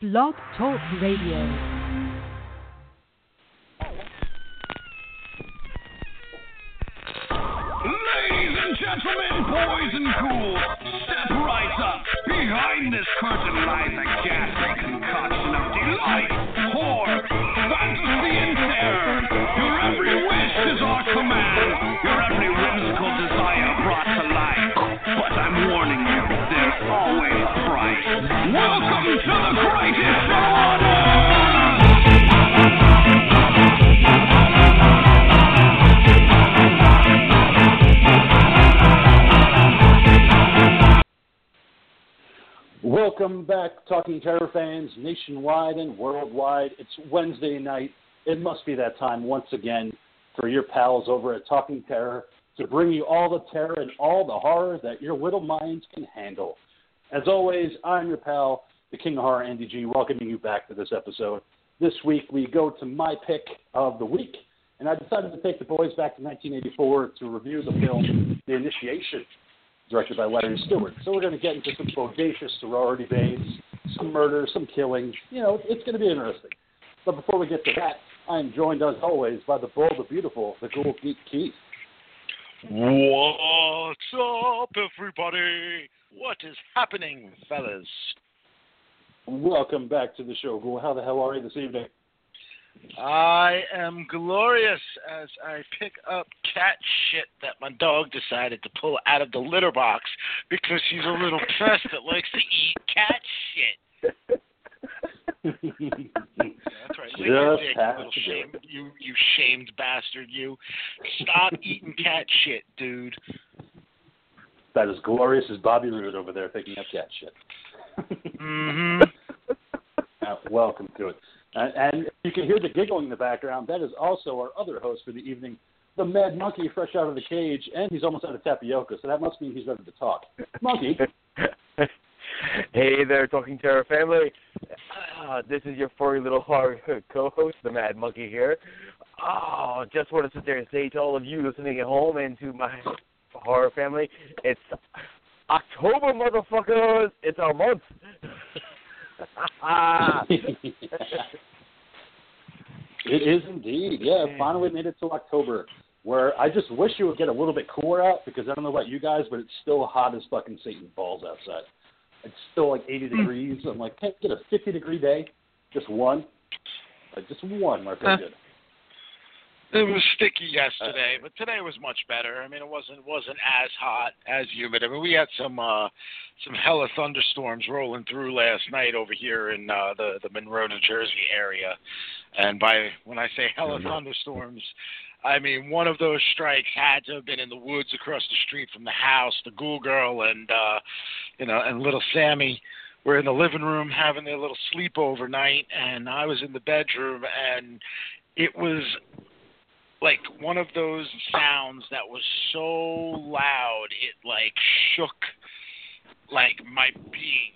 Blog Talk Radio. Talking Terror fans nationwide and worldwide. It's Wednesday night. It must be that time once again for your pals over at Talking Terror to bring you all the terror and all the horror that your little minds can handle. As always, I'm your pal, the King of Horror, Andy G, welcoming you back to this episode. This week we go to my pick of the week, and I decided to take the boys back to 1984 to review the film The Initiation directed by Larry Stewart. So we're going to get into some bodacious sorority babes, some murder, some killing. You know, it's going to be interesting. But before we get to that, I am joined as always by the bold, the beautiful, the Ghoul Geek Keith. What's up, everybody? What is happening, fellas? Welcome back to the show, Ghoul. How the hell are you this evening? I am glorious as I pick up cat shit that my dog decided to pull out of the litter box because she's a little pest that likes to eat cat shit. That's right. Just dick, have you little to do shame, you you shamed bastard. You stop eating cat shit, dude. That is glorious as Bobby Roode over there picking up cat shit. mm-hmm. Uh, welcome to it. And, and you can hear the giggling in the background. That is also our other host for the evening, the Mad Monkey, fresh out of the cage, and he's almost out of tapioca, so that must mean he's ready to talk. Monkey, hey there, Talking Terror family. Uh, this is your furry little horror co-host, the Mad Monkey here. Oh, just want to sit there and say to all of you listening at home and to my horror family, it's October, motherfuckers. It's our month. it is indeed. Yeah, finally made it to October, where I just wish it would get a little bit cooler out because I don't know about you guys, but it's still hot as fucking Satan balls outside. It's still like 80 hmm. degrees. I'm like, can't get a 50 degree day, just one, like just one. Might feel good. It was sticky yesterday, but today was much better. I mean, it wasn't wasn't as hot as humid. I mean, we had some uh some hella thunderstorms rolling through last night over here in uh the the Monroe, New Jersey area. And by when I say hella thunderstorms, I mean one of those strikes had to have been in the woods across the street from the house. The Ghoul Girl and uh you know and little Sammy were in the living room having their little sleepover night, and I was in the bedroom, and it was like one of those sounds that was so loud it like shook like my being.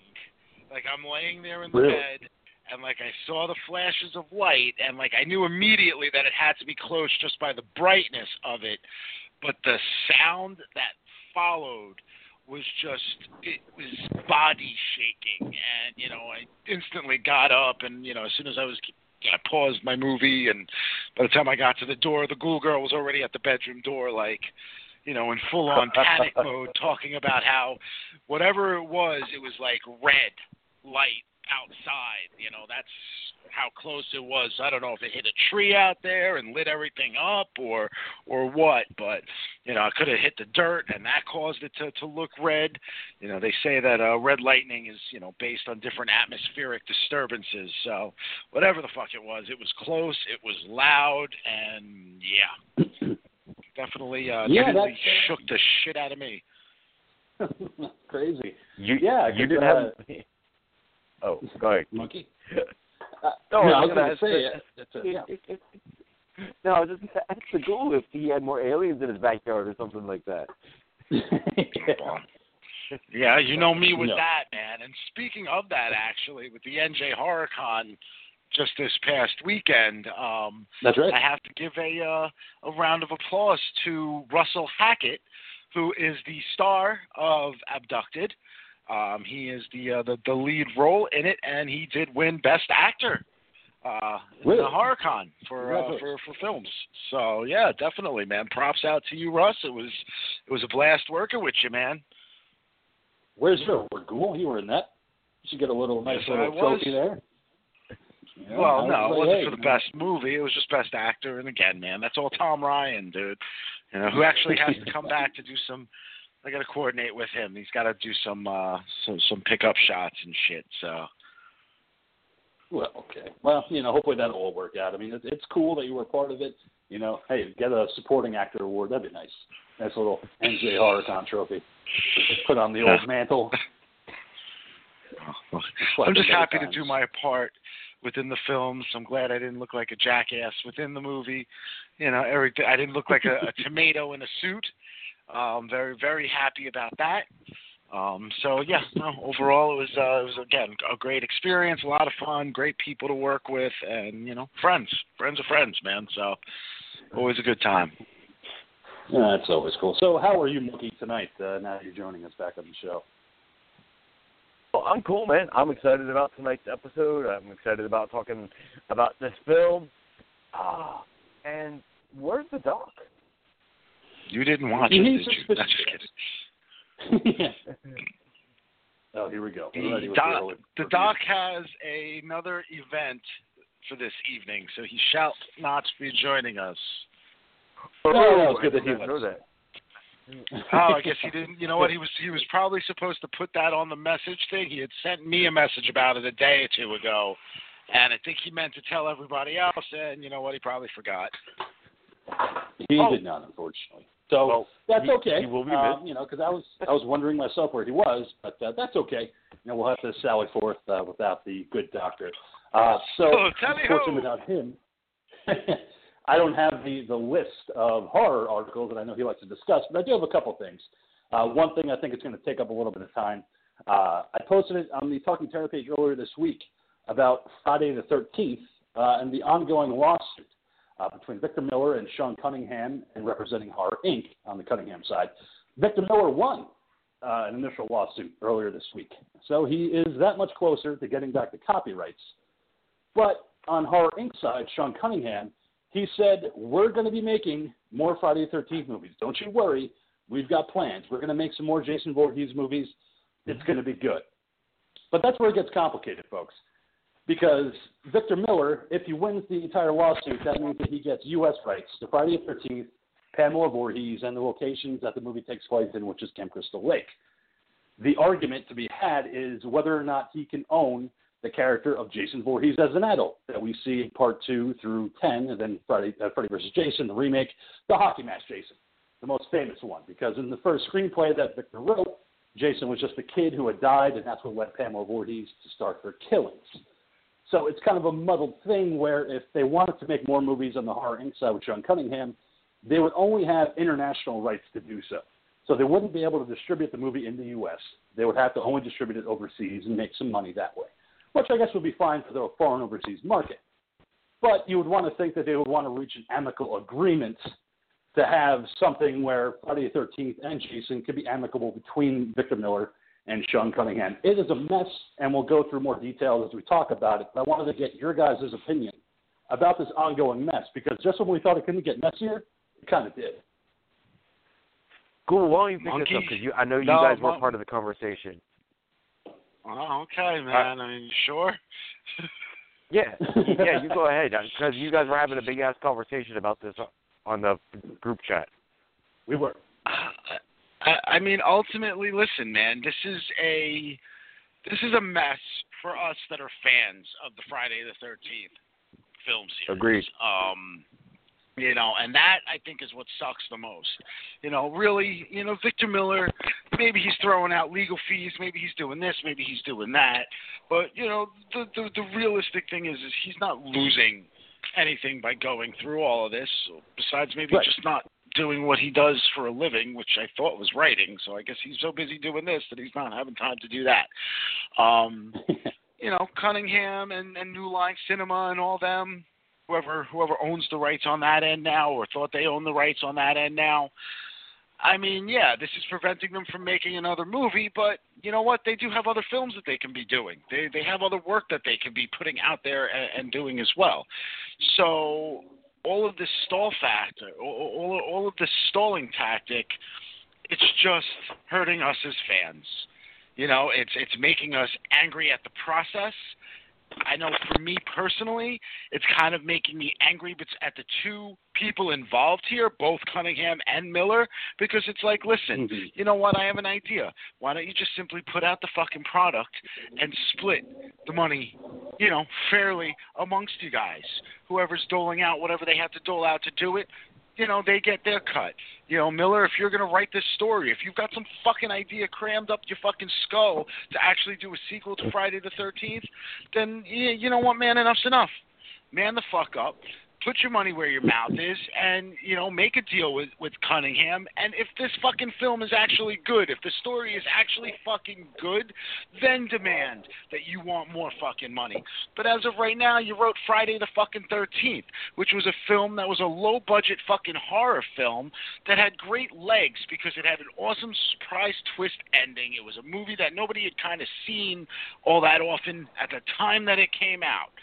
Like I'm laying there in the Really? bed and like I saw the flashes of light and like I knew immediately that it had to be close just by the brightness of it. But the sound that followed was just it was body shaking and you know I instantly got up and you know as soon as I was I paused my movie, and by the time I got to the door, the ghoul girl was already at the bedroom door, like, you know, in full on panic mode, talking about how whatever it was, it was like red light outside. You know, that's how close it was. I don't know if it hit a tree out there and lit everything up, or or what, but you know, I could have hit the dirt, and that caused it to to look red. You know, they say that uh, red lightning is you know based on different atmospheric disturbances. So whatever the fuck it was, it was close, it was loud, and yeah, definitely, uh, Yeah, definitely shook the shit out of me. Crazy. You, Yeah, you didn't uh, have. Oh, go ahead. Monkey. Uh, No, no, I I was was gonna going to ask say, the- that's a, yeah. No, I was just gonna ask the ghoul if he had more aliens in his backyard or something like that. Yeah, you know me with No. that, man. And speaking of that, actually, with the NJ HorrorCon just this past weekend, um, That's right. I have to give a uh, a round of applause to Russell Hackett, who is the star of Abducted, Um, he is the, uh, the the lead role in it, and he did win Best Actor uh, in Really? the HorrorCon for uh, for for films. So yeah, definitely, man. Props out to you, Russ. It was it was a blast working with you, man. Where's your Ghoul? You were in that. You should get a little nice Yes, little trophy there. Yeah, well, no, it was wasn't like, for the hey, best movie. It was just best actor. And again, man, that's all Tom Ryan, dude. You know, who actually has to come back to do some. I got to coordinate with him. He's got to do some uh some some pickup shots and shit. So Well, okay. Well, you know, hopefully that'll all work out. I mean, it's, it's cool that you were a part of it. You know, hey, get a supporting actor award. That'd be nice. Nice little NJ HorrorCon trophy. Put on the old mantle. I'm just happy to do my part within the films. I'm glad I didn't look like a jackass within the movie. You know, everything. I didn't look like a, a tomato in a suit. Um, very, very happy about that. Um, so yeah, no, overall it was uh, it was again a great experience, a lot of fun, great people to work with, and you know, friends, friends of friends, man. So always a good time. Yeah, that's always cool. So, how are you, Mookie, tonight? Uh, now you're joining us back on the show. Well, I'm cool, man. I'm excited about tonight's episode. I'm excited about talking about this film. Ah, and where's the doc? You didn't watch He it, did to you? switch No, just it. kidding. oh, here we go. The We're ready with doc, early the doc has another event for this evening, so he shall not be joining us. Oh, Oh, good I that he didn't know that. Oh, I guess he didn't. You know what? He was he was probably supposed to put that on the message thing. He had sent me a message about it a day or two ago, and I think he meant to tell everybody else. And you know what? He probably forgot. He Oh. did not, unfortunately. So Well, that's he- okay. he will be um, you know, because I was I was wondering myself where he was, but uh, that's okay. You know, we'll have to sally forth uh, without the good doctor. Uh, so Oh, tally-ho. unfortunately, without him, I don't have the the list of horror articles that I know he likes to discuss, but I do have a couple things. Uh, one thing I think is going to take up a little bit of time. Uh, I posted it on the Talking Terror page earlier this week about Friday the 13th uh, and the ongoing lawsuit uh, between Victor Miller and Sean Cunningham and representing Horror Inc. on the Cunningham side. Victor Miller won uh, an initial lawsuit earlier this week, so he is that much closer to getting back the copyrights. But on Horror Inc. side, Sean Cunningham, he said, We're going to be making more Friday the 13th movies. Don't you worry. We've got plans. We're going to make some more Jason Voorhees movies. It's going to be good. But that's where it gets complicated, folks. Because Victor Miller, if he wins the entire lawsuit, that means that he gets U.S. rights to Friday the 13th, Pamela Voorhees, and the locations that the movie takes place in, which is Camp Crystal Lake. The argument to be had is whether or not he can own the character of Jason Voorhees as an adult that we see in part two through 10, and then Friday, uh, Freddy vs. Jason, the remake, the hockey match Jason, the most famous one. Because in the first screenplay that Victor wrote, Jason was just a kid who had died, and that's what led Pamela Voorhees to start her killings. So it's kind of a muddled thing where if they wanted to make more movies on the Horror Inc. side with John Cunningham, they would only have international rights to do so. So they wouldn't be able to distribute the movie in the U.S. They would have to only distribute it overseas and make some money that way, which I guess would be fine for the foreign overseas market. But you would want to think that they would want to reach an amicable agreement to have something where Friday the 13th and Jason could be amicable between Victor Miller and Sean Cunningham. It is a mess, and we'll go through more details as we talk about it. But I wanted to get your guys' opinion about this ongoing mess because just when we thought it couldn't get messier, it kind of did. Cool. Why don't you pick this up? Because I know you No, guys were mon- part of the conversation. Oh, okay, man. I mean, sure? Yeah, yeah. You go ahead because you guys were having a big ass conversation about this on the group chat. We were. I, I mean, ultimately, listen, man. This is a this is a mess for us that are fans of the Friday the Thirteenth film series. Agreed. Um, you know, and that I think is what sucks the most. You know, really, you know, Victor Miller, maybe he's throwing out legal fees, maybe he's doing this, maybe he's doing that, but you know, the the, the realistic thing is, is he's not losing anything by going through all of this. Besides, maybe Right. just not doing what he does for a living, which I thought was writing. So I guess he's so busy doing this that he's not having time to do that. Um, you know, Cunningham and, and New Line Cinema and all them, whoever whoever owns the rights on that end now or thought they own the rights on that end now. I mean, yeah, this is preventing them from making another movie, but you know what? They do have other films that they can be doing. They they have other work that they can be putting out there and, and doing as well. So all of this stall factor, all, all all of this stalling tactic, it's just hurting us as fans. You know, it's it's making us angry at the process. I know for me personally, it's kind of making me angry but at the two people involved here, both Cunningham and Miller, because it's like, listen, Mhm. you know what? I have an idea. Why don't you just simply put out the fucking product and split the money, you know, fairly amongst you guys? Whoever's doling out whatever they have to dole out to do it, you know, they get their cut. You know, Miller, if you're going to write this story, if you've got some fucking idea crammed up your fucking skull to actually do a sequel to Friday the 13th, then, you, you know what, man, enough's enough. Man the fuck up. Put your money where your mouth is, and you know, make a deal with with Cunningham. And if this fucking film is actually good, if the story is actually fucking good, then demand that you want more fucking money. But as of right now, you wrote Friday the fucking 13th, which was a film that was a low budget fucking horror film that had great legs because it had an awesome surprise twist ending. It was a movie that nobody had kind of seen all that often at the time that it came out.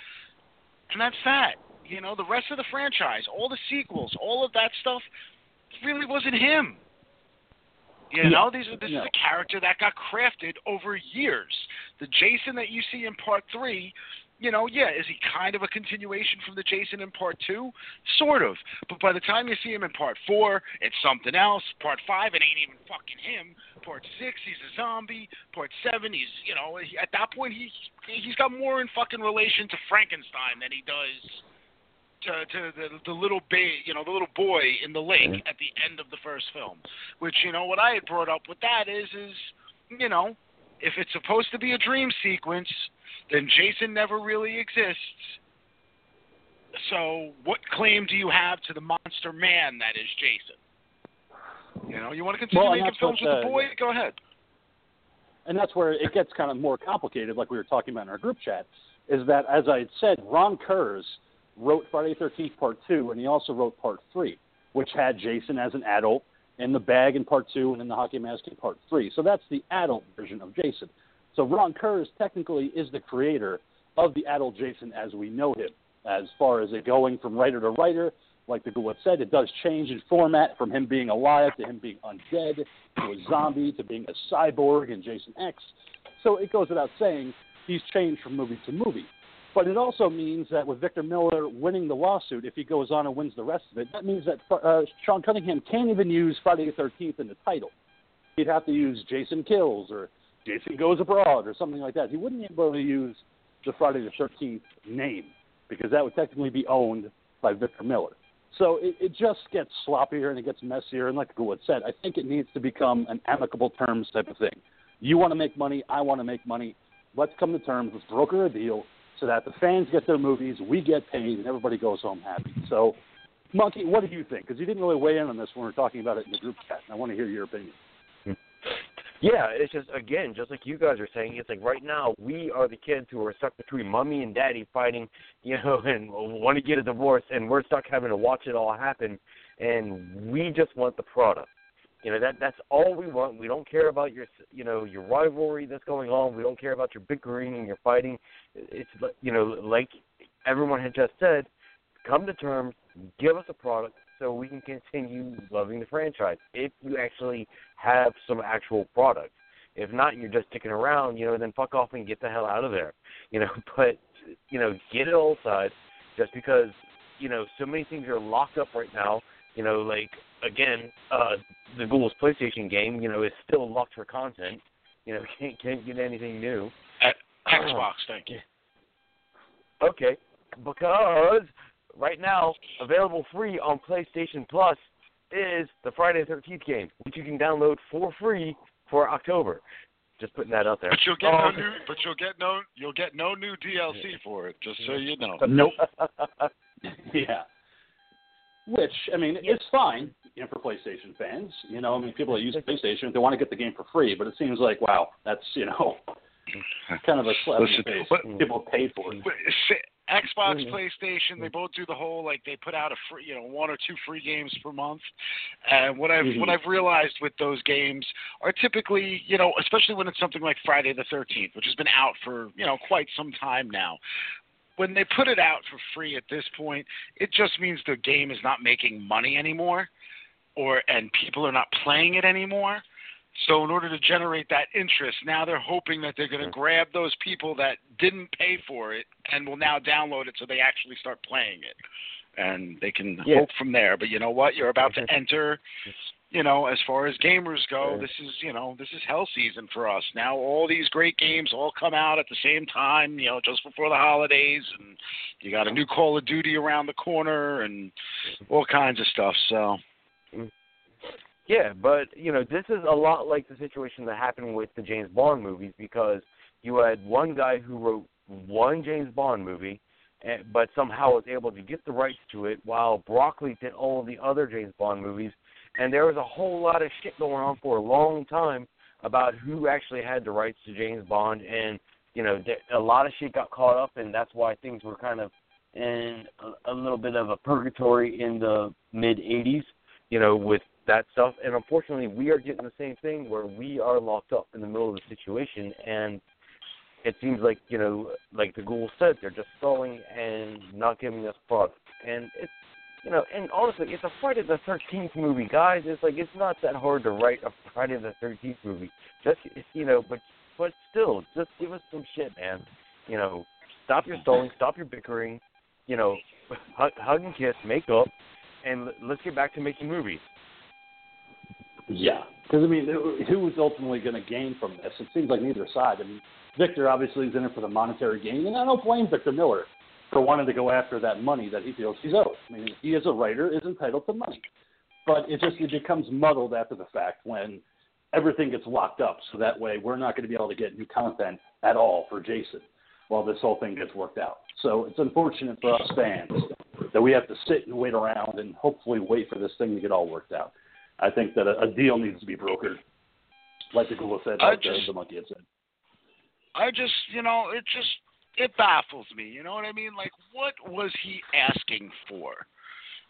And that's that. You know, the rest of the franchise, all the sequels, all of that stuff really wasn't him. You know, these are, this No. is a character that got crafted over years. The Jason that you see in part three, you know, yeah, is he kind of a continuation from the Jason in part two? Sort of. But by the time you see him in part four, it's something else. Part five, it ain't even fucking him. Part six, he's a zombie. Part seven, he's, you know, he, at that point, he, he's got more in fucking relation to Frankenstein than he does to, to the, the little ba- you know, the little boy in the lake at the end of the first film. Which, you know, what I had brought up with that is, is, you know, if it's supposed to be a dream sequence, then Jason never really exists. So, what claim do you have to the monster man that is Jason? You know, you want to continue Well, making films with the boy? Go ahead. and that's where it gets kind of more complicated, like we were talking about in our group chat, is that, as I had said, Ron Kurz wrote Friday the 13th Part 2, and he also wrote Part 3, which had Jason as an adult in the bag in Part 2 and in the hockey mask in Part 3. So that's the adult version of Jason. So Ron Kurz technically is the creator of the adult Jason as we know him. As far as it going from writer to writer, like the Goulet said, it does change in format from him being alive to him being undead to a zombie to being a cyborg in Jason X. So it goes without saying he's changed from movie to movie. But it also means that with Victor Miller winning the lawsuit, if he goes on and wins the rest of it, that means that uh, Sean Cunningham can't even use Friday the 13th in the title. He'd have to use Jason Kills or Jason Goes Abroad or something like that. He wouldn't be able to use the Friday the 13th name because that would technically be owned by Victor Miller. So it, it just gets sloppier and it gets messier. And like Goulet said, I think it needs to become an amicable terms type of thing. You want to make money, I want to make money. Let's come to terms. Let's broker a deal so that the fans get their movies, we get paid, and everybody goes home happy. So, Monkey, what do you think? Because you didn't really weigh in on this when we were talking about it in the group chat, and I want to hear your opinion. Yeah, it's just again, just like you guys are saying, it's like right now we are the kids who are stuck between mommy and daddy fighting, you know, and want to get a divorce, and we're stuck having to watch it all happen, and we just want the product. You know that that's all we want. We don't care about your you know your rivalry that's going on. We don't care about your bickering and your fighting. It's you know like everyone had just said, come to terms, give us a product so we can continue loving the franchise. If you actually have some actual product. If not, you're just sticking around. You know, then fuck off and get the hell out of there. You know, but you know, get it all aside. Just because you know so many things are locked up right now. You know, like again, uh, the Google's PlayStation game, you know, is still locked for content. You know, can't can't get anything new. Xbox, thank you. Okay, because right now available free on PlayStation Plus is the Friday the 13th game, which you can download for free for October. Just putting that out there. But you'll get Oh. no new. But you'll get no. You'll get no new DLC for it. Just so you know. Nope. yeah. Which I mean, it's fine, you know, for PlayStation fans. You know, I mean, people that use PlayStation, they want to get the game for free. But it seems like, wow, that's you know, kind of a slap in the face. but- people pay for it. But, say- Xbox, Mhm. PlayStation, they both do the whole like they put out a free, you know, one or two free games per month. And what I've Mhm. what I've realized with those games are typically, you know, especially when it's something like Friday the 13th, which has been out for, you know, quite some time now. When they put it out for free at this point, it just means the game is not making money anymore or and people are not playing it anymore. So in order to generate that interest, now they're hoping that they're going to grab those people that didn't pay for it and will now download it so they actually start playing it. And they can Yeah. hope from there. But you know what? You're about to enter, you know, as far as gamers go, this is, you know, this is hell season for us. Now all these great games all come out at the same time, you know, just before the holidays and you got a new Call of Duty around the corner and all kinds of stuff. So, Yeah, but you know, this is a lot like the situation that happened with the James Bond movies because you had one guy who wrote one James Bond movie, eh, but somehow was able to get the rights to it, while Broccoli did all of the other James Bond movies, and there was a whole lot of shit going on for a long time about who actually had the rights to James Bond, and you know, a lot of shit got caught up, and that's why things were kind of in a, little bit of a purgatory in the mid '80s, you know, with that stuff. And unfortunately, we are getting the same thing where we are locked up in the middle of the situation, and it seems like you know, like the ghoul said, they're just stalling and not giving us product. And it's you know, and honestly, it's a Friday the Thirteenth movie, guys. It's like it's not that hard to write a Friday the Thirteenth movie. Just you know, but but still, just give us some shit, man. You know, stop your stalling, stop your bickering. You know, hug, hug and kiss, make up, and let's get back to making movies. Yeah, because I mean, who was ultimately going to gain from this? It seems like neither side. I mean, Victor obviously is in it for the monetary gain, and I don't blame Victor Miller for wanting to go after that money that he feels he's owed. I mean, he as a writer is entitled to money, but it just it becomes muddled after the fact when everything gets locked up. So that way, we're not going to be able to get new content at all for Jason while this whole thing gets worked out. So it's unfortunate for us fans that we have to sit and wait around and hopefully wait for this thing to get all worked out. I think that a, a deal needs to be brokered, like the Google said, like just- the, the monkey had said. I just, you know, it just it baffles me. You know what I mean? Like, what was he asking for?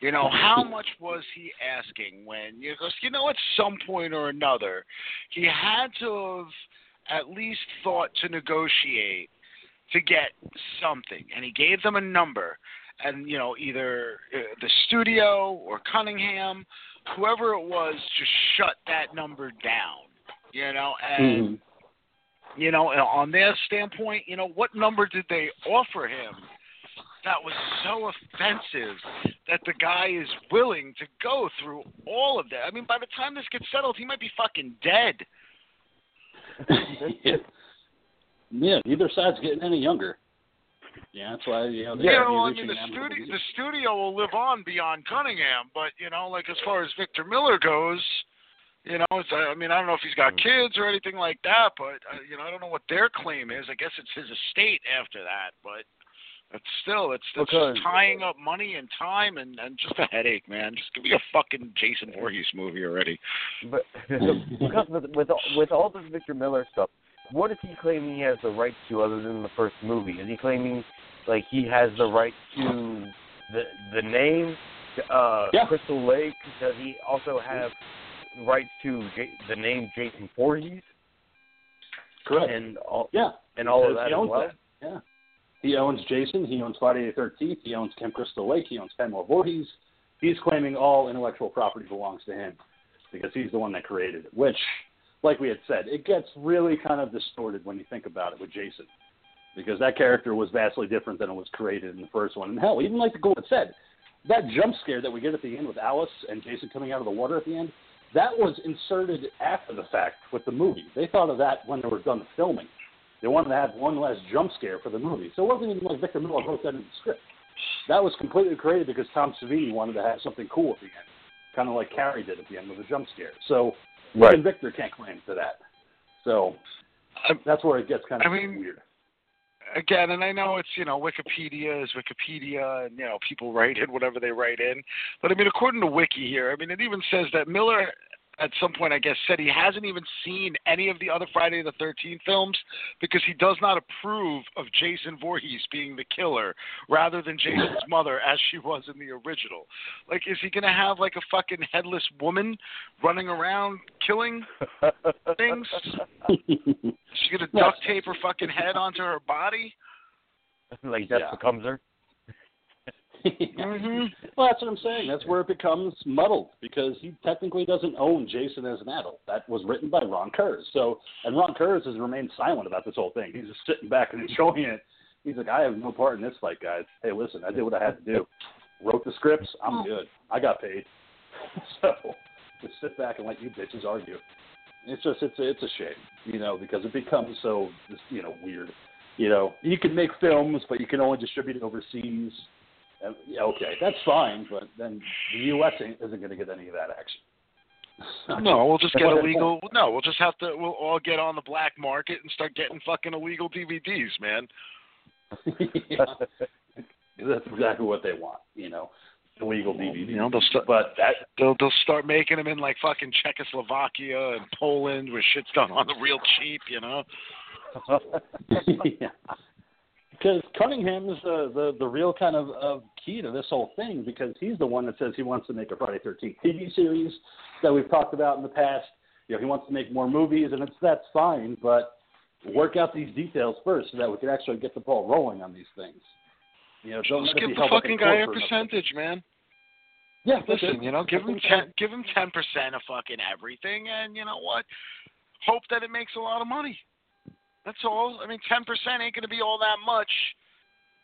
You know, how much was he asking when you know, at some point or another, he had to have at least thought to negotiate to get something, and he gave them a number, and you know, either uh, the studio or Cunningham, whoever it was, just shut that number down. You know, and Mhm. You know, on their standpoint, you know, what number did they offer him that was so offensive that the guy is willing to go through all of that? I mean, by the time this gets settled, he might be fucking dead. yeah. yeah, neither side's getting any younger. Yeah, that's why you know. you know, I mean, the studio, the studio will live on beyond Cunningham, but you know, like as far as Victor Miller goes, you know, it's, I mean, I don't know if he's got kids or anything like that, but uh, you know, I don't know what their claim is. I guess it's his estate after that, but it's still, it's, it's Because- just tying up money and time and and just a headache, man. Just give me a fucking Jason Voorhees movie already. But because with with all, with all this Victor Miller stuff, what is he claiming he has the rights to other than the first movie? Is he claiming like he has the right to the the name uh, Yeah. Crystal Lake? Does he also have rights to J- the name Jason Voorhees Correct. and all yeah, and all of that as well? that. Yeah. He owns Jason. He owns Friday the Thirteenth. He owns Camp Crystal Lake. He owns Kenmore Voorhees. He's claiming all intellectual property belongs to him because he's the one that created it. Which, like we had said, it gets really kind of distorted when you think about it with Jason, because that character was vastly different than it was created in the first one. And hell, even like the Ghoul had said, that jump scare that we get at the end with Alice and Jason coming out of the water at the end, that was inserted after the fact with the movie. They thought of that when they were done filming. They wanted to have one last jump scare for the movie. So it wasn't even like Victor Miller wrote that in the script. That was completely created because Tom Savini wanted to have something cool at the end, kind of like Carrie did at the end with a jump scare. So Right. even Victor can't claim to that. So that's where it gets kind of I mean, weird. Again, and I know it's you know Wikipedia is Wikipedia, and you know people write in whatever they write in. But I mean, according to Wiki here, I mean it even says that Miller at some point, I guess, said he hasn't even seen any of the other Friday the 13th films because he does not approve of Jason Voorhees being the killer rather than Jason's mother as she was in the original. Like, is he going to have like a fucking headless woman running around killing things? Is she going to duct tape her fucking head onto her body? like that Yeah. becomes her. Mm-hmm. Well, that's what I'm saying. That's where it becomes muddled because he technically doesn't own Jason as an adult. That was written by Ron Kurz. So, and Ron Kurz has remained silent about this whole thing. He's just sitting back and enjoying it. He's like, I have no part in this fight, guys. Hey, listen, I did what I had to do. Wrote the scripts. I'm good. I got paid. so, just sit back and let you bitches argue. It's just, it's a, it's a shame, you know, because it becomes so, you know, weird. You know, you can make films, but you can only distribute it overseas. Yeah, okay, that's fine, but then the U.S. isn't going to get any of that action. No, we'll just get illegal. No, we'll just have to. We'll all get on the black market and start getting fucking illegal DVDs, man. Yeah. That's exactly what they want, you know, illegal DVDs. You know, they'll start. but that They'll they'll start making them in like fucking Czechoslovakia and Poland, where shit's done on the real cheap. You know. yeah. Because Cunningham is the, the, real kind of, of key to this whole thing because he's the one that says he wants to make a Friday Thirteenth TV series that we've talked about in the past. You know, he wants to make more movies, and it's that's fine, but work out these details first so that we can actually get the ball rolling on these things. You know, don't Just give the held up in fucking guy a court for nothing. percentage, man. Yeah, Listen, it. you know, give him ten, give him ten percent of fucking everything, and you know what? Hope that it makes a lot of money. That's all. I mean, ten percent ain't gonna be all that much.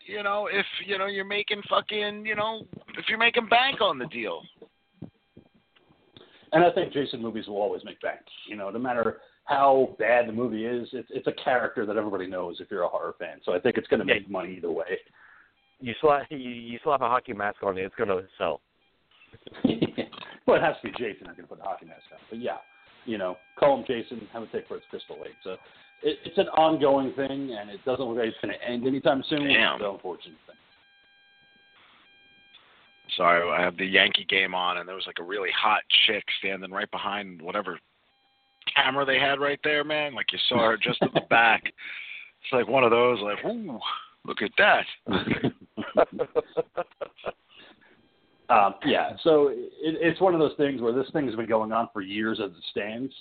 You know, if you know you're making fucking, you know, if you're making bank on the deal. And I think Jason movies will always make bank. You know, no matter how bad the movie is, it's it's a character that everybody knows if you're a horror fan. So I think it's going to make money either way. You slap you, you slap a hockey mask on it, it's gonna sell. well, it has to be Jason. I can put a hockey mask on. But yeah, you know, call him Jason. Have a take for its Crystal Lake. So it, it's an ongoing thing, and it doesn't look like it's going to end anytime soon. Damn. the unfortunate thing. Sorry, I had the Yankee game on, and there was like a really hot chick standing right behind whatever camera they had right there, man. Like you saw her just at the back. It's like one of those, like, ooh, look at that. Um, yeah, so it, it's one of those things where this thing has been going on for years as it stands.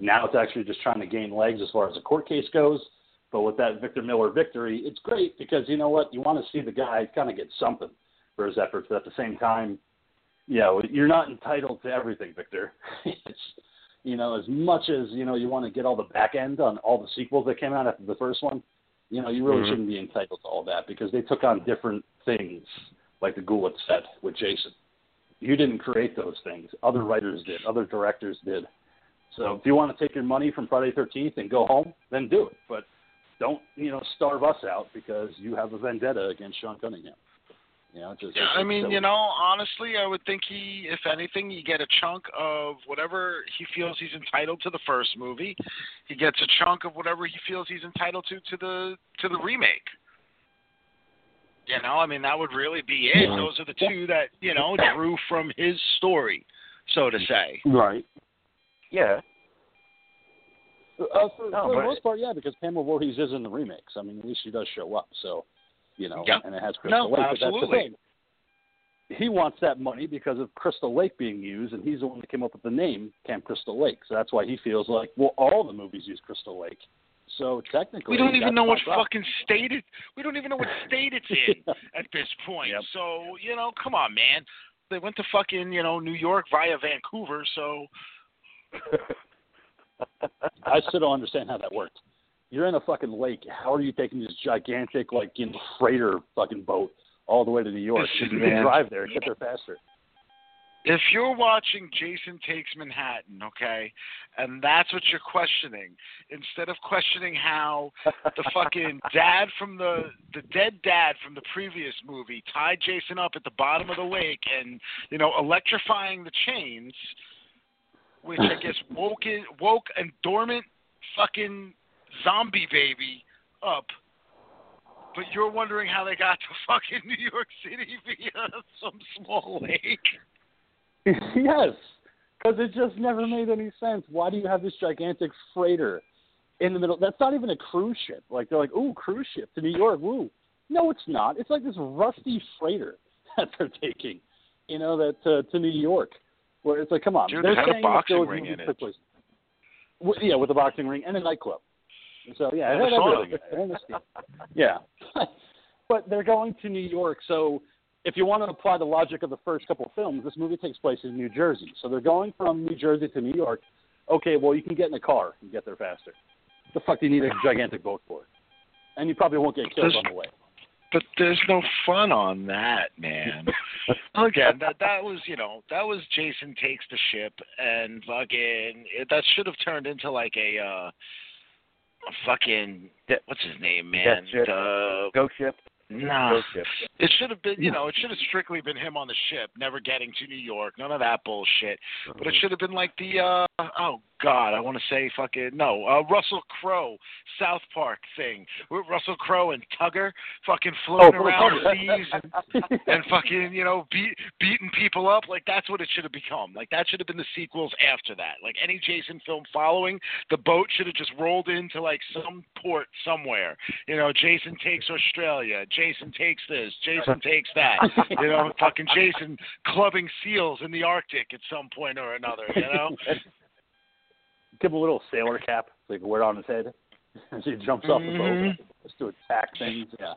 Now it's actually just trying to gain legs as far as the court case goes. But with that Victor Miller victory, it's great because you know what? You want to see the guy kind of get something for his efforts. But at the same time, you know, you're not entitled to everything, Victor. it's you know, as much as you know, you want to get all the back end on all the sequels that came out after the first one. You know, you really Mhm. shouldn't be entitled to all that because they took on different things like the Goulet set with Jason. You didn't create those things. Other writers did. Other directors did. So if you want to take your money from Friday Thirteenth and go home, then do it. But don't you know starve us out because you have a vendetta against Sean Cunningham. You know, just Yeah, I mean, silly. you know, honestly, I would think he, if anything, you get a chunk of whatever he feels he's entitled to the first movie. He gets a chunk of whatever he feels he's entitled to to the to the remake. You know, I mean, that would really be it. Yeah. Those are the two that you know drew from his story, so to say. right. yeah. Uh, for, No, for the most part, yeah, because Pamela Voorhees is in the remakes. I mean, at least she does show up. So, you know, Yeah. and it has Crystal No, Lake. But that's the absolutely. thing. He wants that money because of Crystal Lake being used, and he's the one that came up with the name Camp Crystal Lake. So that's why he feels like, well, all the movies use Crystal Lake. So technically, We don't even know what problem. fucking state it. We don't even know what state it's in at this point. Yep. So you know, come on, man. They went to fucking you know New York via Vancouver, so I still don't understand how that worked. You're in a fucking lake. How are you taking this gigantic, like, you know, freighter fucking boat all the way to New York? Listen, you can drive there, get there faster. If you're watching Jason Takes Manhattan, okay, and that's what you're questioning, instead of questioning how the fucking dad from the the dead dad from the previous movie tied Jason up at the bottom of the lake and you know electrifying the chains, which I guess woke in, woke and dormant fucking zombie baby up. But you're wondering how they got to fucking New York City via some small lake. yes, because it just never made any sense. Why do you have this gigantic freighter in the middle? That's not even a cruise ship. Like they're like, ooh, cruise ship to New York, woo. No, it's not. It's like this rusty freighter that they're taking, you know, that uh, to New York. Where it's like, come on, Dude, they're it had a saying boxing ring in it. place- yeah, with a boxing ring and a nightclub. So yeah, it And a had everything. And a steam. Yeah, but they're going to New York, so if you want to apply the logic of the first couple of films, this movie takes place in New Jersey. So they're going from New Jersey to New York. Okay, well you can get in a car and get there faster. The fuck do you need a gigantic boat for? And you probably won't get killed on the way. But there's no fun on that, man. Again, that that was you know that was Jason takes the ship and fucking it, that should have turned into like a uh a fucking what's his name, man? Death ship. The Ghost ship. Nah. It should have been, you know, it should have strictly been him on the ship, never getting to New York, none of that bullshit. But it should have been like the, uh, oh God, I want to say fucking no, uh, Russell Crowe South Park thing with Russell Crowe and Tugger fucking floating Oh, around the seas and, and fucking, you know, beat, beating people up. Like that's what it should have become. Like that should have been the sequels after that. Like any Jason film following, the boat should have just rolled into like some port somewhere. You know, Jason takes Australia. Jason takes this. Jason takes that. You know, fucking Jason clubbing seals in the Arctic at some point or another. You know. Give him a little sailor cap, can wear it on his head as he jumps off the boat, mm-hmm. just to attack things. Yeah,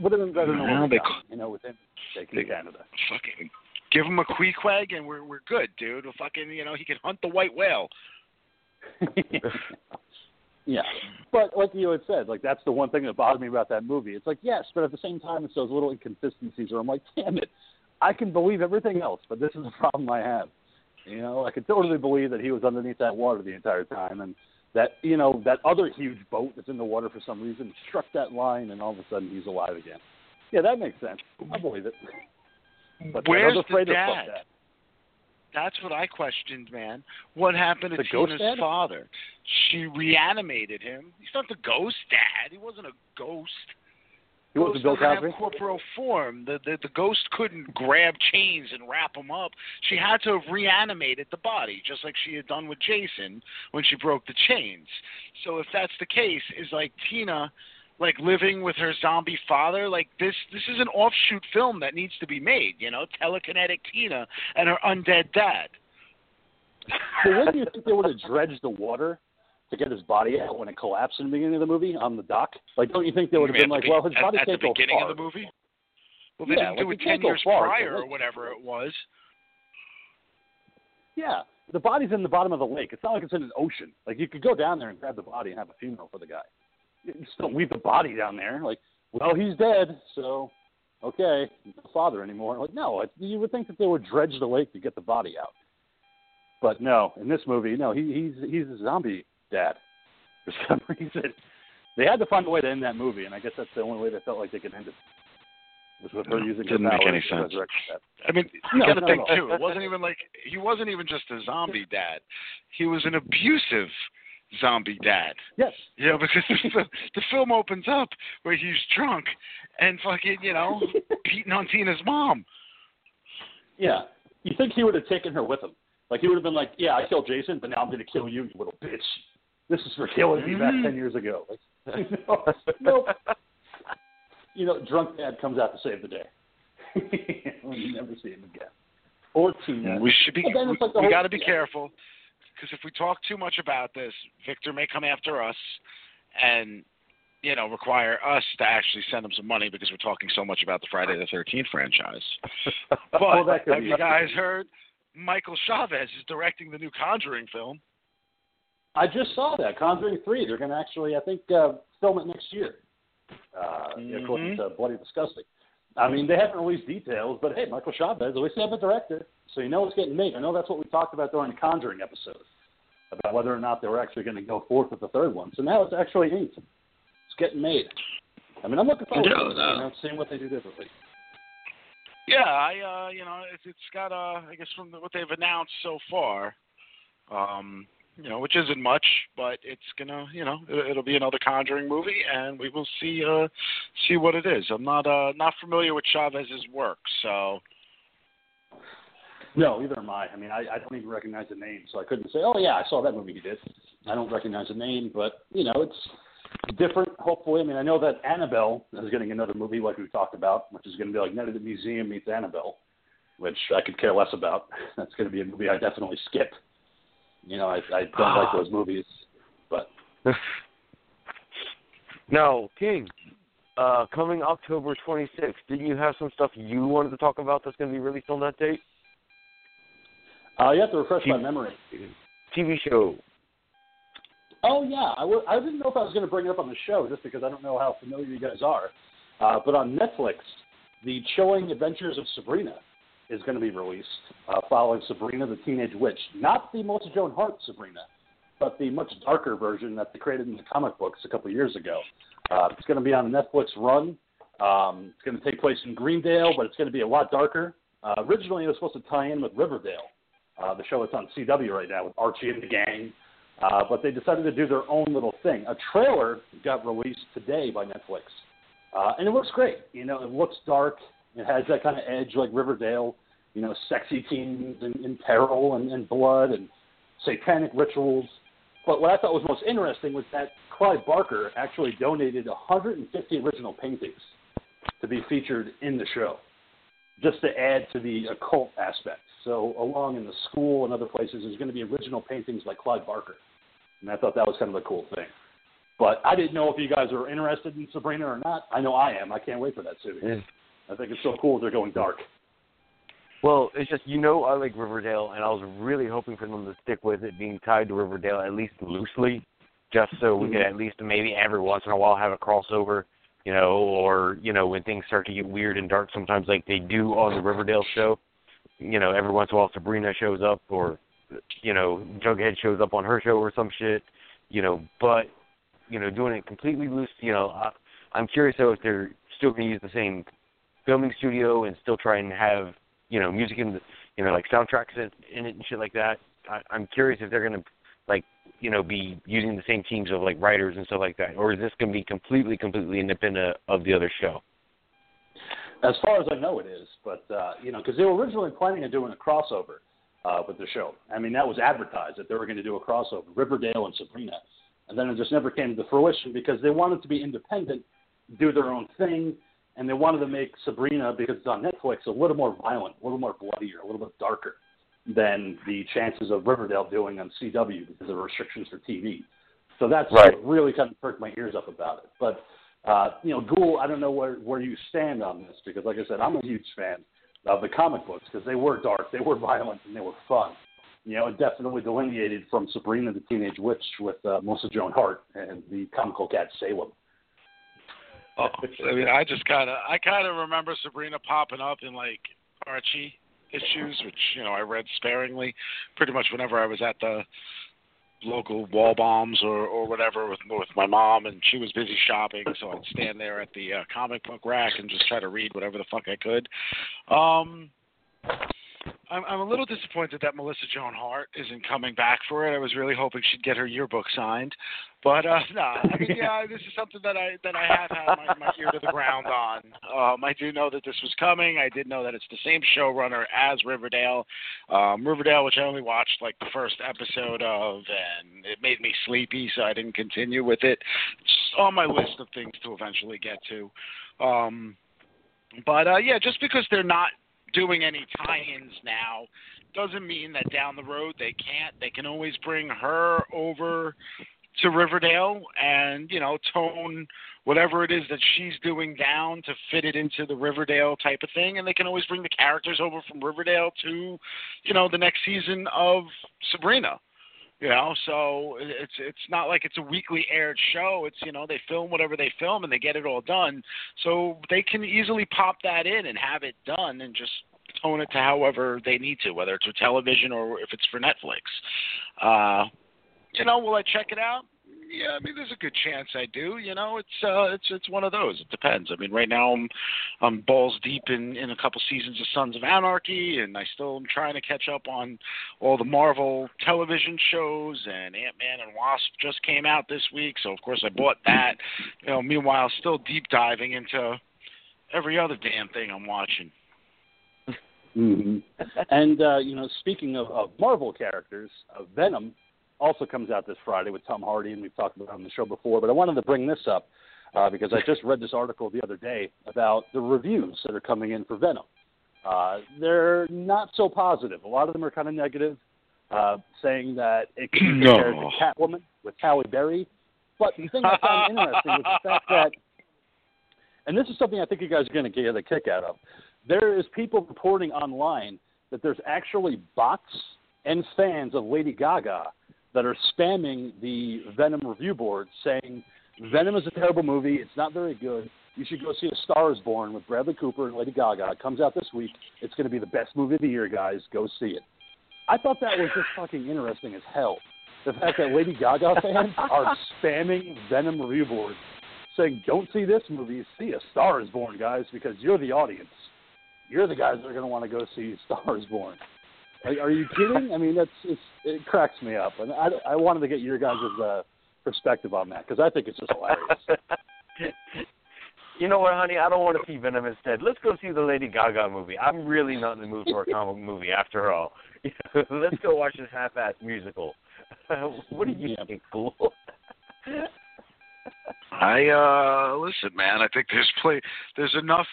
would have been better than what they we you know, with him taking they- Canada. fucking give him a queequeg and we're we're good, dude. We'll fucking you know he can hunt the white whale. Yeah, but like you had said, like that's the one thing that bothered me about that movie. It's like yes, but at the same time, it's those little inconsistencies where I'm like, damn it, I can believe everything else, but this is the problem I have. You know, I could totally believe that he was underneath that water the entire time, and that you know that other huge boat that's in the water for some reason struck that line, and all of a sudden he's alive again. Yeah, that makes sense. I believe it. But that Where's other the freighter, dad? That's what I questioned, man. What happened to The Tina's father? She reanimated him. He's not the ghost dad. He wasn't a ghost. He wasn't Bill Cosby. have corporeal form. The, the the ghost couldn't grab chains and wrap him up. She had to have reanimated the body, just like she had done with Jason when she broke the chains. So if that's the case, is like Tina, like living with her zombie father. Like this, this is an offshoot film that needs to be made. You know, telekinetic Tina and her undead dad. But wouldn't you think they would have dredged the water to get his body out when it collapsed in the beginning of the movie on the dock? Like, don't you think they would have been like, at the well, his at- body at can't the go beginning far. of the movie. Well, they Yeah, didn't do like, it ten years far, prior or whatever it was. Yeah, the body's in the bottom of the lake. It's not like it's in an ocean. Like you could go down there and grab the body and have a funeral for the guy. You just don't leave the body down there. Like, well, he's dead, so okay, he's not the father anymore. Like, no, it, you would think that they would dredge the lake to get the body out. But no, in this movie, no, he, he's he's a zombie dad for some reason. They had to find a way to end that movie, and I guess that's the only way they felt like they could end it. Was with her No, using didn't her make any sense. resurrect the dead. I mean, you No, got to not think at all. too. It wasn't even like he wasn't even just a zombie dad. He was an abusive zombie dad. Yes. You know, because the, the film opens up where he's drunk and fucking, you know, beating on Tina's mom. Yeah. You think he would have taken her with him? Like he would have been like, "Yeah, I killed Jason, but now I'm going to kill you, you little bitch. This is for killing me back Mhm. ten years ago." Like, no, nope. You know, drunk dad comes out to save the day. you never see him again. Or Tina. We should be. But We, like we got to be careful because if we talk too much about this, Victor may come after us and you know require us to actually send him some money because we're talking so much about the Friday the Thirteenth franchise. But Well, have you guys heard? Michael Chaves is directing the new Conjuring film. I just saw that Conjuring Three. They're going to actually, I think, uh, film it next year. Uh, According Mhm. to Bloody Disgusting. I mean, they haven't released details, but hey, Michael Chaves, at least they have a director, so you know it's getting made. I know that's what we talked about during the Conjuring episode about whether or not they were actually going to go forth with the third one. So now it's actually inked. It's getting made. I mean, I'm looking forward to it, no. you know, seeing what they do differently. Yeah, I uh, you know, it's it's got uh, I guess from the, what they've announced so far, um, you know, which isn't much, but it's gonna, you know, it, it'll be another Conjuring movie, and we will see uh, see what it is. I'm not uh, not familiar with Chaves's work, so No, either am I. I mean, I, I don't even recognize the name, so I couldn't say, oh yeah, I saw that movie he did. I don't recognize the name, but you know, it's different. Hopefully, I mean, I know that Annabelle is getting another movie like we talked about, which is going to be like Night at the Museum meets Annabelle, which I could care less about. That's going to be a movie I definitely skip. You know, I I don't like those movies, but now, King, uh, coming October 26th, didn't you have some stuff you wanted to talk about that's going to be released on that date? uh, you have to refresh my memory. TV show. Oh yeah, I w- I didn't know if I was going to bring it up on the show just because I don't know how familiar you guys are. Uh, but on Netflix, the Chilling Adventures of Sabrina is going to be released, uh, following Sabrina the Teenage Witch. Not the Melissa Joan Hart Sabrina, but the much darker version that they created in the comic books a couple years ago. Uh, it's going to be on a Netflix run. Um, it's going to take place in Greendale, but it's going to be a lot darker. Uh, originally, it was supposed to tie in with Riverdale, uh, the show that's on CW right now with Archie and the gang. Uh, but they decided to do their own little thing. A trailer got released today by Netflix, uh, and it looks great. You know, it looks dark. It has that kind of edge like Riverdale. You know, sexy teens in, in peril and, and blood and satanic rituals. But what I thought was most interesting was that Clive Barker actually donated 150 original paintings to be featured in the show, just to add to the occult aspect. So along in the school and other places, there's going to be original paintings by Clive Barker, and I thought that was kind of a cool thing. But I didn't know if you guys are interested in Sabrina or not. I know I am. I can't wait for that series. I think it's so cool they're going dark. Well, it's just you know I like Riverdale, and I was really hoping for them to stick with it being tied to Riverdale at least loosely, just so we could mm-hmm. at least maybe every once in a while have a crossover, you know, or you know when things start to get weird and dark sometimes like they do on the Riverdale show. You know, every once in a while Sabrina shows up, or you know Jughead shows up on her show or some shit. You know, but you know doing it completely loose. You know, I, I'm curious though if they're still going to use the same filming studio and still try and have you know music in the you know like soundtracks in, it and shit like that. I, I'm curious if they're gonna like you know be using the same teams of like writers and stuff like that, or is this gonna be completely completely independent of the other show? As far as I know, it is. But uh, you know, because they were originally planning on doing a crossover uh, with the show. I mean, that was advertised that they were going to do a crossover, Riverdale and Sabrina, and then it just never came to fruition because they wanted to be independent, do their own thing, and they wanted to make Sabrina because it's on Netflix a little more violent, a little more bloodier, a little bit darker than the chances of Riverdale doing on CW because of restrictions for TV. So that's Right. what really kind of perked my ears up about it. But uh, you know, Ghoul, I don't know where where you stand on this because, like I said, I'm a huge fan of the comic books because they were dark, they were violent, and they were fun. You know, it definitely delineated from Sabrina the Teenage Witch with uh, Melissa Joan Hart and the comical cat Salem. Oh, I mean, I just kind of, I kind of remember Sabrina popping up in like Archie issues, which you know I read sparingly, pretty much whenever I was at the local wall bombs or or whatever with with my mom, and she was busy shopping, so I'd stand there at the uh, comic book rack and just try to read whatever the fuck I could. Um, I'm, I'm a little disappointed that Melissa Joan Hart isn't coming back for it. I was really hoping she'd get her yearbook signed, but uh, nah. I mean, yeah, this is something that I that I have had my, my ear to the ground on. Um, I do know that this was coming. I did know that it's the same showrunner as Riverdale. Um, Riverdale, which I only watched like the first episode of, and it made me sleepy, so I didn't continue with it. It's on my list of things to eventually get to. Um, but uh, yeah, just because they're not doing any tie-ins now doesn't mean that down the road they can't. They can always bring her over to Riverdale and you know tone whatever it is that she's doing down to fit it into the Riverdale type of thing, and they can always bring the characters over from Riverdale to you know the next season of Sabrina. You know, so it's it's not like it's a weekly aired show. It's you know they film whatever they film and they get it all done. So they can easily pop that in and have it done and just tone it to however they need to, whether it's for television or if it's for Netflix. Uh, you know, will I check it out? Yeah, I mean, there's a good chance I do. You know, it's uh, it's it's one of those. It depends. I mean, right now I'm I'm balls deep in in a couple seasons of Sons of Anarchy, and I still am trying to catch up on all the Marvel television shows. And Ant Man and Wasp just came out this week, so of course I bought that. You know, meanwhile, still deep diving into every other damn thing I'm watching. hmm and uh, you know, speaking of, of Marvel characters, uh, Venom also comes out this Friday with Tom Hardy, and we've talked about it on the show before. But I wanted to bring this up uh, because I just read this article the other day about the reviews that are coming in for Venom. Uh, they're not so positive. A lot of them are kind of negative, uh, saying that it can be compared No. to Catwoman with Halle Berry. But the thing I found interesting was the fact that, and this is something I think you guys are going to get a kick out of. There is people reporting online that there's actually bots and fans of Lady Gaga that are spamming the Venom review board saying Venom is a terrible movie. It's not very good. You should go see A Star Is Born with Bradley Cooper and Lady Gaga. It comes out this week. It's going to be the best movie of the year, guys. Go see it. I thought that was just fucking interesting as hell. The fact that Lady Gaga fans are spamming Venom review boards saying, don't see this movie, see A Star Is Born, guys, because you're the audience. You're the guys that are going to want to go see A Star Is Born. Are, are you kidding? I mean, that's it's, it cracks me up, and I, I wanted to get your guys' uh, perspective on that because I think it's just hilarious. you know what, honey? I don't want to see Venom instead. Let's go see the Lady Gaga movie. I'm really not in the mood for a comic movie after all. Let's go watch this half-ass musical. what do you Yeah. think, fool? I uh listen, man. I think there's play. There's enough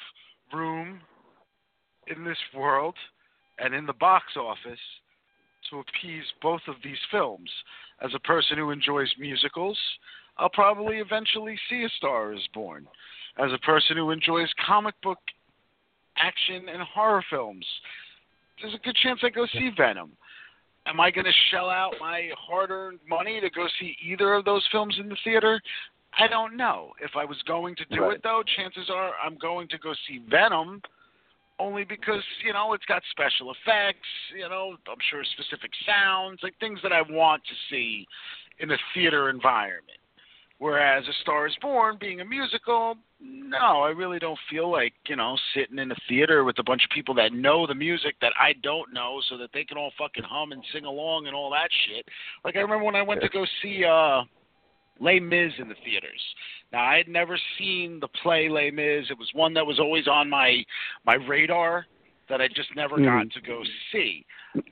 room in this world and in the box office to appease both of these films. As a person who enjoys musicals, I'll probably eventually see A Star Is Born. As a person who enjoys comic book action and horror films, there's a good chance I go see Venom. Am I going to shell out my hard-earned money to go see either of those films in the theater? I don't know. If I was going to do Right. it though, chances are I'm going to go see Venom only because, you know, it's got special effects, you know, I'm sure specific sounds, like things that I want to see in a theater environment. Whereas A Star is Born being a musical, no, I really don't feel like, you know, sitting in a theater with a bunch of people that know the music that I don't know so that they can all fucking hum and sing along and all that shit. Like I remember when I went to go see uh Les Mis in the theaters. Now I had never seen the play Les Mis. It was one that was always on my my radar that I just never Mhm. got to go see.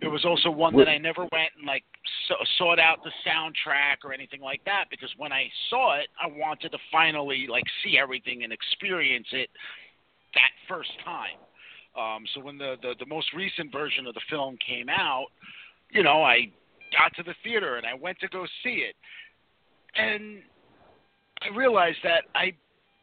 It was also one that I never went and like so, sought out the soundtrack or anything like that because when I saw it, I wanted to finally like see everything and experience it that first time. Um, so when the, the the most recent version of the film came out, you know, I got to the theater and I went to go see it, and I realized that I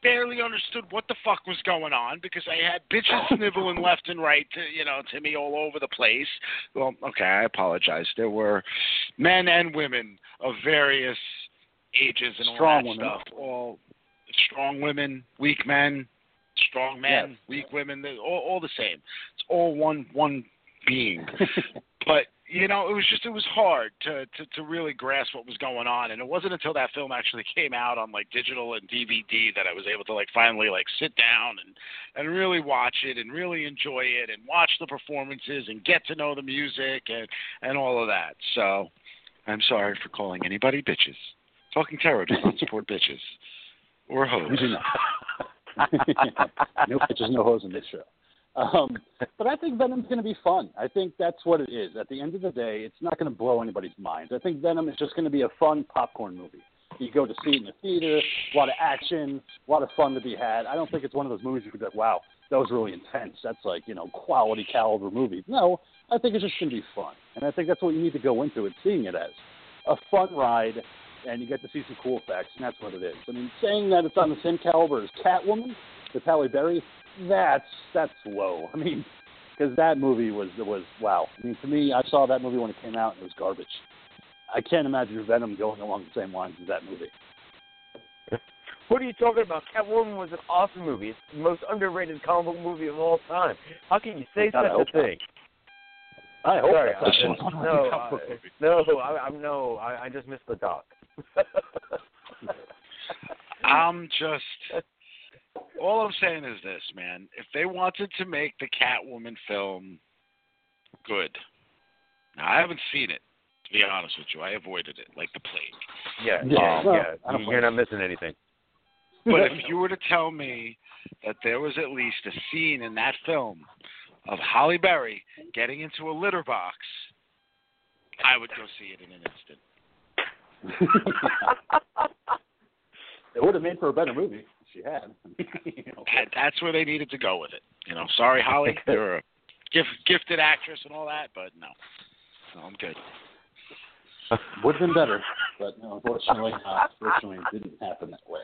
barely understood what the fuck was going on because I had bitches sniveling left and right, to, you know, to me all over the place. Well, okay, I apologize. There were men and women of various ages and Strong all that women. stuff. All strong women, weak men, strong men, Yes. weak women. They're all, all the same. It's all one one being. but you know, it was just it was hard to, to to really grasp what was going on, and it wasn't until that film actually came out on like digital and DVD that I was able to like finally like sit down and and really watch it and really enjoy it and watch the performances and get to know the music and and all of that. So, I'm sorry for calling anybody bitches. Talking Terror does not support bitches or hoes. We do not. no pitches, no hoes in this show. Um, but I think Venom's going to be fun. I think that's what it is. At the end of the day, it's not going to blow anybody's minds. I think Venom is just going to be a fun popcorn movie. You go to see it in the theater, a lot of action, a lot of fun to be had. I don't think it's one of those movies you could be like, wow, that was really intense. That's like, you know, quality caliber movie. No, I think it's just going to be fun. And I think that's what you need to go into it, seeing it as a fun ride, and you get to see some cool effects, and that's what it is. I mean, saying that it's on the same caliber as Catwoman with Halle Berry, that's that's low. I mean, because that movie was was wow. I mean, to me, I saw that movie when it came out, and it was garbage. I can't imagine Venom going along the same lines as that movie. What are you talking about? Catwoman was an awesome movie. It's the most underrated comic book movie of all time. How can you say God, I such a hope not. thing? I hope Sorry, that's I- what's going on in no, the comic book I- no, I, I'm no, I, I just missed the doc. I'm just all I'm saying is this, man. If they wanted to make the Catwoman film good, now I haven't seen it. To be honest with you, I avoided it like the plague. yeah, Yeah, yeah, yeah. I don't You're not missing anything. But if you were to tell me that there was at least a scene in that film of Halle Berry getting into a litter box, I would go see it in an instant. it would have made for a better movie if she had. you know, That, that's where they needed to go with it. You know, sorry, Halle, you're a gift, gifted actress and all that, but no, no, I'm good. would have been better, but no, unfortunately, uh, unfortunately, it didn't happen that way.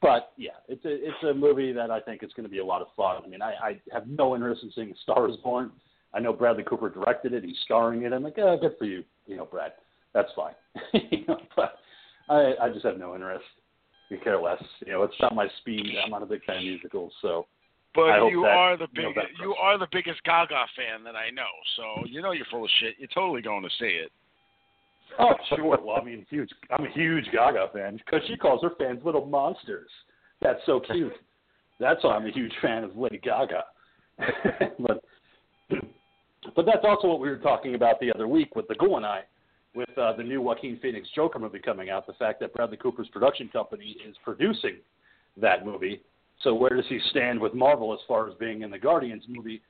But yeah, it's a it's a movie that I think is going to be a lot of fun. I mean, I, I have no interest in seeing *Star Is Born*. I know Bradley Cooper directed it; he's starring it. I'm like, oh, good for you, you know, Brad. That's fine. you know, but I I just have no interest. You care less. You know, it's not my speed. I'm not a big fan of musicals, so But you that, are the you know, big, you are the biggest Gaga fan that I know. So you know you're full of shit. You're totally going to see it. Oh, sure. Well, I mean, huge. I'm a huge Gaga fan because she calls her fans little monsters. That's so cute. That's why I'm a huge fan of Lady Gaga. but but that's also what we were talking about the other week with the Ghoul and I, with uh, the new Joaquin Phoenix Joker movie coming out. The fact that Bradley Cooper's production company is producing that movie. So where does he stand with Marvel as far as being in the Guardians movie?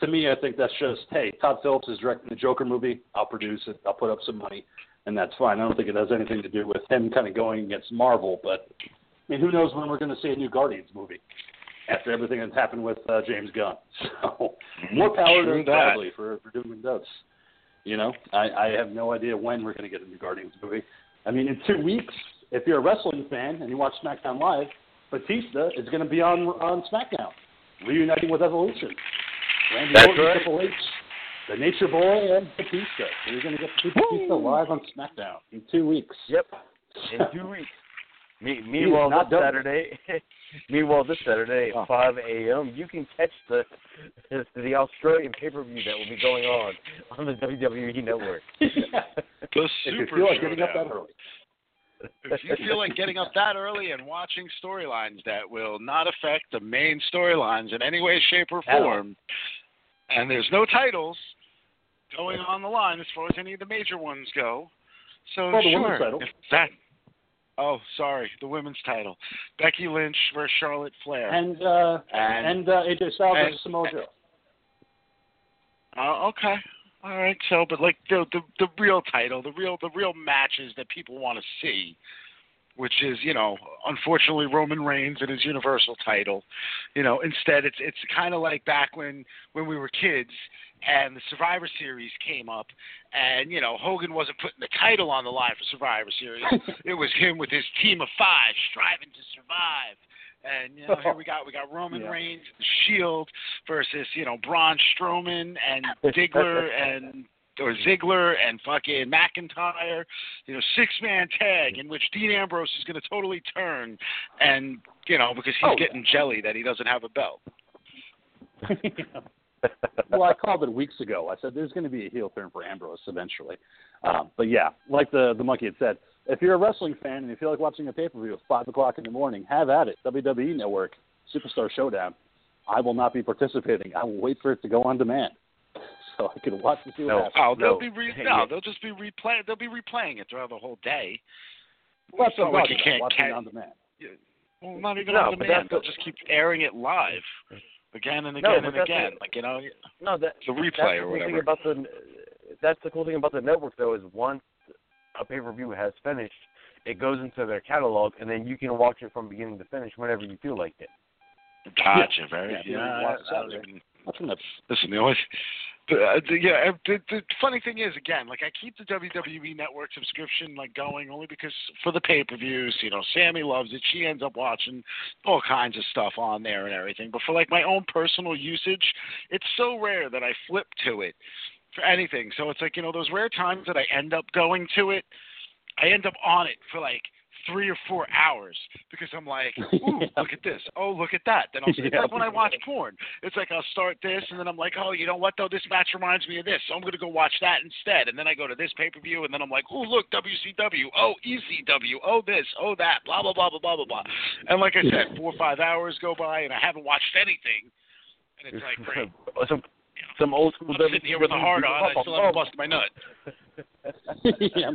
To me, I think that's just hey, Todd Phillips is directing the Joker movie. I'll produce it. I'll put up some money, and that's fine. I don't think it has anything to do with him kind of going against Marvel. But I mean, who knows when we're going to see a new Guardians movie after everything that's happened with uh, James Gunn? So more power to. Bradley for for doing does. You know, I, I have no idea when we're going to get a new Guardians movie. I mean, in two weeks, if you're a wrestling fan and you watch SmackDown Live, Batista is going to be on on SmackDown, reuniting with Evolution. Randy That's Orton, right. Triple H, the Nature Boy, and Batista. So you're going to get Batista live on SmackDown in two weeks. Yep. In two weeks. Me, meanwhile, this done. Saturday, meanwhile this Saturday Oh. at 5 a.m., you can catch the the Australian pay-per-view that will be going on on the WWE Network. The super if you feel like getting up that early. if you feel like getting up that early and watching storylines that will not affect the main storylines in any way, shape, or form, and there's no titles going on the line as far as any of the major ones go. So Well, the sure, if that. Oh, sorry, the women's title: Becky Lynch versus Charlotte Flair. And uh, And- and uh, AJ Styles versus Samoa Joe. Oh, okay. All right. So, but like the the the real title, the real the real matches that people want to see, which is you know, unfortunately Roman Reigns and his Universal title. You know, instead it's it's kind of like back when when we were kids and the Survivor Series came up, and you know Hogan wasn't putting the title on the line for Survivor Series. it was him with his team of five striving to survive. And you know, here we got we got Roman Yeah. Reigns, the Shield versus you know Braun Strowman and Ziggler and or Ziggler and fucking McIntyre, you know, six man tag in which Dean Ambrose is going to totally turn, and you know because he's Oh, yeah. getting jelly that he doesn't have a belt. well, I called it weeks ago. I said there's going to be a heel turn for Ambrose eventually. Um, but yeah, like the the monkey had said, if you're a wrestling fan and you feel like watching a pay per view at five o'clock in the morning, have at it. WWE Network, Superstar Showdown. I will not be participating. I will wait for it to go on demand, so I can watch and see what No. happens. Oh, they'll No. be re- no, they'll just be replaying. They'll be replaying it throughout the whole day. Well, that's It's not like you can't about, watching ca- on demand. Well, not even No, on but demand. They'll just keep airing it live again and again but and again. the- Like you know, No, that the replay that's the or cool whatever. thing about the that's the cool thing about the network though is once a pay per view has finished, it goes into their catalog and then you can watch it from beginning to finish whenever you feel like it. Gotcha. Very. Yeah, Yeah. yeah, watch I- I Saturday. mean, Watching. Listen, the only, the, uh, yeah, uh, the, the funny thing is, again, like I keep the WWE Network subscription like going only because for the pay-per-views, you know, Sammy loves it. She ends up watching all kinds of stuff on there and everything. But for like my own personal usage, it's so rare that I flip to it for anything. So it's like you know those rare times that I end up going to it, I end up on it for like three or four hours because I'm like, ooh, Yeah. look at this. Oh, look at that. Then I'll, it's Yeah. like when I watch porn. It's like I'll start this and then I'm like, oh, you know what though? This match reminds me of this, so I'm gonna go watch that instead. And then I go to this pay per view and then I'm like, oh, look, WCW. Oh, ECW. Oh, this. Oh, that. Blah blah blah blah blah blah blah. And like I said, four or five hours go by and I haven't watched anything. And it's like, great. some some old school I'm sitting here with a hard on. I still haven't busted my nut. yeah.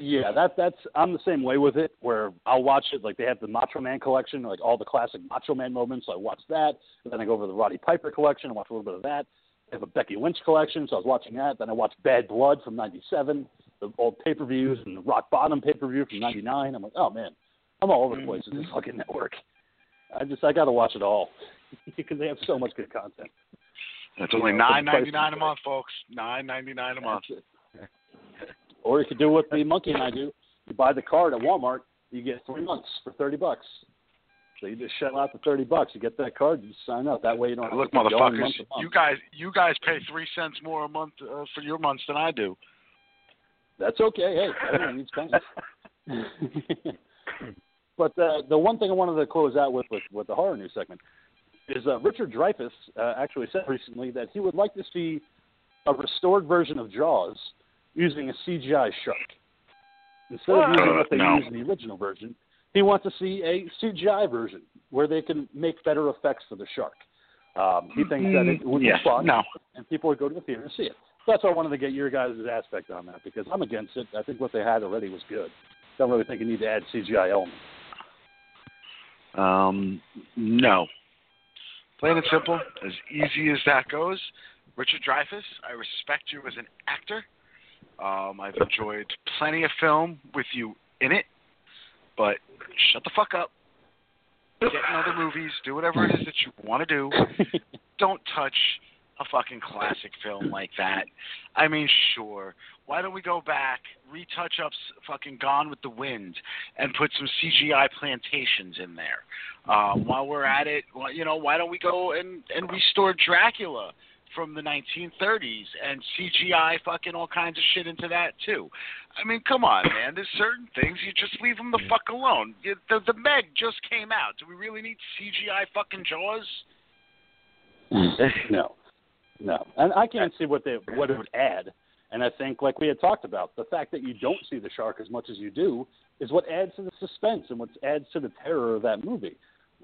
Yeah, that that's I'm the same way with it. Where I'll watch it like they have the Macho Man collection, like all the classic Macho Man moments. So I watch that, and then I go over to the Roddy Piper collection and watch a little bit of that. They have a Becky Lynch collection, so I was watching that. Then I watched Bad Blood from '97, the old pay-per-views, and the Rock Bottom pay-per-view from '99. I'm like, oh man, I'm all over the place with this mm-hmm. fucking network. I just I got to watch it all because they have so much good content. It's only You know, for the nine ninety nine a month, folks. Nine ninety nine a month. That's it. Or you could do what the monkey and I do. You buy the card at Walmart, you get three months for thirty bucks. So you just shell out the thirty bucks. You get that card, you sign up. That way you don't have Look, to keep going motherfuckers, month month. you guys, you guys pay three cents more a month uh, for your months than I do. That's okay. Hey, everyone needs but uh, the one thing I wanted to close out with with, with the horror news segment is uh, Richard Dreyfuss uh, actually said recently that he would like to see a restored version of Jaws using a CGI shark. Instead of What? using what they No. used in the original version, he wants to see a CGI version where they can make better effects for the shark. Um, he thinks that it would yes, be fun, no. and people would go to the theater and see it. So that's why I wanted to get your guys' aspect on that because I'm against it. I think what they had already was good. Don't really think you need to add CGI elements. Um, no. Plain and simple, as easy as that goes. Richard Dreyfuss, I respect you as an actor. Um, I've enjoyed plenty of film with you in it, but shut the fuck up. Get in other movies. Do whatever it is that you want to do. Don't touch a fucking classic film like that. I mean, sure. Why don't we go back, retouch up fucking Gone with the Wind, and put some CGI plantations in there? Um, while we're at it, well, you know, why don't we go and and restore Dracula from the 1930s and CGI fucking all kinds of shit into that too? I mean, come on, man. There's certain things you just leave them the fuck alone. The the Meg just came out. Do we really need CGI fucking Jaws? no, no, and I can't see what they what it would add. And I think, like we had talked about, the fact that you don't see the shark as much as you do is what adds to the suspense and what adds to the terror of that movie.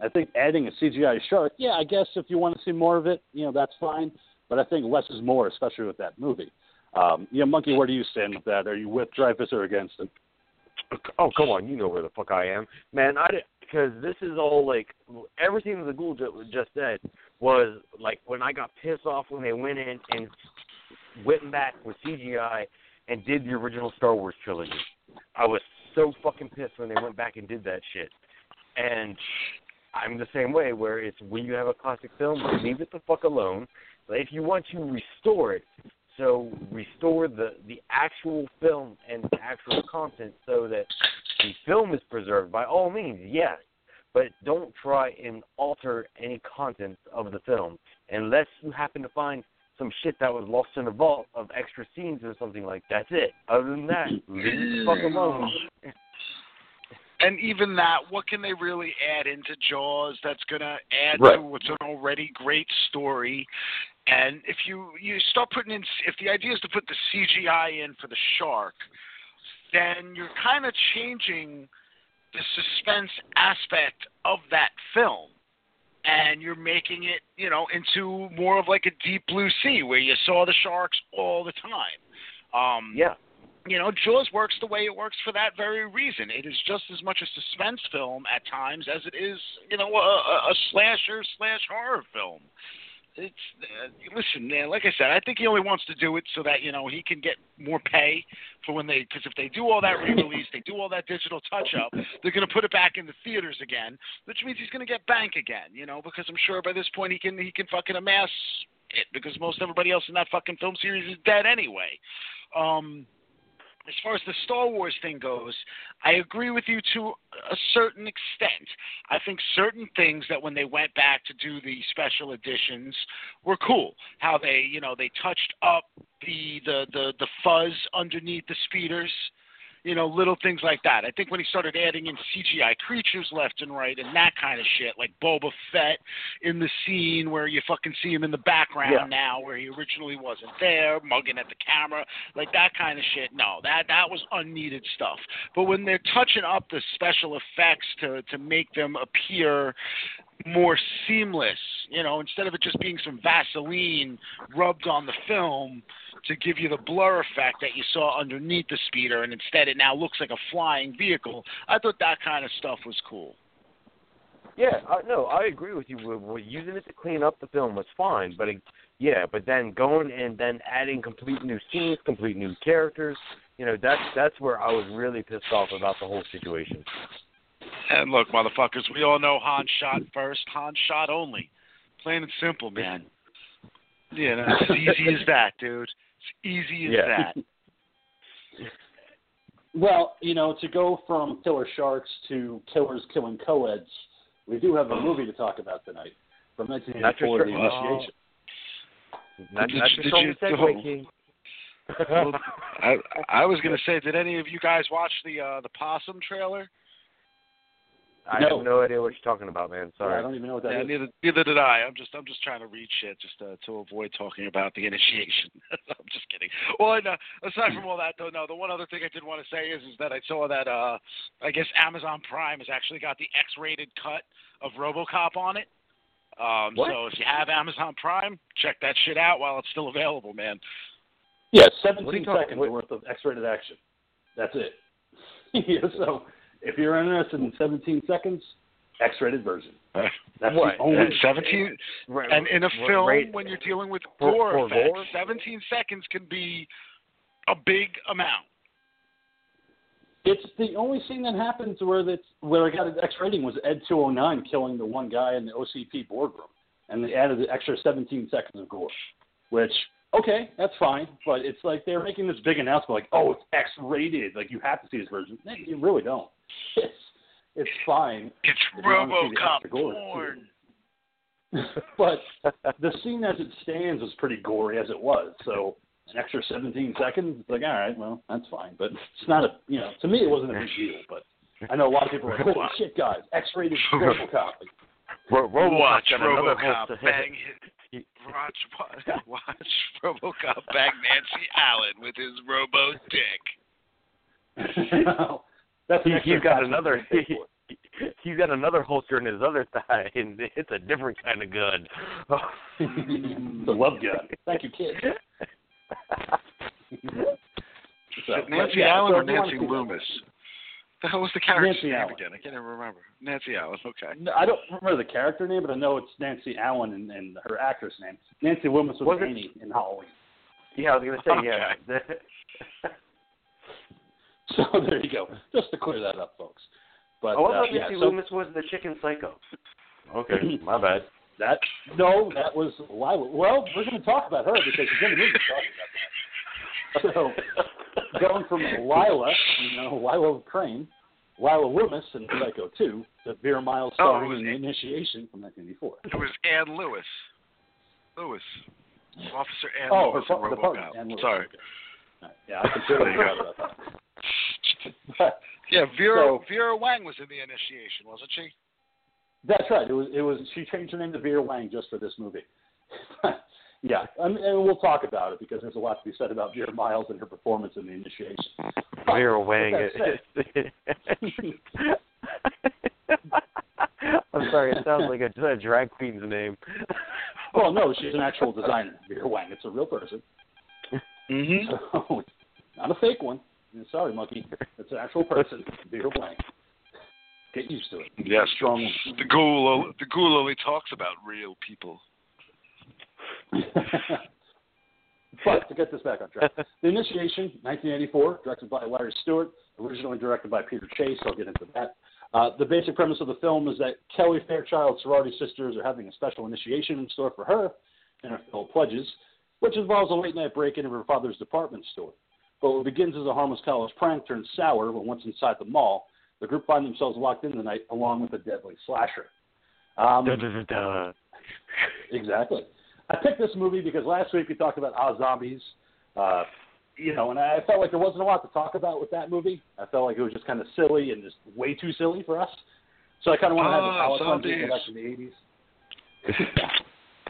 I think adding a CGI shark, yeah, I guess if you want to see more of it, you know, that's fine. But I think less is more, especially with that movie. Um, you know, Monkey, where do you stand with that? Are you with Dreyfuss or against him? Oh come on, you know where the fuck I am, man. I because this is all like everything that the ghoul just said was like when I got pissed off when they went in and went back with CGI and did the original Star Wars trilogy. I was so fucking pissed when they went back and did that shit. And I'm the same way where it's when you have a classic film, leave it the fuck alone. But if you want to restore it, so restore the the actual film and the actual content so that the film is preserved by all means, yes. But don't try and alter any content of the film unless you happen to find some shit that was lost in a vault of extra scenes or something like that's it. Other than that, leave it the fuck alone. And even that, what can they really add into Jaws that's going to add Right. to what's an already great story? And if you you start putting in, if the idea is to put the CGI in for the shark, then you're kind of changing the suspense aspect of that film. And you're making it, you know, into more of like a deep blue sea where you saw the sharks all the time. Um, Yeah. you know, Jaws works the way it works for that very reason. It is just as much a suspense film at times as it is, you know, a, a, a slasher slash horror film. It's uh, listen, man. Like I said, I think he only wants to do it so that you know he can get more pay for when they because if they do all that re-release, they do all that digital touch-up, they're going to put it back in the theaters again, which means he's going to get bank again. You know, because I'm sure by this point he can he can fucking amass it because most everybody else in that fucking film series is dead anyway. Um, as far as the Star Wars thing goes, I agree with you to a certain extent. I think certain things that when they went back to do the special editions were cool. How they, you know, they touched up the the the, the fuzz underneath the speeders. You know, little things like that. I think when he started adding in CGI creatures left and right and that kind of shit, like Boba Fett in the scene where you fucking see him in the background Yeah. now, where he originally wasn't there, mugging at the camera, like that kind of shit. No, that that was unneeded stuff. But when they're touching up the special effects to to make them appear more seamless. You know, instead of it just being some Vaseline rubbed on the film to give you the blur effect that you saw underneath the speeder, and instead it now looks like a flying vehicle. I thought that kind of stuff was cool. Yeah, I, no, I agree with you. We're, we're using it to clean up the film was fine, but it, yeah, but then going and then adding complete new scenes, complete new characters, you know, that's that's where I was really pissed off about the whole situation. And look, motherfuckers, we all know Han shot first, Han shot only. Plain and simple, man. You know, it's as easy as that, dude. It's easy as Yeah. that. Well, you know, to go from killer sharks to killers killing co-eds, we do have a movie to talk about tonight from 1984, The Not your- Initiation. Not, Did not you- did you- segue, oh. Well, I I was gonna say, did any of you guys watch the uh the possum trailer? I No. have no idea what you're talking about, man. Yeah, I don't even know what that Yeah, is. neither neither did I. I'm just I'm just trying to read shit just uh, to avoid talking about the initiation. I'm just kidding. Well, and, uh, aside from all that, though, no. The one other thing I did want to say is is that I saw that uh I guess Amazon Prime has actually got the X-rated cut of RoboCop on it. Um, What? so if you have Amazon Prime, check that shit out while it's still available, man. Yeah, 17 you talking- seconds worth of X-rated action. That's it. yeah, so if you're interested in 17 seconds, X-rated version. That's What? the only. And 17 Right, and in a right, film right. when you're dealing with For- gore for effects, gore? 17 seconds can be a big amount. It's the only scene that happens where that's where I got an X rating was Ed 209 killing the one guy in the OCP boardroom, and they added the extra 17 seconds of gore, which okay, that's fine, but it's like they're making this big announcement like, oh, it's X rated, like you have to see this version. No, you really don't. It's it's fine, It's If you wanna see the RoboCop porn. but the scene as it stands was pretty gory as it was. So an extra 17 seconds, it's like, all right, well, that's fine. But it's not a, you know, to me it wasn't a big deal. But I know a lot of people are like, holy shit, guys, X-rated RoboCop. Like, Ro- RoboCop's Watch RoboCop bang his, watch, watch watch RoboCop bang Nancy Allen with his robo dick. that's an he, he's got another. you can pay for. He's got another holster in his other thigh, and it's a different kind of gun. the love gun. Thank you, kid. So, Nancy yeah, Allen so or if you wanna Nancy see that- Loomis? The hell was the character's Nancy name Allen. again? I can't even remember. Nancy Allen. Okay. No, I don't remember the character name, but I know it's Nancy Allen and, and her actress name. Nancy Loomis was Was it- Annie in Halloween. yeah, I was gonna say yeah. So there you go. Just to clear that up, folks. But oh, I uh, thought yeah, Nancy so Loomis was the chicken psycho. Okay, my bad. that no, that was Lila. Well, we're going to talk about her because she's in the movie talking about that. So going from Lila, you know, Lila Crane, Lila Loomis in Psycho 2 to Vera Miles Oh, starring was in The Ann- Initiation from 1984. It was Ann Lewis. Lewis. Officer Ann Oh, Lewis in the partner, Ann Lewis. Sorry. Okay. Right. Yeah, I completely forgot about that. Yeah, Vera So- Vera Wang was in the initiation, wasn't she? That's right. It was. It was. She changed her name to Vera Wang just for this movie. yeah, I mean, and we'll talk about it because there's a lot to be said about Vera Miles and her performance in the initiation. Vera Wang. With I'm sorry, it sounds like a, a drag queen's name. Well, no, she's an actual designer, Vera Wang. It's a real person. Mm-hmm. So, not a fake one. Sorry, monkey. It's an actual person, Vera Wang. Get used to it. Yes. Strong. The ghoul, the ghoul only talks about real people. but to get this back on track, The Initiation, 1984, directed by Larry Stewart, originally directed by Peter Chase. I'll get into that. Uh, the basic premise of the film is that Kelly Fairchild's sorority sisters are having a special initiation in store for her and her fellow pledges, which involves a late night break in of her father's department store. But what begins as a harmless college prank turns sour when once inside the mall, the group find themselves locked in the night along with a deadly slasher. Um. Exactly. I picked this movie because last week we talked about Ah Zombies, uh, you know, and I felt like there wasn't a lot to talk about with that movie. I felt like it was just kind of silly and just way too silly for us. So I kind of want to have a Ah, palate cleanser zombies. go back to the 80s.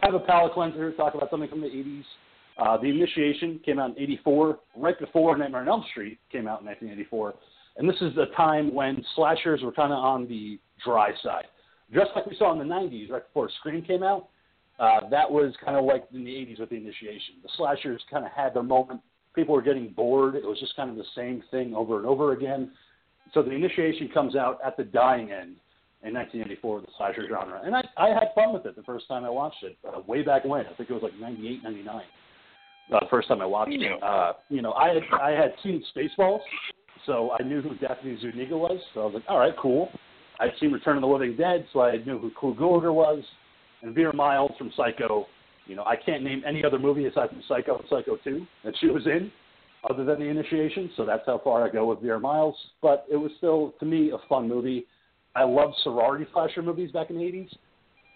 have a palate cleanser, talk about something from the 80s. Uh, the Initiation came out in 84, right before Nightmare on Elm Street came out in 1984. And this is the time when slashers were kind of on the dry side. just like we saw in the '90s, right before Scream came out. Uh, that was kind of like in the '80s with the initiation. The slashers kind of had their moment. People were getting bored. It was just kind of the same thing over and over again. So the initiation comes out at the dying end in 1984 with the slasher genre, and I, I had fun with it the first time I watched it, uh, way back when. I think it was like '98, '99. Uh, the first time I watched it. Uh, you know, I had I had seen Spaceballs, so I knew who Daphne Zuniga was. So I was like, all right, cool. I'd seen Return of the Living Dead, so I knew who Clu Gulager was, and Vera Miles from Psycho. You know, I can't name any other movie aside from Psycho and Psycho 2 that she was in, other than the initiation. So that's how far I go with Vera Miles. But it was still, to me, a fun movie. I loved sorority slasher movies back in the 80s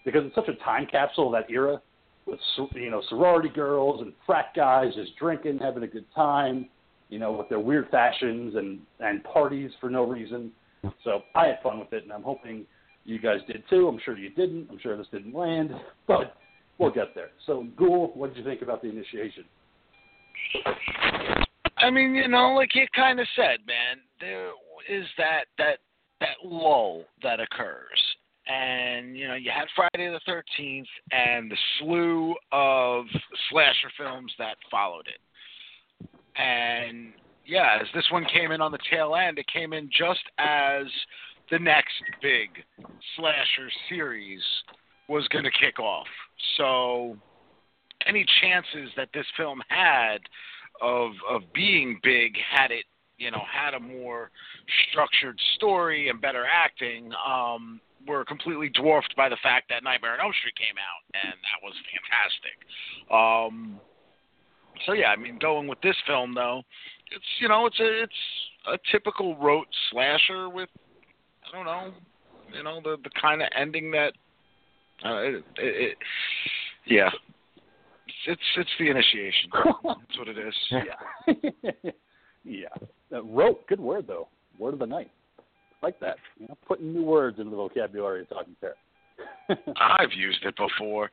because it's such a time capsule of that era with you know sorority girls and frat guys just drinking, having a good time, you know, with their weird fashions and and parties for no reason. So I had fun with it, and I'm hoping you guys did too. I'm sure you didn't. I'm sure this didn't land, but we'll get there. So, Ghoul, what did you think about the initiation? I mean, you know, like you kind of said, man, there is that that that lull that occurs and you know you had Friday the Thirteenth and the slew of slasher films that followed it, and yeah, as this one came in on the tail end, it came in just as the next big slasher series was going to kick off. So, any chances that this film had of of being big had it you know had a more structured story and better acting um were completely dwarfed by the fact that Nightmare on Elm Street came out, and that was fantastic. Um, so yeah, I mean, going with this film though, it's you know, it's a it's a typical rote slasher with I don't know, you know, the the kind of ending that uh, it, it, it yeah. It's it's the initiation. That's what it is. Yeah. yeah. Uh, rote, good word though. Word of the night like that. You know, putting new words into the vocabulary of Talking Terror. I've used it before.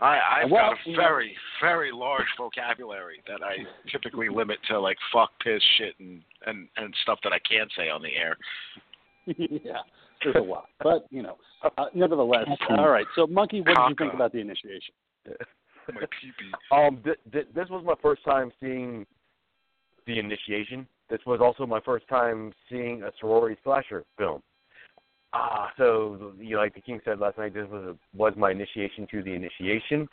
I, I've well, got a very, know, very large vocabulary that I typically limit to like fuck, piss, shit, and and and stuff that I can't say on the air. yeah, there's a lot, but you know, uh, nevertheless. All right, so monkey, what did you think about the initiation? my pee Um, th- th- this was my first time seeing the initiation. This was also my first time seeing a sorority slasher film. Ah, so you know, like the King said last night, this was a, was my initiation to the initiation.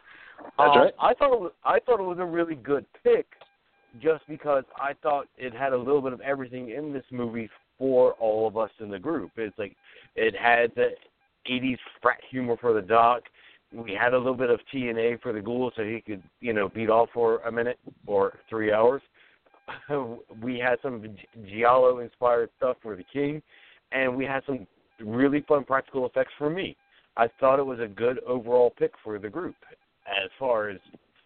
That's um, right. I thought it was, I thought it was a really good pick, just because I thought it had a little bit of everything in this movie for all of us in the group. It's like it had the '80s frat humor for the doc. We had a little bit of TNA for the ghoul, so he could you know beat off for a minute or three hours. we had some Giallo inspired stuff for the King, and we had some really fun practical effects for me. I thought it was a good overall pick for the group. As far as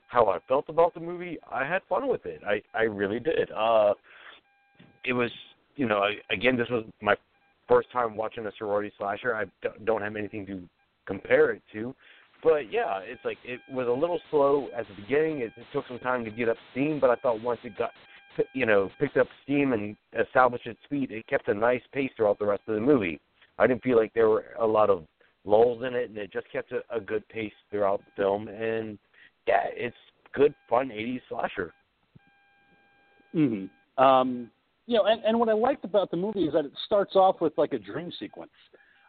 how I felt about the movie, I had fun with it. I I really did. Uh, it was you know again this was my first time watching a sorority slasher. I don't have anything to compare it to, but yeah, it's like it was a little slow at the beginning. It, it took some time to get up steam, but I thought once it got you know, picked up steam and established its feet, it kept a nice pace throughout the rest of the movie. I didn't feel like there were a lot of lulls in it, and it just kept a, a good pace throughout the film. And yeah, it's good, fun '80s slasher. hmm Um, you know, and, and what I liked about the movie is that it starts off with like a dream sequence,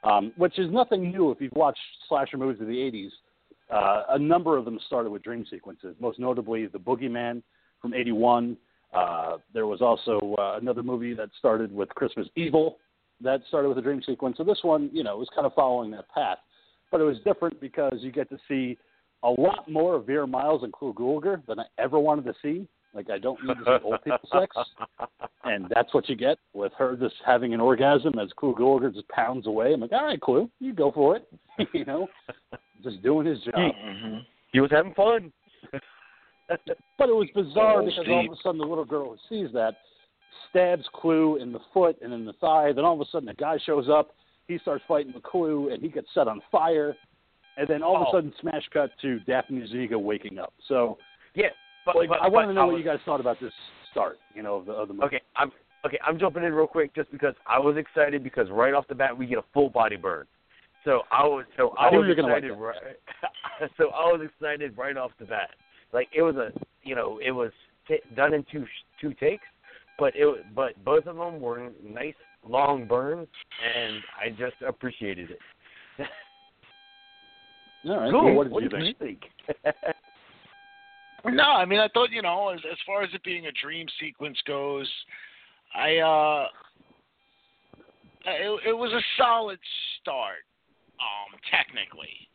um, which is nothing new if you've watched slasher movies of the '80s. Uh, a number of them started with dream sequences, most notably The Boogeyman from '81. Uh, there was also uh, another movie that started with Christmas Evil that started with a dream sequence. So this one, you know, was kind of following that path, but it was different because you get to see a lot more of Vera Miles and Clu Gulager than I ever wanted to see. Like I don't need to see old people sex, and that's what you get with her just having an orgasm as Clu Gulager just pounds away. I'm like, all right, Clu, you go for it. you know, just doing his job. Mm-hmm. He was having fun. but it was bizarre Oh, because Steve. all of a sudden the little girl who sees that stabs Clu in the foot and in the thigh. Then all of a sudden a guy shows up. He starts fighting with Clu and he gets set on fire. And then all of a Oh. sudden, smash cut to Daphne Zuniga waking up. So, Yeah, but, like, but I want to know was, what you guys thought about this start, you know, of the, of the movie. Okay, I'm okay. I'm jumping in real quick just because I was excited because right off the bat we get a full body burn. So I was so I, I was you like excited. right, so I was excited right off the bat. Like it was a you know it was t- done in two two takes, but it but both of them were nice long burns, and I just appreciated it. All right. cool. Well, what did what you did think? you think? No, I mean I thought you know as as far as it being a dream sequence goes, I uh it, it was a solid start um technically.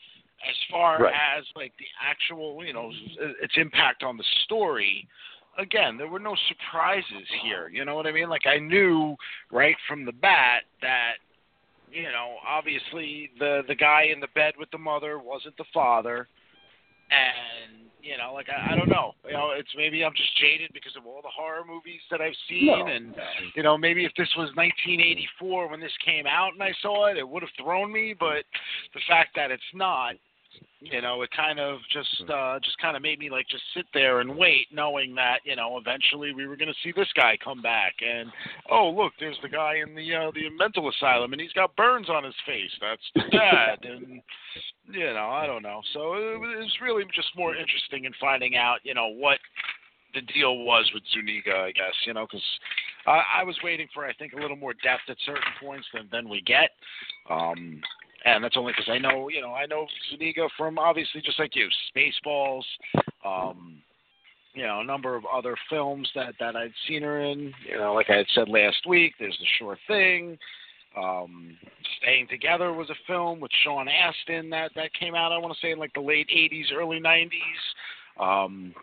As far Right. as like the actual, you know, its impact on the story, again, there were no surprises here. You know what I mean? Like I knew right from the bat that you know, obviously the the guy in the bed with the mother wasn't the father and you know, like I, I don't know, you know, it's maybe I'm just jaded because of all the horror movies that I've seen, No. and you know, maybe if this was 1984 when this came out and I saw it, it would have thrown me. But the fact that it's not, you know, it kind of just uh, just kind of made me like just sit there and wait, knowing that you know eventually we were going to see this guy come back, and oh look, there's the guy in the uh, the mental asylum, and he's got burns on his face. That's the dad, and you know, I don't know. So it was really just more interesting in finding out, you know, what the deal was with Zuniga, I guess, you know, because I, I was waiting for, I think, a little more depth at certain points than, than we get. Um, and that's only because I know, you know, I know Zuniga from obviously just like you, Spaceballs, um, you know, a number of other films that that I'd seen her in. You know, like I had said last week, there's The Sure Thing. Um, Staying Together was a film with Sean Astin that that came out. I want to say in like the late '80s, early '90s. Um,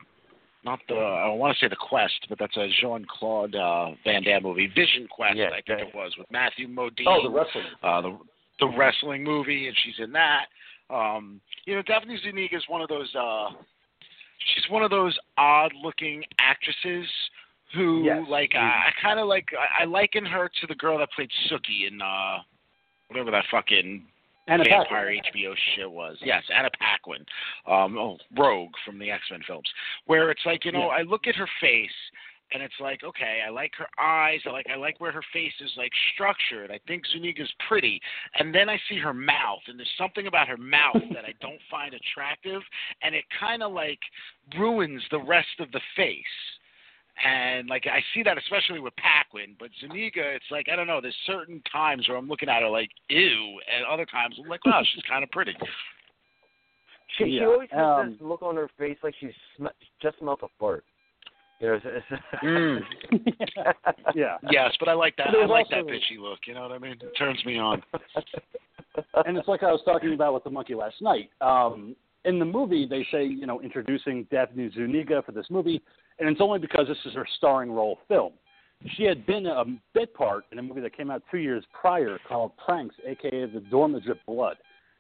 not the I want to say the Quest, but that's a Jean Claude uh, Van Damme movie, Vision Quest, Yeah, I think yeah. it was, with Matthew Modine Oh, the wrestling. uh, the the wrestling movie, and she's in that. Um, you know, Daphne Zuniga is one of those. Uh, she's one of those odd-looking actresses who, Yes. like, I, I kind of like. I, I liken her to the girl that played Sookie in uh, whatever that fucking Anna vampire Paquin. HBO shit was. Yes, Anna Paquin, um, oh, Rogue from the X Men films, where it's like you know I look at her face and it's like okay, I like her eyes, I like I like where her face is like structured. I think Zuniga's pretty, and then I see her mouth, and there's something about her mouth that I don't find attractive, and it kind of like ruins the rest of the face. And like I see that especially with Paquin, but Zuniga, it's like I don't know. There's certain times where I'm looking at her like ew, and other times I'm like, wow, she's kind of pretty. She, she always has um, this look on her face like she's sm- just smelled a fart. You know, it's, it's Mm. yeah. Yes, but I like that. But I there's like that bitchy look. You know what I mean? It turns me on. and it's like I was talking about with the monkey last night. Um, in the movie, they say, you know, introducing Daphne Zuniga for this movie, and it's only because this is her starring role film. She had been a bit part in a movie that came out two years prior called Pranks, aka The Dorm That Dripped Blood,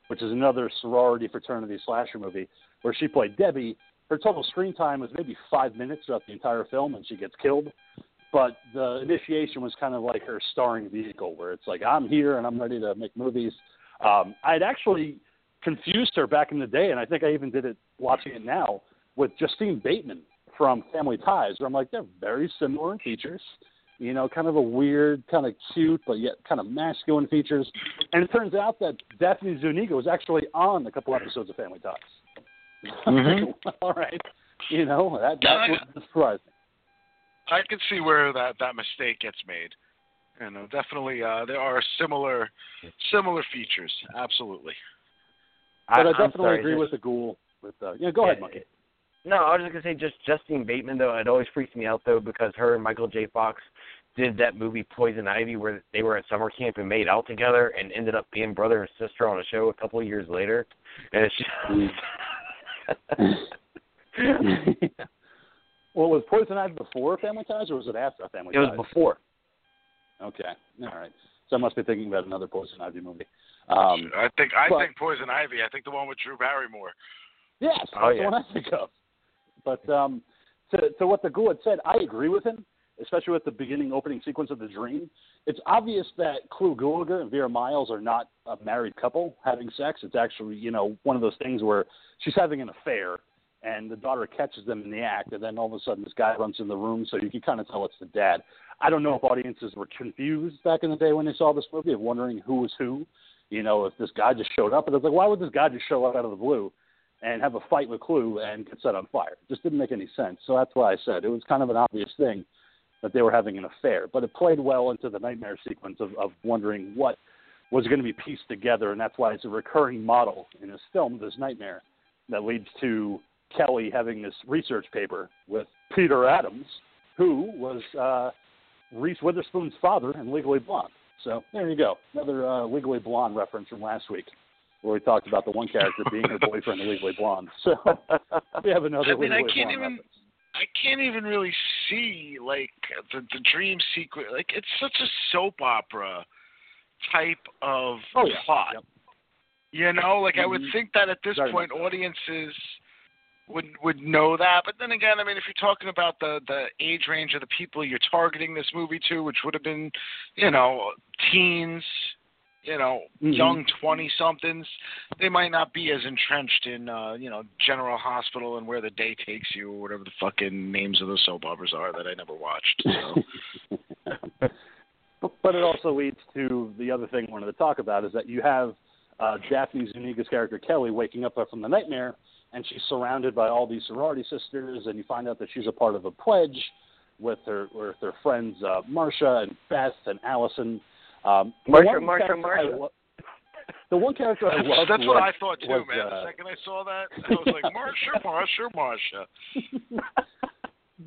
which is another sorority fraternity slasher movie where she played Debbie. Her total screen time was maybe five minutes throughout the entire film, and she gets killed. But the initiation was kind of like her starring vehicle, where it's like I'm here and I'm ready to make movies. Um, I'd actually confused her back in the day, and I think I even did it watching it now with Justine Bateman from Family Ties, where I'm like, they're very similar in features. You know, kind of a weird, kind of cute, but yet kind of masculine features. And it turns out that Daphne Zuniga was actually on a couple episodes of Family Ties. Mhm. All right. You know, that, that's what surprised me. I can see where that that mistake gets made. You know, definitely uh, there are similar similar features. Absolutely. But I, definitely sorry, agree just- with the ghoul. With uh, yeah, go ahead, Monkey. No, I was just gonna say just Justine Bateman though. It always freaks me out though because her and Michael J. Fox did that movie Poison Ivy where they were at summer camp and made out together and ended up being brother and sister on a show a couple of years later. And it's just well, was Poison Ivy before Family Ties, or was it after Family it was Ties? before. Okay, all right. So I must be thinking about another Poison Ivy movie. Um, I think I but- think Poison Ivy. I think the one with Drew Barrymore. yes, that's Oh, the yeah. one I think of. But um, to, to what the ghoul had said, I agree with him, especially with the beginning opening sequence of the dream. It's obvious that Clu Gulager and Vera Miles are not a married couple having sex. It's actually, you know, one of those things where she's having an affair and the daughter catches them in the act, and then all of a sudden this guy runs in the room, so you can kind of tell it's the dad. I don't know if audiences were confused back in the day when they saw this movie of wondering who was who, You know, if this guy just showed up, and I was like, why would this guy just show up out of the blue and have a fight with Clu and get set on fire? It just didn't make any sense. So that's why I said it was kind of an obvious thing that they were having an affair. But it played well into the nightmare sequence of, of wondering what was going to be pieced together, and that's why it's a recurring model in this film, this nightmare, that leads to Kelly having this research paper with Peter Adams, who was uh, Reese Witherspoon's father in Legally Blonde. So there you go, another uh, Legally Blonde reference from last week, where we talked about the one character being her boyfriend in Legally Blonde. So we have another I mean, I can't Blonde even. reference. I can't even really see like the the dream secret. Like it's such a soap opera type of Oh, yeah. plot. Yep. You know, like I would Mhm. think that at this Very point audiences would would know that. But then again, I mean, if you're talking about the the age range of the people you're targeting this movie to, which would have been, you know, teens, you know, Mhm. young twenty somethings, they might not be as entrenched in, uh, you know, General Hospital and Where the Day Takes You, or whatever the fucking names of the soap operas are that I never watched. So. but, but it also leads to the other thing I wanted to talk about is that you have uh, Daphne Zuniga's character Kelly waking up from the nightmare, and she's surrounded by all these sorority sisters, and you find out that she's a part of a pledge with her with her friends uh, Marcia and Beth and Allison. Um, the Marcia, one Marcia, I lo- the one character I That's, loved that's what was, I thought too, was, man. uh, the second I saw that, I was like, Marsha, Marsha, Marsha.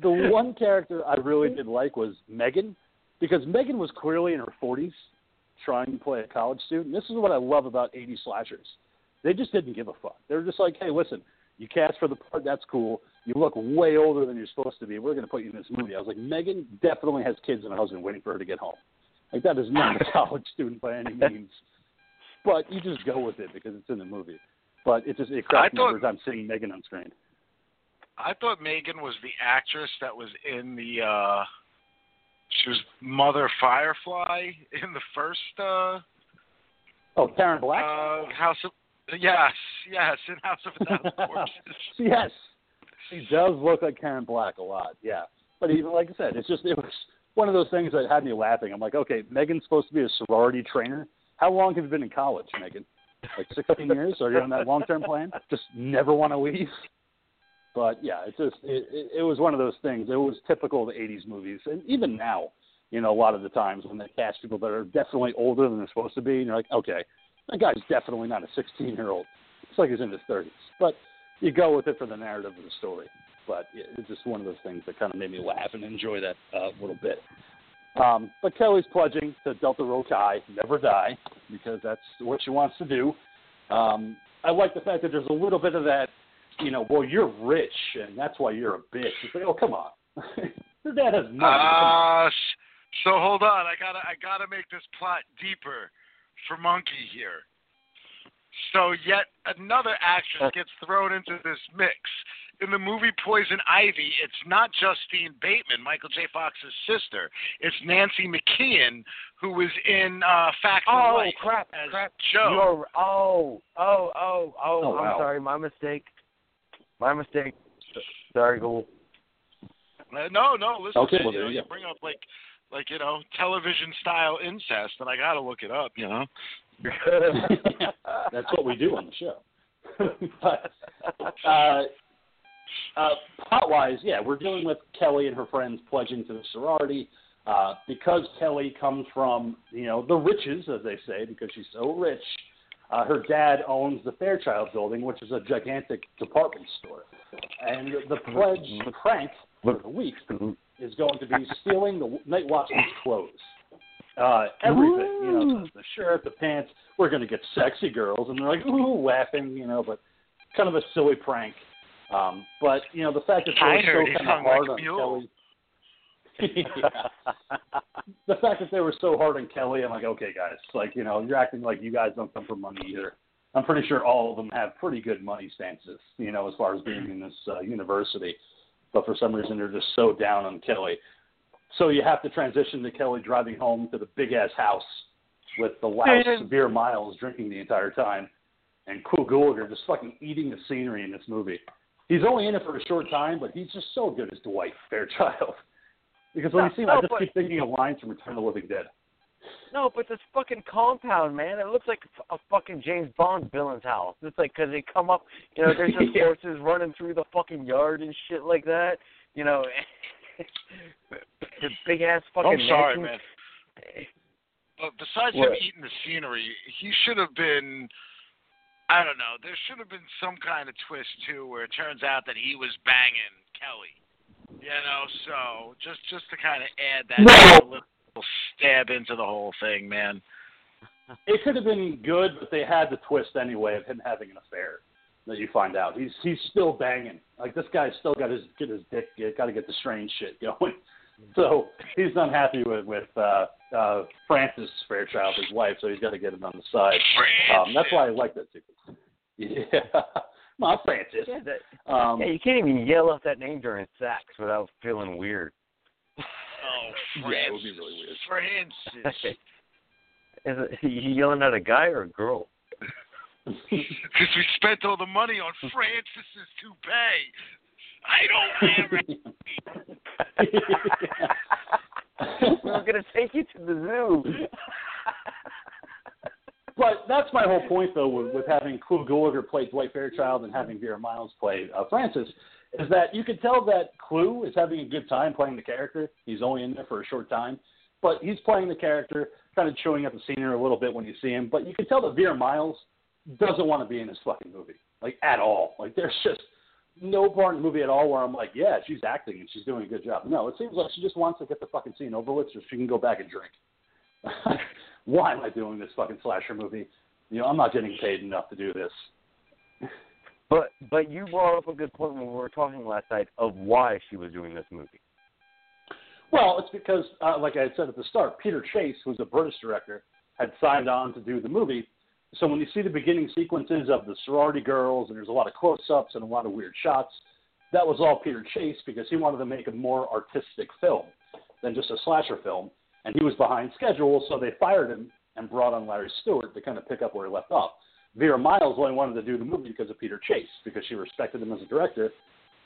the one character I really did like was Megan, because Megan was clearly in her 40s trying to play a college student. This is what I love about 80 slashers. They just didn't give a fuck. They were just like, hey, listen, you cast for the part, that's cool. You look way older than you're supposed to be. We're going to put you in this movie. I was like, Megan definitely has kids and a husband waiting for her to get home. Like, that is not a college student by any means. But you just go with it because it's in the movie. But it just it cracks me every time seeing Megan on screen. I thought Megan was the actress that was in the uh she was Mother Firefly in the first uh Oh, Karen Black. uh House of Yes, yes, in House of a Thousand Corpses. yes, she does look like Karen Black a lot. Yeah, but even like I said, it's just it was one of those things that had me laughing. I'm like, okay, Megan's supposed to be a sorority trainer. How long have you been in college, Megan? Like 16 years? Are you on that long-term plan? Just never want to leave. But yeah, it's just it, it, it was one of those things. It was typical of the '80s movies, and even now, you know, a lot of the times when they cast people that are definitely older than they're supposed to be, and you're like, okay, that guy's definitely not a 16-year-old. It's like he's in his 30s. But you go with it for the narrative of the story. But it's just one of those things that kind of made me laugh and enjoy that uh, little bit. Um, but Kelly's pledging to Delta Rho Chi, never die, because that's what she wants to do. Um, I like the fact that there's a little bit of that, you know, well, you're rich, and that's why you're a bitch. It's like, oh, come on. Your dad has money. Come. Uh so hold on, I gotta I gotta make this plot deeper for Monkey here. So yet another actress gets thrown into this mix. In the movie Poison Ivy, it's not Justine Bateman, Michael J. Fox's sister. It's Nancy McKeon, who was in uh, Facts of Oh Life crap! as Crap! Jo. You're, oh, oh, oh, oh! Oh, I'm wow. sorry, my mistake. My mistake. Sorry, Ghoul. Uh, no, no, listen, Okay, man, well, you, know, you you bring up like, like you know, television style incest, and I gotta look it up. You know. That's what we do on the show. but uh, uh, plot wise, yeah, we're dealing with Kelly and her friends pledging to the sorority. Uh, because Kelly comes from, you know, the riches, as they say, because she's so rich, uh, her dad owns the Fairchild building, which is a gigantic department store. And the pledge the prank for the week is going to be stealing the Night Watchman's clothes. Uh, everything, you know, the, the shirt, the pants. We're going to get sexy girls, and they're like, ooh, laughing, you know, but kind of a silly prank. Um, but you know, the fact that they were so kind of hard a on mule. Kelly. The fact that they were so hard on Kelly, I'm like, okay, guys, like you know, you're acting like you guys don't come from money either. I'm pretty sure all of them have pretty good money stances, you know, as far as being in this uh, university. But for some reason, they're just so down on Kelly. So you have to transition to Kelly driving home to the big ass house with the loud severe miles drinking the entire time, and Clu Gulager just fucking eating the scenery in this movie. He's only in it for a short time, but he's just so good as Dwight Fairchild. Because when you see him, I No, just but- keep thinking of lines from Return of the Living Dead. No, but this fucking compound, man, it looks like a fucking James Bond villain's house. It's like 'cause they come up, you know, there's just Yeah. horses running through the fucking yard and shit like that. You know, the big ass fucking. I'm sorry, mansion. man. But besides him eating the scenery, he should have been. I don't know. There should have been some kind of twist too, where it turns out that he was banging Kelly. You know, so just just to kind of add that No. little stab into the whole thing, man. It could have been good, but they had the twist anyway of him having an affair. That you find out he's he's still banging. Like this guy's still got his get his dick. Got to get the strange shit going. So he's unhappy with with uh, uh, Frances Fairchild, his wife. So he's got to get it on the side. Um, that's why I like that sequence. Yeah, my Francis. Yeah, that, Um, yeah, you can't even yell out that name during sex without feeling weird. Oh, Yeah, Francis. it would be really weird. Francis. Is it, you yelling at a guy or a girl? Because we spent all the money on Francis's toupee. I don't wear it. We're gonna take you to the zoo. But that's my whole point, though, with, with having Clu Gulager play Dwight Fairchild and having Vera Miles play uh, Francis, is that you can tell that Clu is having a good time playing the character. He's only in there for a short time, but he's playing the character, kind of chewing up the scenery a little bit when you see him. But you can tell that Vera Miles doesn't want to be in this fucking movie, like at all. Like there's just no part in the movie at all where I'm like, yeah, she's acting and she's doing a good job. No, it seems like she just wants to get the fucking scene over with so she can go back and drink. Why am I doing this fucking slasher movie? You know, I'm not getting paid enough to do this. But but you brought up a good point when we were talking last night of why she was doing this movie. Well, it's because, uh, like I had said at the start, Peter Chase, who's a British director, had signed on to do the movie. So when you see the beginning sequences of the sorority girls, and there's a lot of close-ups and a lot of weird shots, that was all Peter Chase because he wanted to make a more artistic film than just a slasher film, and he was behind schedule, so they fired him and brought on Larry Stewart to kind of pick up where he left off. Vera Miles only wanted to do the movie because of Peter Chase because she respected him as a director.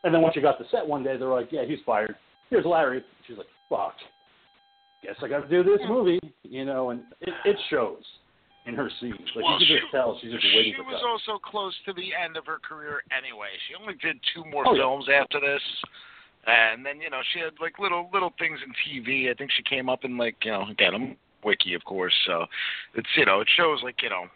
And then once she got to set one day, they're like, "Yeah, he's fired. Here's Larry." She's like, "Fuck, guess I got to do this movie," you know, and it, it shows in her scenes. Like Well, you she- just tell she's just waiting she was that. also close to the end of her career anyway. She only did two more Oh, yeah. films after this, and then you know she had like little little things in TV. I think she came up in like you know again I'm wiki of course, so it's you know it shows like you know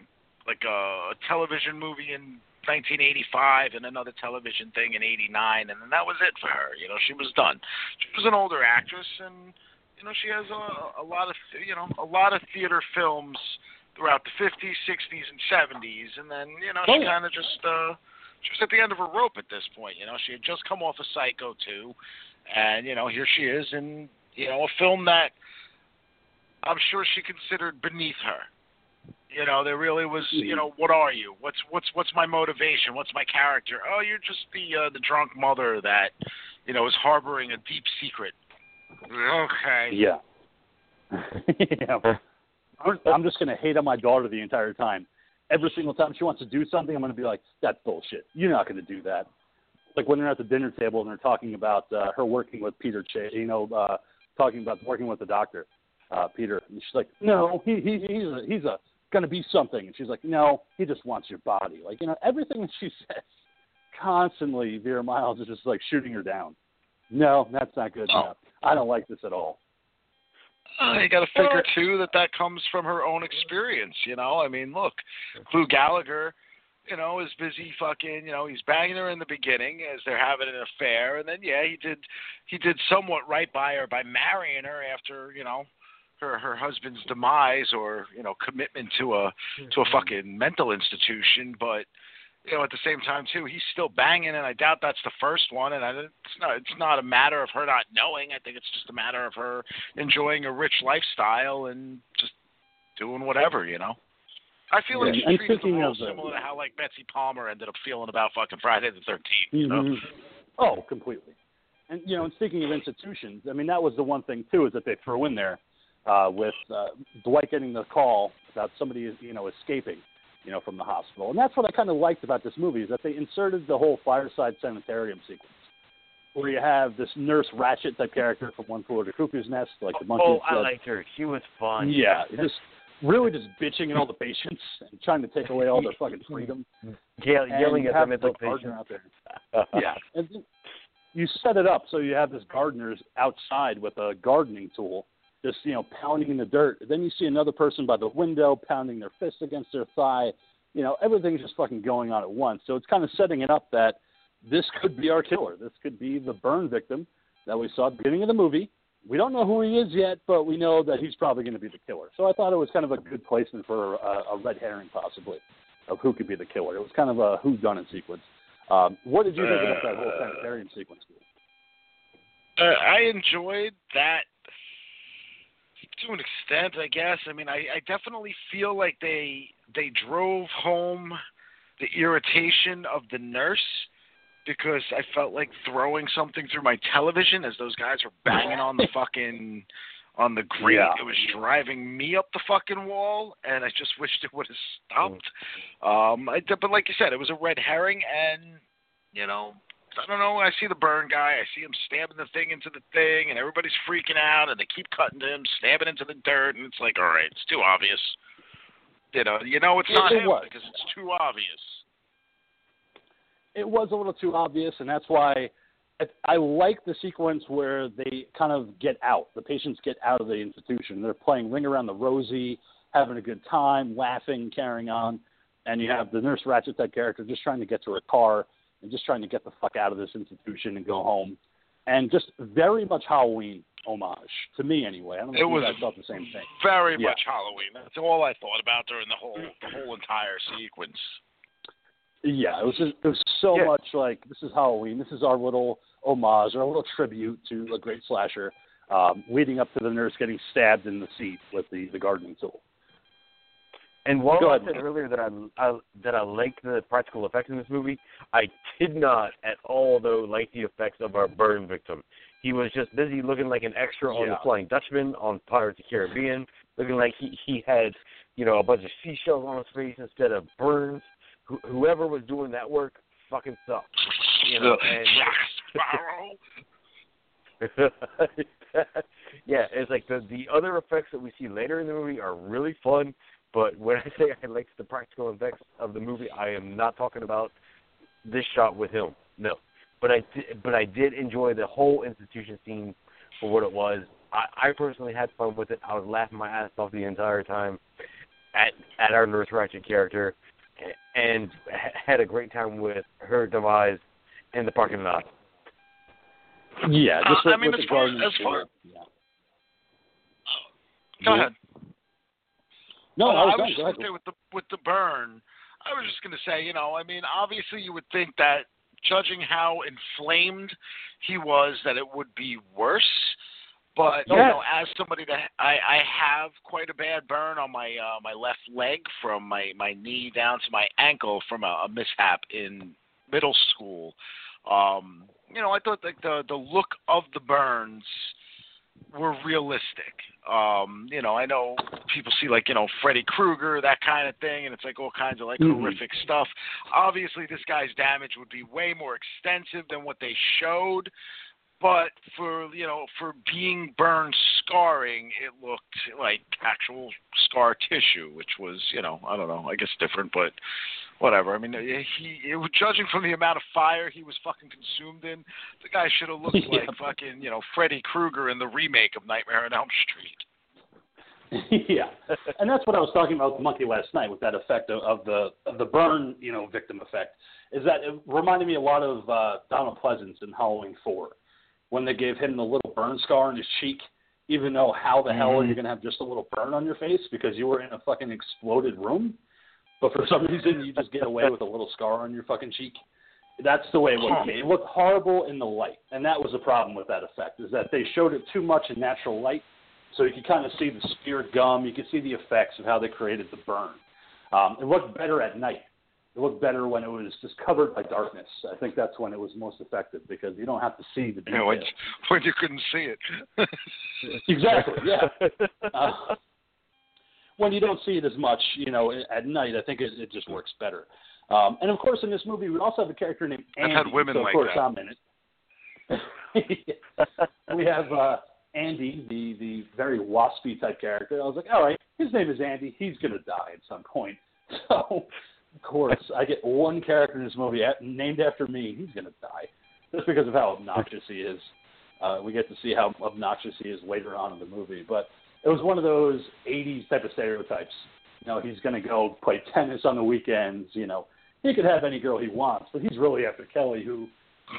like a, a television movie in 1985 and another television thing in '89, and then that was it for her. You know she was done. She was an older actress, and you know she has a, a lot of you know a lot of theater films throughout the 50s, 60s, and 70s, and then you know Oh, she yeah. kind of just uh, she was at the end of her rope at this point. You know she had just come off of Psycho 2, and you know here she is in you know a film that I'm sure she considered beneath her. You know, there really was. You know, what are you? What's what's what's my motivation? What's my character? Oh, you're just the uh, the drunk mother that, you know, is harboring a deep secret. Okay. Yeah. yeah. I'm, just going to hate on my daughter the entire time. Every single time she wants to do something, I'm going to be like, "That's bullshit. You're not going to do that." Like when they're at the dinner table and they're talking about uh, her working with Peter, Ch- you know, uh, talking about working with the doctor, uh, Peter, and she's like, "No, he, he he's a, he's a going to be something," and she's like, "No, he just wants your body." Like you know, everything that she says, constantly, Vera Miles is just like shooting her down. No, that's not good Oh. enough. I don't like this at all. Uh, you got to figure too that that comes from her own experience. You know, I mean, look, Clu Gulager, you know, is busy fucking. You know, he's banging her in the beginning as they're having an affair, and then yeah, he did he did somewhat right by her by marrying her after you know her her husband's demise or you know commitment to a to a fucking mental institution, but. You know, at the same time too, he's still banging, and I doubt that's the first one. And I, it's not it's not a matter of her not knowing. I think it's just a matter of her enjoying a rich lifestyle and just doing whatever, you know. I feel like Yeah, she and treated the speaking role similar to how like Betsy Palmer ended up feeling about fucking Friday the Thirteenth. You know, Mhm. Oh, completely. And you know, and speaking of institutions, I mean that was the one thing too is that they threw in there uh, with uh, Dwight getting the call about somebody you know escaping, you know, from the hospital, and that's what I kind of liked about this movie is that they inserted the whole fireside sanitarium sequence. where you have this Nurse Ratched type character from One Flew Over the Cuckoo's Nest, like the monkey. oh, I liked her. She was fun. Yeah, just really just bitching at all the patients and trying to take away all their fucking freedom. And yelling at the have mental the gardener out there. yeah, and then you set it up so you have this gardener outside with a gardening tool, just you know pounding in the dirt. Then you see another person by the window pounding their fist against their thigh. You know, everything's just fucking going on at once. So it's kind of setting it up that this could be our killer. This could be the burn victim that we saw at the beginning of the movie. We don't know who he is yet, but we know that he's probably going to be the killer. So I thought it was kind of a good placement for a, a red herring, possibly, of who could be the killer. It was kind of a who done it sequence. Um, what did you think about that whole sanitarium sequence? Uh, I enjoyed that to an extent, I guess. I mean, I, I definitely feel like they they drove home the irritation of the nurse because I felt like throwing something through my television as those guys were banging on the fucking on the grate. Yeah. It was driving me up the fucking wall, and I just wished it would have stopped. Um, I, but like you said, it was a red herring, and you know, I don't know. I see the burn guy. I see him stabbing the thing into the thing, and everybody's freaking out, and they keep cutting to him, stabbing into the dirt, and it's like, all right, it's too obvious. You know, you know, it's It- not it him was. because it's too obvious. it was a little too obvious, and that's why I, I like the sequence where they kind of get out. The patients get out of the institution. They're playing Ring Around the Rosie, having a good time, laughing, carrying on, and you have the Nurse Ratched type character just trying to get to her car and just trying to get the fuck out of this institution and go home, and just very much Halloween homage to me anyway. I don't know It if was you guys thought the same thing. Very Yeah. much Halloween. That's all I thought about during the whole the whole entire sequence. Yeah, it was just, it was so Yeah. much like this is Halloween. This is our little homage, or our little tribute to a great slasher, um, leading up to the nurse getting stabbed in the seat with the the gardening tool. And while I said earlier that I, I that I liked the practical effects in this movie, I did not at all though like the effects of our burn victim. He was just busy looking like an extra on the Flying Dutchman on Pirates of the Caribbean, looking like he he had you know a bunch of seashells on his face instead of burns. Wh- whoever was doing that work fucking sucked. You know, and yeah, it's like the the other effects that we see later in the movie are really fun. But when I say I liked the practical effects of the movie, I am not talking about this shot with him. No, but I did, but I did enjoy the whole institution scene for what it was. I, I personally had fun with it. I was laughing my ass off the entire time at at our Nurse Ratched character, and ha- had a great time with her demise in the parking lot. Yeah, just Uh, I mean, with as far- as far- tool. Yeah. Go ahead. No, I was I was just gonna say with the with the burn. I was just gonna say, you know, I mean, obviously you would think that judging how inflamed he was, that it would be worse. But you know, as somebody that I, I have quite a bad burn on my uh, my left leg from my my knee down to my ankle from a, a mishap in middle school. Um, you know, I thought like the the look of the burns were realistic. Um, you know, I know people see like, you know, Freddy Krueger, that kind of thing, and it's like all kinds of like Mhm. horrific stuff. Obviously this guy's damage would be way more extensive than what they showed. But for you know, for being burn scarring, it looked like actual scar tissue, which was, you know, I don't know, I guess different, but whatever. I mean, he, it, judging from the amount of fire he was fucking consumed in, the guy should have looked Yeah. like fucking, you know, Freddy Krueger in the remake of Nightmare on Elm Street. yeah, and that's what I was talking about with Monkey last night with that effect of, of the of the burn, you know, victim effect. Is that it reminded me a lot of uh, Donald Pleasence in Halloween Four, when they gave him the little burn scar on his cheek. Even though how the hell are you gonna have just a little burn on your face because you were in a fucking exploded room, but for some reason you just get away with a little scar on your fucking cheek. That's the way it looked. It looked horrible in the light, and that was the problem with that effect. Is that they showed it too much in natural light, so you could kind of see the spirit gum. You could see the effects of how they created the burn. Um, it looked better at night. It looked better when it was just covered by darkness. I think that's when it was most effective because you don't have to see the You know, when, when you couldn't see it. Exactly. Yeah. Uh, when you don't see it as much, you know, at night, I think it, it just works better. Um, and of course, in this movie, we also have a character named Andy. I've had women so of like course that. I'm in it. we have uh, Andy, the the very waspy type character. I was like, all right, his name is Andy. He's gonna die at some point. So, of course, I get one character in this movie at, named after me. He's gonna die just because of how obnoxious he is. Uh, we get to see how obnoxious he is later on in the movie, but it was one of those '80s type of stereotypes. You know, he's gonna go play tennis on the weekends. You know, he could have any girl he wants, but he's really after Kelly, who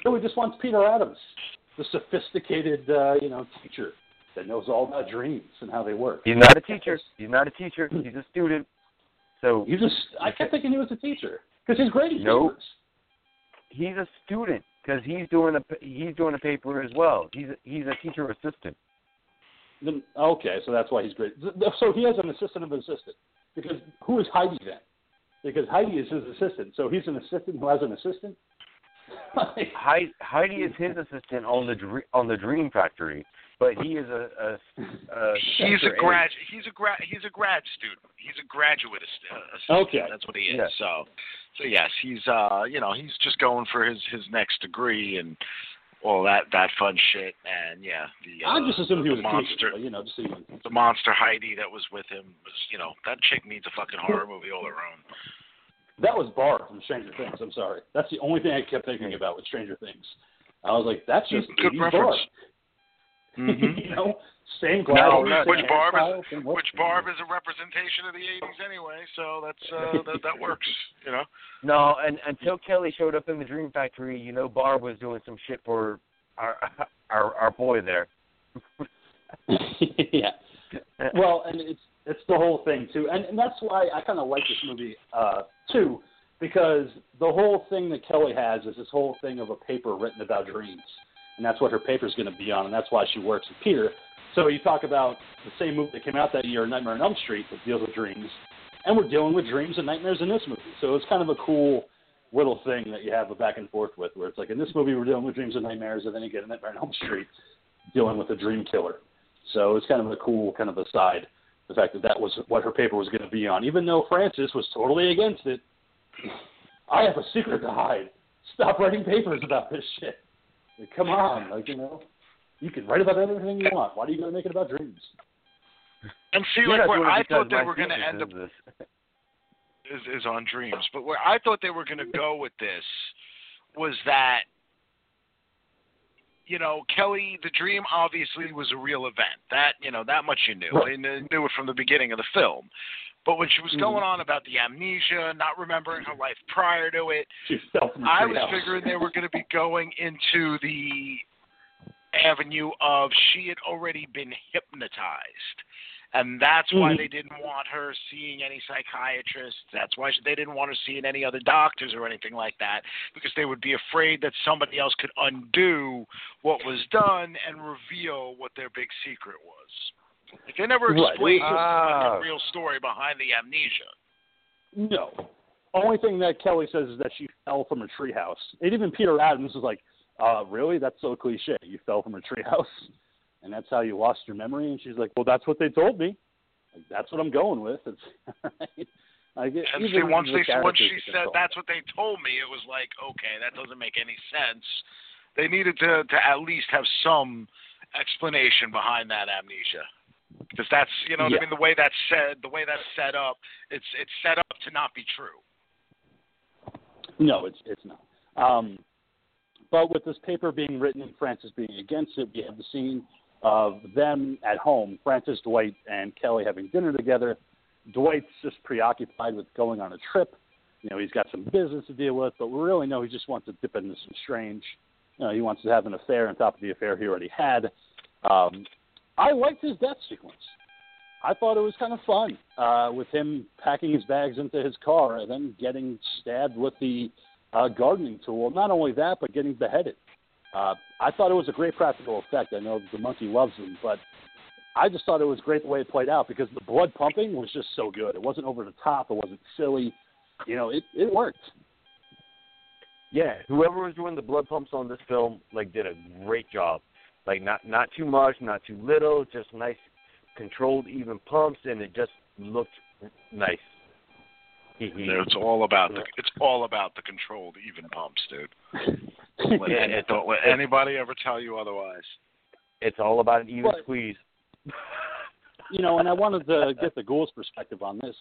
really just wants Peter Adams, the sophisticated, uh, you know, teacher that knows all about dreams and how they work. He's not a teacher. He's not a teacher. He's a student. So You just, I kept thinking he was a teacher because he's great at Nope. papers. he's a student because he's doing a he's doing a paper as well. He's a, he's a teacher assistant. Then, okay, so that's why he's great. Th- th- So he has an assistant of an assistant. Because who is Heidi then? Because Heidi is his assistant. So he's an assistant who has an assistant. Like, Heidi, Heidi is his assistant on the dr- on the Dream Factory, but he is a, a, a He's a Sector A. grad. He's a grad. He's a grad student. He's a graduate ass- uh, assistant. Okay. that's what he is. Yeah. So, so yes, he's uh, you know, he's just going for his his next degree and all that that fun shit. And yeah, the uh, I just assumed he was a monster. teacher. but, You know, just so The monster Heidi that was with him was, you know, that chick needs a fucking horror movie all her own. That was Barb from Stranger Things. I'm sorry. That's the only thing I kept thinking about with Stranger Things. I was like, that's just Good 80s reference. Barb. Mhm. you know, same No, glasses, which Barb is which Barb is a representation of the '80s anyway, so that's uh, that that works, you know. No, and until Kelly showed up in the Dream Factory, you know Barb was doing some shit for our our our boy there. yeah. Well, and it's it's the whole thing too, and, and that's why I kind of like this movie uh, too, because the whole thing that Kelly has is this whole thing of a paper written about dreams, and that's what her paper's going to be on, and that's why she works with Peter. So you talk about the same movie that came out that year, Nightmare on Elm Street, that deals with dreams, and we're dealing with dreams and nightmares in this movie. So it's kind of a cool little thing that you have a back and forth with, where it's like in this movie we're dealing with dreams and nightmares, and then you get a Nightmare on Elm Street dealing with a dream killer. So it's kind of a cool kind of aside, the fact that that was what her paper was going to be on, even though Francis was totally against it. I have a secret to hide. Stop writing papers about this shit. Like, come on, like you know, you can write about everything you want. Why do you got to make it about dreams? And see, You're like where I thought they were going to end up is is, on dreams, but where I thought they were going to go with this was that you know Kelly, the dream obviously was a real event. That you know that much you knew. Right. And you knew it from the beginning of the film. But when she was Mhm. going on about the amnesia, not remembering her life prior to it, She fell from a I was figuring they were going to be going into the avenue of she had already been hypnotized. And that's why Mhm. they didn't want her seeing any psychiatrists. That's why they didn't want her seeing any other doctors or anything like that, because they would be afraid that somebody else could undo what was done and reveal what their big secret was. Like they never Right. explained Ah. the real story behind the amnesia. No. Only thing that Kelly says is that she fell from a treehouse. And even Peter Adams was like, uh, really? That's so cliche. You fell from a treehouse? And that's how you lost your memory? And she's like, well, that's what they told me. Like, that's what I'm going with. It's right. I get, And see, once they once she said that's what they told me, it was like, okay, that doesn't make any sense. They needed to to at least have some explanation behind that amnesia, because that's you know what Yeah. I mean. The way that's said, the way that's set up, it's it's set up to not be true. No, it's it's not. Um, but with this paper being written and Francis being against it, we have the scene of them at home, Francis, Dwight, and Kelly having dinner together. Dwight's just preoccupied with going on a trip. You know, he's got some business to deal with, but we really know he just wants to dip into some strange. You know, he wants to have an affair on top of the affair he already had. Um, I liked his death sequence. I thought it was kind of fun uh, with him packing his bags into his car and then getting stabbed with the uh, gardening tool. Not only that, but getting beheaded. Uh, I thought it was a great practical effect. I know the monkey loves them, but I just thought it was great the way it played out because the blood pumping was just so good. It wasn't over the top. It wasn't silly. You know, it it worked. Yeah, whoever was doing the blood pumps on this film like did a great job. Like not not too much, not too little, just nice controlled even pumps and it just looked nice. Mm-hmm. Hee hee. It's all about the it's all about the controlled even pumps, dude. Let, Yeah, any- don't let anybody ever tell you otherwise. It's all about an even But- squeeze. you know, and I wanted to get the ghoul's perspective on this.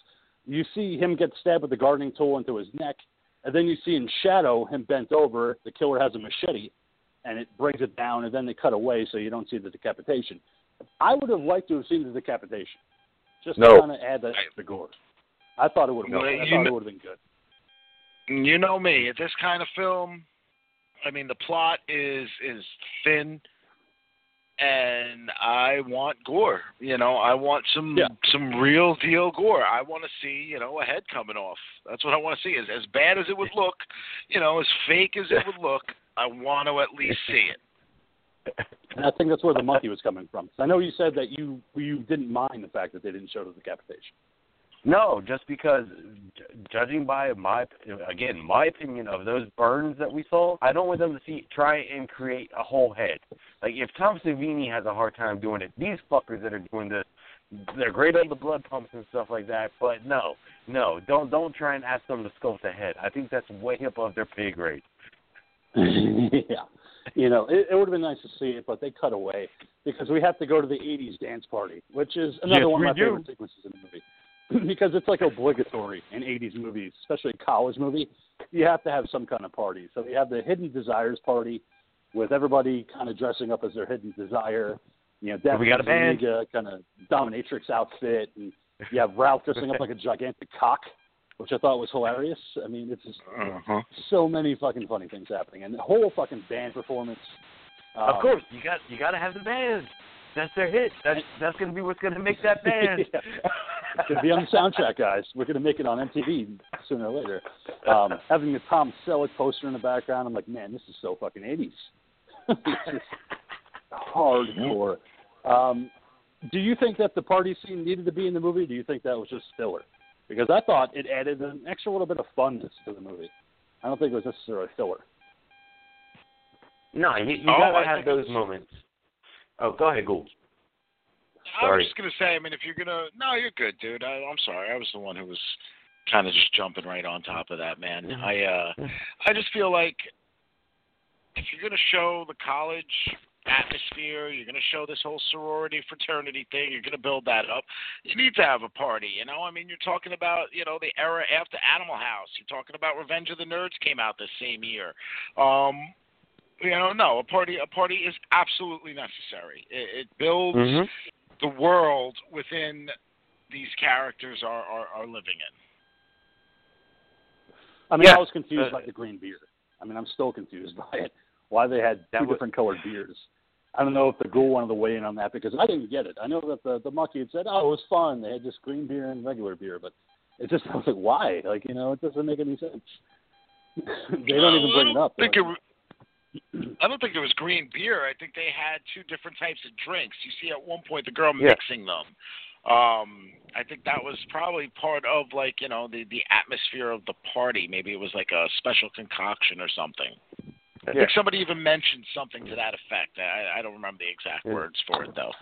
You see him get stabbed with the gardening tool into his neck, and then you see in shadow him bent over. The killer has a machete, and it brings it down, and then they cut away so you don't see the decapitation. I would have liked to have seen the decapitation, just No. to kind of add that extra gore. I thought it would have worked. I thought it would have been good. You know me. This kind of film, I mean, the plot is is thin, and I want gore. You know, I want some Yeah. some real deal gore. I want to see, you know, a head coming off. That's what I want to see. As as bad as it would look, you know, as fake as it would look, I want to at least see it. And I think that's where the monkey was coming from. I know you said that you you didn't mind the fact that they didn't show the decapitation. No, just because, j- judging by my again my opinion of those burns that we saw, I don't want them to see try and create a whole head. Like if Tom Savini has a hard time doing it, these fuckers that are doing this, they're great on the blood pumps and stuff like that. But no, no, don't don't try and ask them to sculpt a head. I think that's way above their pay grade. yeah. You know, it, it would have been nice to see it, but they cut away because we have to go to the 80s dance party, which is another Yes, one of my do. favorite sequences in the movie. because it's like obligatory in 80s movies, especially a college movie. You have to have some kind of party. So you have the Hidden Desires party with everybody kind of dressing up as their hidden desire. You know, Daphne We got a band. Kind of dominatrix outfit, and you have Ralph dressing up like a gigantic cock, which I thought was hilarious. I mean, it's just Uh-huh. so many fucking funny things happening, and the whole fucking band performance. Um, of course, you got you got to have the band. That's their hit. That's that's gonna be what's gonna make that band. Yeah. It's gonna be on the soundtrack, guys. We're gonna make it on MTV sooner or later. Um, having the Tom Selleck poster in the background, I'm like, man, this is so fucking 80s. it's just hardcore. Um, do you think that the party scene needed to be in the movie? Or do you think that was just filler? Because I thought it added an extra little bit of funness to the movie. I don't think it was necessarily filler. No, you, you Oh, gotta I have those moments. Oh, go ahead, Ghoul. I was just gonna say. I mean, if you're gonna, no, you're good, dude. I, I'm sorry. I was the one who was kind of just jumping right on top of that, man. I, uh, I just feel like if you're gonna show the college atmosphere, you're gonna show this whole sorority fraternity thing, you're gonna build that up. You need to have a party, you know. I mean, you're talking about, you know, the era after Animal House. You're talking about Revenge of the Nerds came out the same year. Um, you know, no, a party, a party is absolutely necessary. It, it builds Mm-hmm. the world within these characters are, are, are living in. I mean, Yeah. I was confused Uh, by the green beard. I mean, I'm still confused by it. Why they had two was- different colored beards. I don't know if the ghoul wanted to weigh in on that because I didn't get it. I know that the the monkey had said, "Oh, it was fun. They had just green beer and regular beer," but it just I was like, why? Like, you know, it doesn't make any sense. they don't even bring it up. Think They're it, wa- I don't think it was green beer. I think they had two different types of drinks. You see, at one point, the girl Yeah. mixing them. Um, I think that was probably part of like you know the the atmosphere of the party. Maybe it was like a special concoction or something. I Yeah. think somebody even mentioned something to that effect. I, I don't remember the exact Yeah. words for it though.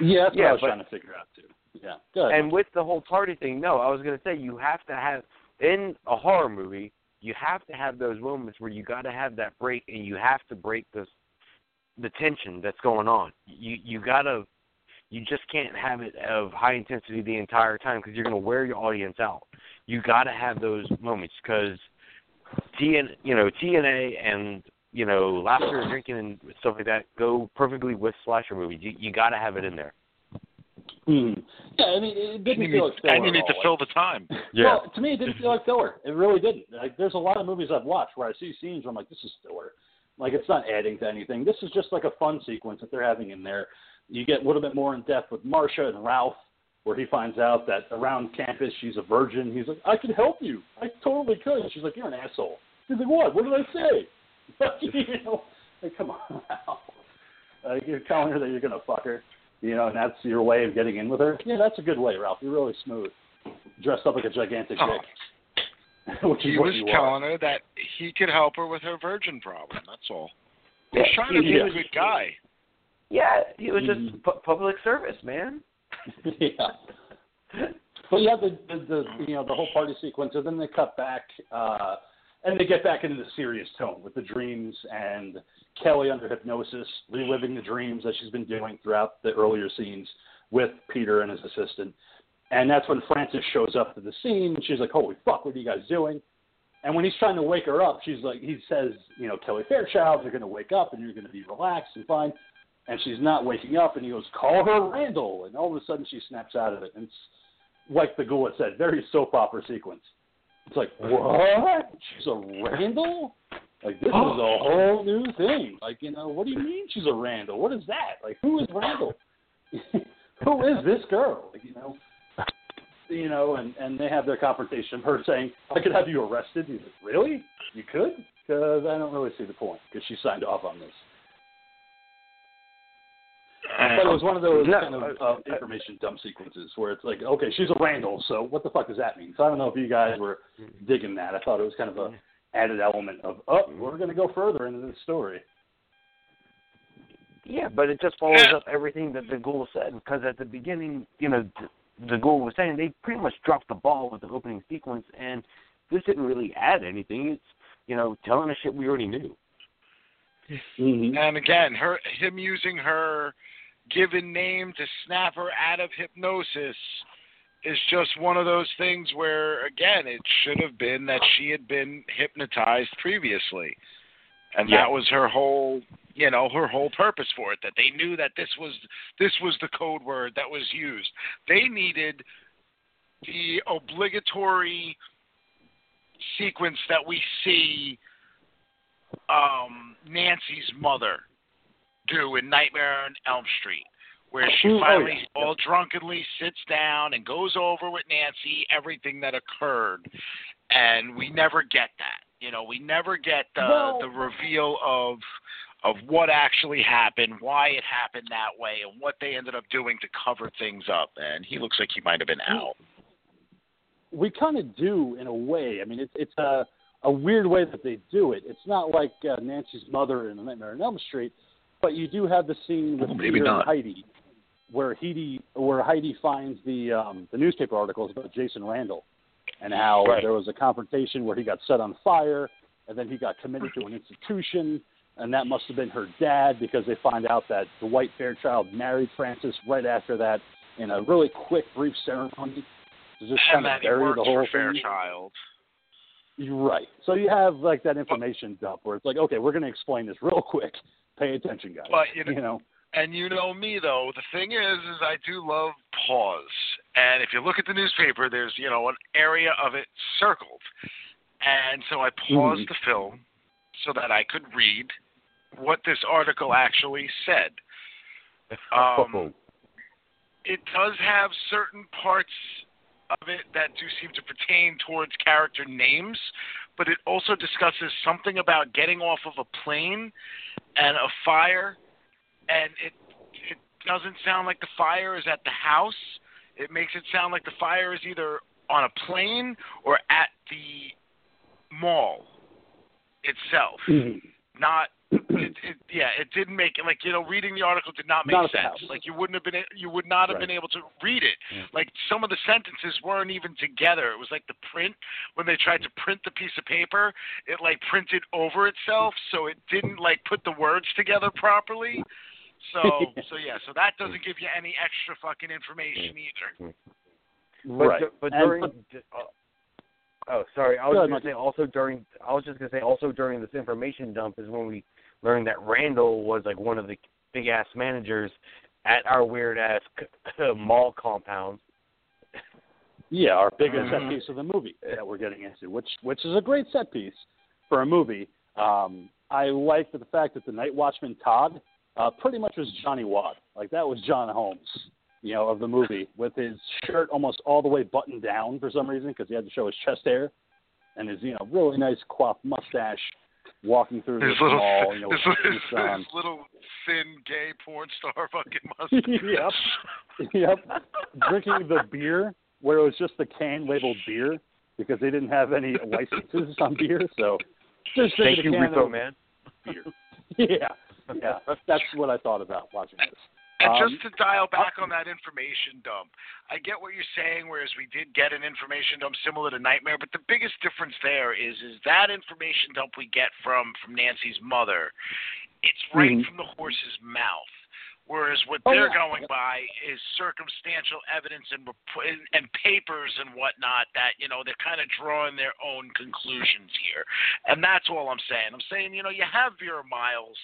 yeah, that's what Yeah, I was but- trying to figure out too. Yeah, go ahead. And with the whole party thing, no, I was gonna say you have to have in a horror movie, you have to have those moments where you got to have that break, and you have to break this the tension that's going on. You you gotta, you just can't have it of high intensity the entire time because you're gonna wear your audience out. You got to have those moments because TN, you know, TNA and you know, laughter and drinking and stuff like that go perfectly with slasher movies. You you got to have it in there. Hmm. Yeah, I mean, it didn't And feel like filler and you at need to fill the time. Well, to me, it didn't feel like filler. It really didn't. Like, there's a lot of movies I've watched where I see scenes where I'm like, this is filler. Like, it's not adding to anything. This is just like a fun sequence that they're having in there. You get a little bit more in depth with Marsha and Ralph, where he finds out that around campus she's a virgin. He's like, I can help you. I totally could. And she's like, you're an asshole. He's like, what? What did I say? Fuck you know, like, come on now. Like, you're telling her that you're gonna fuck her, you know, and that's your way of getting in with her. Yeah, that's a good way, Ralph. You're really smooth. Dressed up like a gigantic Oh. chick. Which He what was you are. telling her that he could help her with her virgin problem. That's all. He was Yeah, trying to be yeah. a good guy. Yeah, he was just Mhm. pu- public service, man. yeah. But yeah, the, the the you know the whole party sequence, and then they cut back. uh and they get back into the serious tone with the dreams and Kelly under hypnosis, reliving the dreams that she's been doing throughout the earlier scenes with Peter and his assistant. And that's when Francis shows up to the scene. She's like, "Holy fuck, what are you guys doing?" And when he's trying to wake her up, she's like, he says, "You know, Kelly Fairchild, you're going to wake up and you're going to be relaxed and fine." And she's not waking up, and he goes, "Call her Randall." And all of a sudden, she snaps out of it. And it's like the ghoul had said, very soap opera sequence. It's like, uh-huh. what? She's a Randall? Like this is a whole new thing. Like, you know, what do you mean she's a Randall? What is that? Like, who is Randall? who is this girl? Like, you know, you know, and and they have their confrontation. Her saying, "I could have you arrested." He's like, "Really? You could?" Because I don't really see the point. Because she signed off on this. But it was one of those No, kind of uh, uh, information dump sequences where it's like, okay, she's a Randall, so what the fuck does that mean? So I don't know if you guys were digging that. I thought it was kind of a added element of, oh, we're going to go further into this story. Yeah, but it just follows Yeah. up everything that the ghoul said. Because at the beginning, you know, th- the ghoul was saying they pretty much dropped the ball with the opening sequence, and this didn't really add anything. It's you know telling us shit we already knew. Mm-hmm. And again, her him using her given name to snap her out of hypnosis is just one of those things where again it should have been that she had been hypnotized previously. And Yeah. that was her whole you know, her whole purpose for it, that they knew that this was this was the code word that was used. They needed the obligatory sequence that we see um, Nancy's mother do in Nightmare on Elm Street, where she Oh, finally yeah. all drunkenly sits down and goes over with Nancy everything that occurred, and we never get that. You know, we never get the Well- the reveal of of what actually happened, why it happened that way, and what they ended up doing to cover things up. And he looks like he might have been out. we kind of do in a way. I mean, it's it's a a weird way that they do it. It's not like uh, Nancy's mother in Nightmare on Elm Street, but you do have the scene with Oh, maybe Peter not. and Heidi, where Heidi where Heidi finds the um, the newspaper articles about Jason Randall, and how Right. there was a confrontation where he got set on fire, and then he got committed to an institution. And that must have been her dad because they find out that Dwight Fairchild married Frances right after that in a really quick, brief ceremony to just And kind of bury the whole for thing. Fairchild. You're right. So you have like that information dump where it's like, okay, we're going to explain this real quick. Pay attention, guys. But, you know- you know, And you know me though, the thing is is I do love pause. And if you look at the newspaper there's, you know, an area of it circled. And so I paused Mhm. the film so that I could read what this article actually said. Um, it does have certain parts of it that do seem to pertain towards character names, but it also discusses something about getting off of a plane and a fire, and it it doesn't sound like the fire is at the house. It makes it sound like the fire is either on a plane or at the mall itself. Mm-hmm. Not it, it, yeah, it didn't make it like you know reading the article did not make Not sense. house. Like you wouldn't have been you would not have Right. been able to read it. Like some of the sentences weren't even together. It was like the print when they tried to print the piece of paper, it like printed over itself, so it didn't like put the words together properly. So so yeah, so that doesn't give you any extra fucking information either. But, right. du- but And- during. uh, oh, sorry. I was Go ahead, going to say also during. I was just going to say also during this information dump is when we learned that Randall was like one of the big ass managers at our weird ass mall compound. yeah, our biggest Mhm. set piece of the movie that we're getting into, which which is a great set piece for a movie. Um, I like the fact that the Night Watchman Todd uh, pretty much was Johnny Wadd. Like that was John Holmes, you know, of the movie, with his shirt almost all the way buttoned down for some reason because he had to show his chest hair, and his you know really nice coiffed mustache, walking through His little mall, you know, his, his, his, his little thin gay porn star fucking mustache. yep. yep. Drinking the beer where it was just the can labeled beer because they didn't have any licenses on beer. So just Thank drinking you, a can of man. beer. Yeah. Yeah. That's what I thought about watching this. And Um, just to dial back on that information dump, I get what you're saying. Whereas we did get an information dump similar to Nightmare, but the biggest difference there is is that information dump we get from from Nancy's mother, it's right Mhm. from the horse's mouth. Whereas what Oh, they're yeah. going by is circumstantial evidence and and papers and whatnot that you know they're kind of drawing their own conclusions here, and that's all I'm saying. I'm saying you know you have Vera Miles,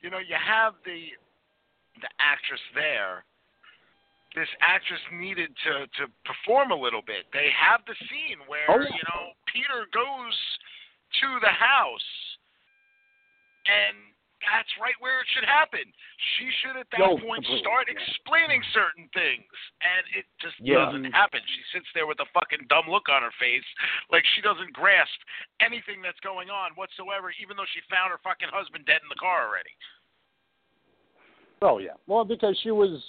you know you have the the actress there. This actress needed to to perform a little bit. They have the scene where Oh, you know Peter goes to the house, and that's right where it should happen. She should at that No, point start explaining certain things, and it just Yeah. doesn't happen. She sits there with a fucking dumb look on her face, like she doesn't grasp anything that's going on whatsoever, even though she found her fucking husband dead in the car already. Oh yeah. Well, because she was,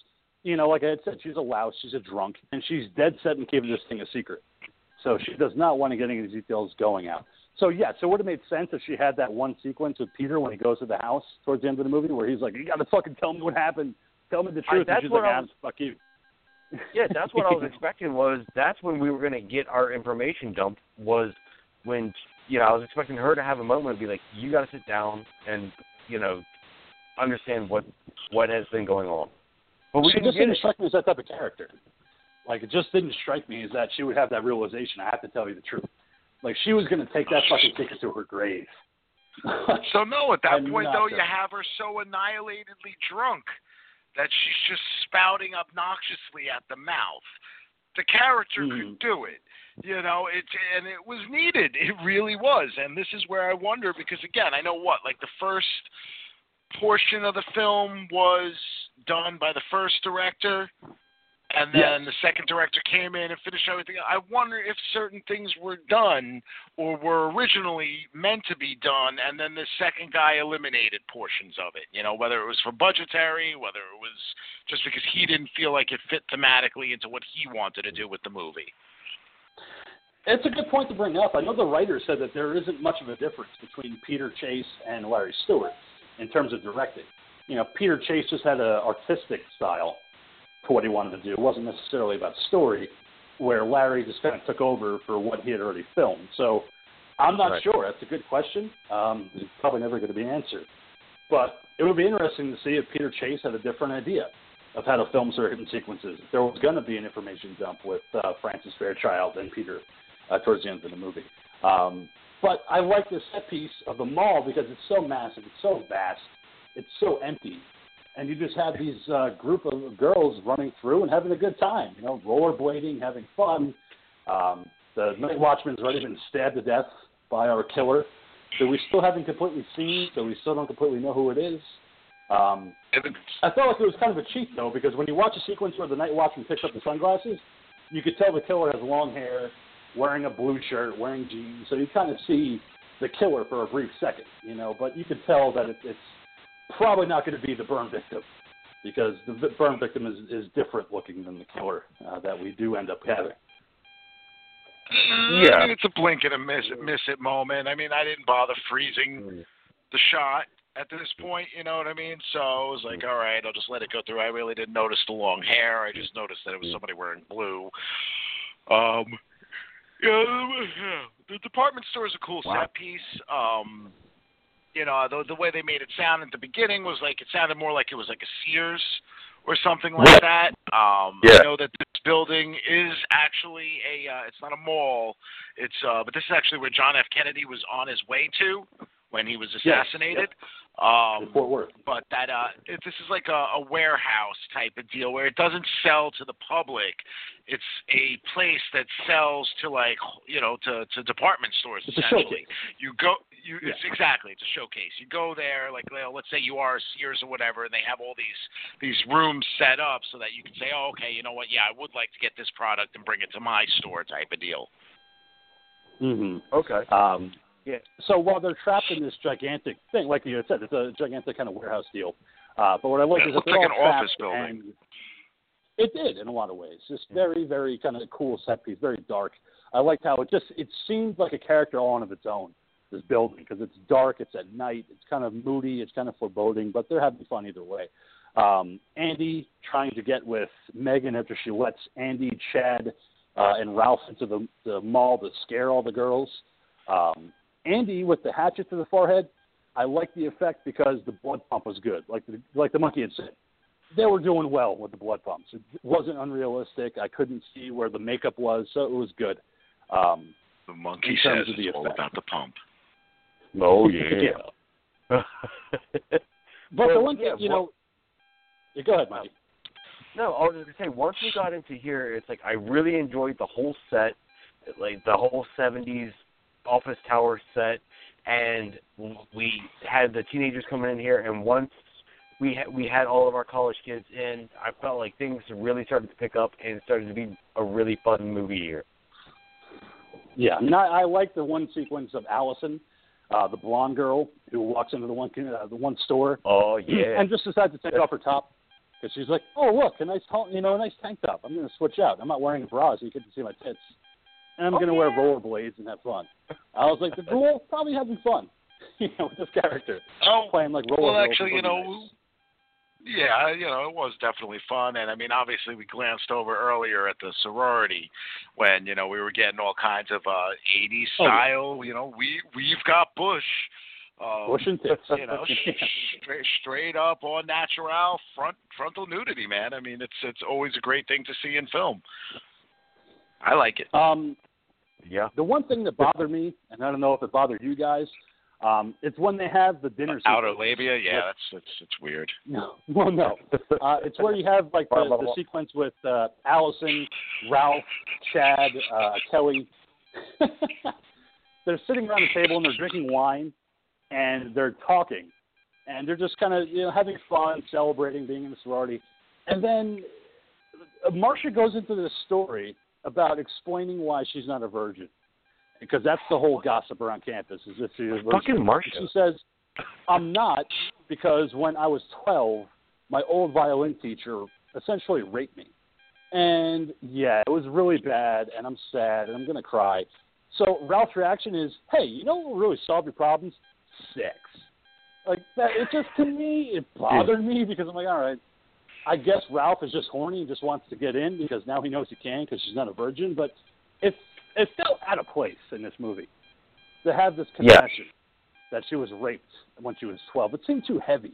you know, like I had said, she's a louse, she's a drunk, and she's dead set in keeping this thing a secret. So she does not want to get any details going out. So yes, yeah, so it would have made sense if she had that one sequence with Peter when he goes to the house towards the end of the movie, where he's like, "You got to fucking tell me what happened. Tell me the I- truth." that's and she's what like, I "Ah, was- "Fuck you." Yeah, that's what I was expecting. Was that's when we were going to get our information dump? Was when you know I was expecting her to have a moment and be like, "You got to sit down and you know understand what what has been going on." But we she didn't just didn't it. strike me as that type of character. Like it just didn't strike me as that she would have that realization. I have to tell you the truth. Like she was going to take that fucking ticket to her grave. So no, at that I'm point not though, sure. you have her so annihilatedly drunk that she's just spouting obnoxiously at the mouth. The character Mhm. could do it, you know. It and it was needed. It really was. And this is where I wonder because again, I know what like the first portion of the film was done by the first director. And then Yes. the second director came in and finished everything. I wonder if certain things were done or were originally meant to be done, and then the second guy eliminated portions of it. You know, whether it was for budgetary, whether it was just because he didn't feel like it fit thematically into what he wanted to do with the movie. It's a good point to bring up. I know the writer said that there isn't much of a difference between Peter Chase and Larry Stewart in terms of directing. You know, Peter Chase just had an artistic style to what he wanted to do. It wasn't necessarily about story, where Larry just kind of took over for what he had already filmed. So I'm not Right. sure. That's a good question. Um, it's probably never going to be answered. But it would be interesting to see if Peter Chase had a different idea of how to film certain sequences. If there was going to be an information dump with uh, Frances Fairchild and Peter uh, towards the end of the movie. Um, but I like the set piece of the mall because it's so massive, it's so vast, it's so empty, and you just have these uh, group of girls running through and having a good time. You know, rollerblading, having fun. Um, the night watchman's already been stabbed to death by our killer, that we still haven't completely seen, so we still don't completely know who it is. Um, I felt like it was kind of a cheat though, because when you watch a sequence where the night watchman picks up the sunglasses, you could tell the killer has long hair, wearing a blue shirt, wearing jeans, so you kind of see the killer for a brief second, you know. But you can tell that it, it's probably not going to be the burn victim, because the burn victim is, is different looking than the killer uh, that we do end up having. I Yeah. mean, it's a blink and a miss it, miss it moment. I mean, I didn't bother freezing the shot at this point. You know what I mean? So I was like, all right, I'll just let it go through. I really didn't notice the long hair. I just noticed that it was somebody wearing blue. Um, yeah, the department store is a cool Wow. set piece. Um, you know, the the way they made it sound at the beginning was like it sounded more like it was like a Sears or something like that. Um, Yeah. I know that this building is actually a uh, it's not a mall. It's uh, but this is actually where John F. Kennedy was on his way to when he was Yes, assassinated. Um, Fort Worth. but that uh, it, this is like a, a warehouse type of deal where it doesn't sell to the public. It's a place that sells to like you know to, to department stores It's essentially. showcase. You go, you Yeah. it's exactly it's a showcase. You go there like well, let's say you are a Sears or whatever, and they have all these these rooms set up so that you can say, oh, okay, you know what, yeah, I would like to get this product and bring it to my store type of deal. hmm Okay. Um, Yeah. So while they're trapped in this gigantic thing, like you said, it's a gigantic kind of warehouse deal. Uh, but what I like is It is that they're like all an office building. It did in a lot of ways. Just very, very kind of cool set piece, very dark. I liked how it just it seemed like a character all on of its own. This building because it's dark, it's at night, it's kind of moody, it's kind of foreboding, but they're having fun either way. Um, Andy trying to get with Megan after she lets Andy, Chad, uh, and Ralph into the, the mall to scare all the girls. Um, Andy with the hatchet to the forehead, I like the effect because the blood pump was good. Like the, like the monkey had said, they were doing well with the blood pumps. It wasn't unrealistic. I couldn't see where the makeup was, so it was good. Um, The monkey In says terms of the it's all about the pump. Oh Yeah. yeah. but the one thing, yeah, you what- know, yeah, go ahead, Mikey. No, I was going to say once we got into here, it's like I really enjoyed the whole set, like the whole '70s office tower set, and we had the teenagers coming in here, and once we had we had all of our college kids in, I felt like things really started to pick up, and started to be a really fun movie here. Yeah, I, mean, I, I like the one sequence of Allison, uh, the blonde girl who walks into the one uh, the one store Oh yeah, and just decides to take off her top because she's like, "Oh, look, a nice, tall- you know, a nice tank top. I'm going to switch out. I'm not wearing a bra, so you get to see my tits, and I'm Oh, going to wear yeah. rollerblades and have fun." I was like, "The girl probably having fun, you know, with this character Oh, playing like roller." well, actually, you know, yeah, you know, it was definitely fun, and I mean, obviously, we glanced over earlier at the sorority when you know we were getting all kinds of uh '80s Oh, yeah. style. You know, we we've got Bush. Um, Bush and tits. you know, straight, straight up on natural front frontal nudity, man. I mean, it's it's always a great thing to see in film. I like it. um, yeah. the one thing that bothered me, and I don't know if it bothered you guys, um, it's when they have the dinner. Outer sequence. labia, yeah, that's it's it's weird. No, well, no. Uh, it's where you have like the, the sequence with uh, Allison, Ralph, Chad, uh, Kelly. they're sitting around the table and they're drinking wine, and they're talking, and they're just kind of you know having fun, celebrating being in the sorority, and then uh, Marcia goes into this story about explaining why she's not a virgin, because that's the whole gossip around campus is if she's a virgin. Fucking Marcia. She says, I'm not because when I was 12, my old violin teacher essentially raped me. And yeah, it was really bad, and I'm sad, and I'm going to cry. So Ralph's reaction is, hey, you know what will really solve your problems? Sex. Like that, it just to me it bothered me because I'm like, all right, I guess Ralph is just horny and just wants to get in because now he knows he can because she's not a virgin. But it it felt out of place in this movie to have this Yeah. confession that she was raped when she was 12. It seemed too heavy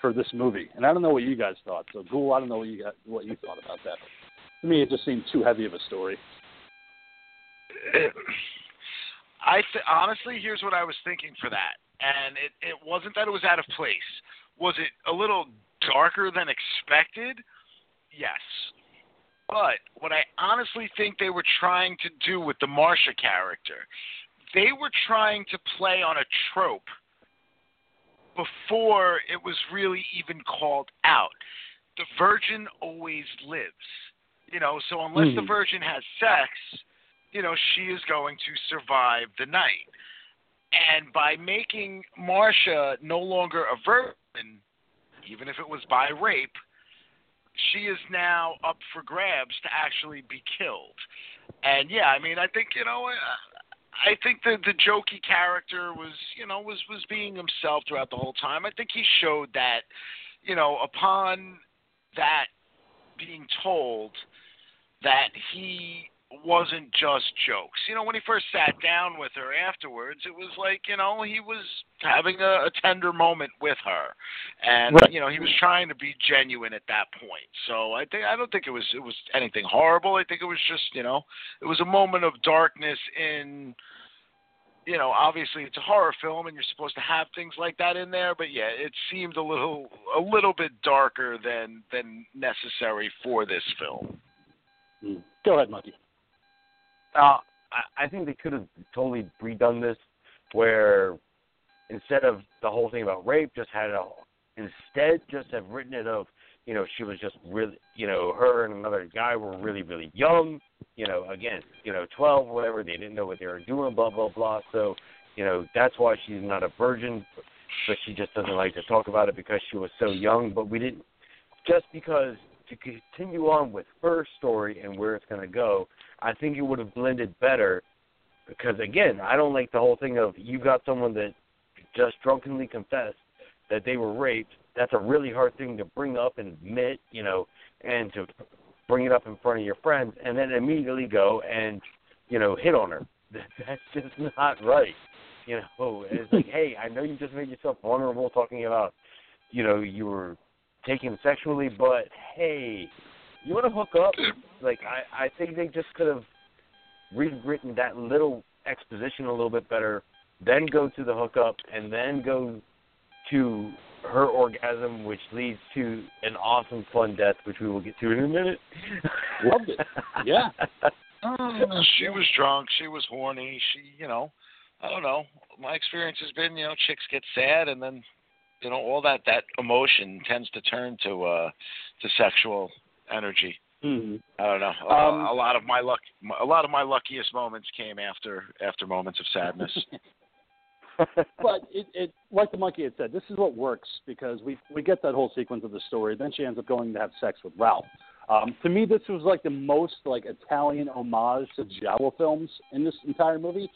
for this movie, and I don't know what you guys thought. So, Ghoul, I don't know what you got, what you thought about that. To me, it just seemed too heavy of a story. I th- honestly, here's what I was thinking for that, and it it wasn't that it was out of place. Was it a little darker than expected? Yes. But what I honestly think they were trying to do with the Marcia character, they were trying to play on a trope before it was really even called out. The virgin always lives. You know, so unless the Mhm. virgin has sex, you know, she is going to survive the night. And by making Marcia no longer a virgin, even if it was by rape, she is now up for grabs to actually be killed. And yeah, I mean, I think you know, I think the the jokey character was you know was was being himself throughout the whole time. I think he showed that, you know, upon that being told that he wasn't just jokes. You know, when he first sat down with her afterwards, it was like, you know, he was having a, a tender moment with her. And Right. you know, he was trying to be genuine at that point. So I think I don't think it was it was anything horrible. I think it was just, you know, it was a moment of darkness in you know, obviously it's a horror film and you're supposed to have things like that in there, but yeah, it seemed a little a little bit darker than than necessary for this film. Mm. Go ahead, Monkey. Uh, I, I think they could have totally redone this, where instead of the whole thing about rape, just had it all. Instead, just have written it of, you know, she was just really, you know, her and another guy were really, really young. You know, again, you know, twelve, whatever. They didn't know what they were doing. Blah blah blah. So, you know, that's why she's not a virgin, but she just doesn't like to talk about it because she was so young. But we didn't. Just because to continue on with her story and where it's going to go, I think it would have blended better because again, I don't like the whole thing of you got someone that just drunkenly confessed that they were raped that's a really hard thing to bring up and admit, you know, and to bring it up in front of your friends and then immediately go and, you know, hit on her. That's just not right. You know, it's like, hey, I know you just made yourself vulnerable talking about, you know, you were taken sexually, but hey, you want to hook up? Like, I I think they just could have rewritten that little exposition a little bit better, then go to the hookup, and then go to her orgasm, which leads to an awesome, fun death, which we will get to in a minute. Loved it. Yeah. Uh, she was drunk. She was horny. She, you know, I don't know. My experience has been, you know, chicks get sad, and then, you know, all that that emotion tends to turn to uh to sexual energy. hmm I don't know. A- Um, a lot of my luck, a lot of my luckiest moments came after after moments of sadness. but it, it, like the monkey had said, this is what works because we we get that whole sequence of the story. Then she ends up going to have sex with Ralph. Um, to me, this was like the most like Italian homage to Giallo films in this entire movie,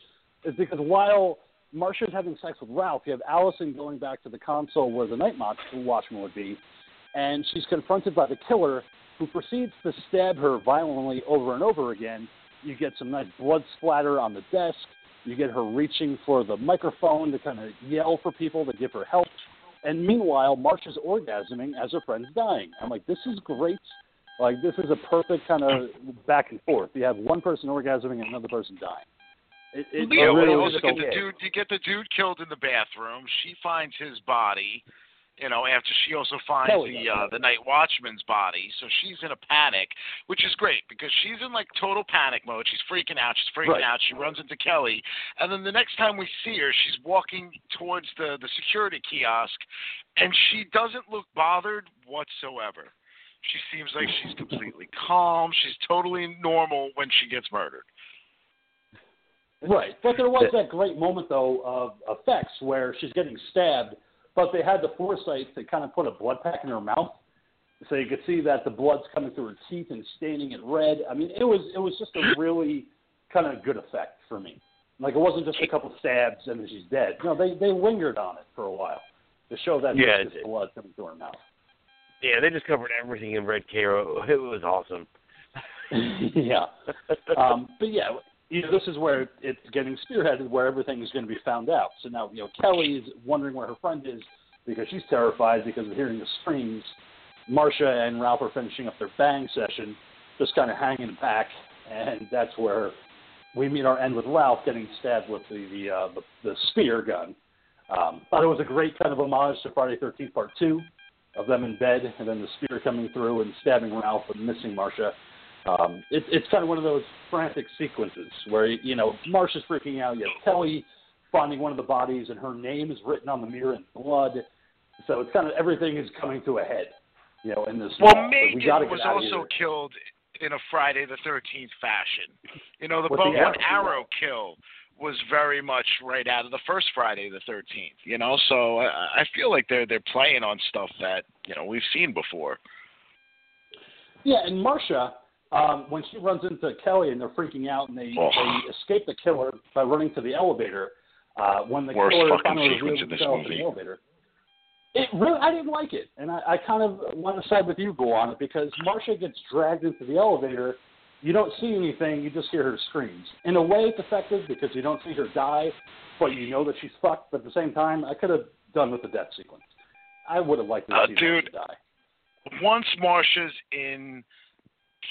is because while Marcia's having sex with Ralph, you have Allison going back to the console where the night watchman would be, and she's confronted by the killer, who proceeds to stab her violently over and over again. You get some nice blood splatter on the desk. You get her reaching for the microphone to kind of yell for people to give her help. And meanwhile, Marcia's orgasming as her friend's dying. I'm like, this is great. Like, this is a perfect kind of back and forth. You have one person orgasming and another person dying. It, it yeah, really well, you was also get the dude. You get the dude killed in the bathroom. She finds his body. You know, after she also finds Kelly the uh, the night watchman's body, so she's in a panic, which is great because she's in like total panic mode. She's freaking out. She's freaking Right. out. She runs into Kelly, and then the next time we see her, she's walking towards the the security kiosk, and she doesn't look bothered whatsoever. She seems like she's completely calm. She's totally normal when she gets murdered. Right, but there was that great moment though of effects where she's getting stabbed, but they had the foresight to kind of put a blood pack in her mouth, so you could see that the blood's coming through her teeth and staining it red. I mean, it was it was just a really kind of good effect for me. Like it wasn't just a couple stabs and then she's dead. No, they they lingered on it for a while to show that Yeah, viscous it- blood coming through her mouth. Yeah, they just covered everything in red Karo. It was awesome. yeah. Um, but yeah, you know, this is where it's getting spearheaded, where everything is going to be found out. So now, you know, Kelly is wondering where her friend is because she's terrified because of hearing the screams. Marcia and Ralph are finishing up their bang session, just kind of hanging back, and that's where we meet our end with Ralph getting stabbed with the the, uh, the, the spear gun. Um, thought it was a great kind of homage to Friday Thirteenth Part Two, of them in bed and then the spear coming through and stabbing Ralph and missing Marcia. Um, it, it's kind of one of those frantic sequences where you know Marcia's freaking out. You have Kelly finding one of the bodies and her name is written on the mirror in blood. So it's kind of everything is coming to a head. You know, in this. Well, we Megan was also killed in a Friday the Thirteenth fashion. You know, the bow and arrow. arrow kill was very much right out of the first Friday the Thirteenth. You know, so I, I feel like they're they're playing on stuff that you know we've seen before. Yeah, and Marcia, um, when she runs into Kelly and they're freaking out and they, Oh. they escape the killer by running to the elevator, uh, when the Worst killer finally reveals himself in the elevator, it really I didn't like it, and I, I kind of want to side with you, go on it because Marcia gets dragged into the elevator. You don't see anything; you just hear her screams. In a way, it's effective because you don't see her die, but you know that she's fucked. But at the same time, I could have done with the death sequence. I would have liked to Uh, see dude. Marcia die. Once Marcia's in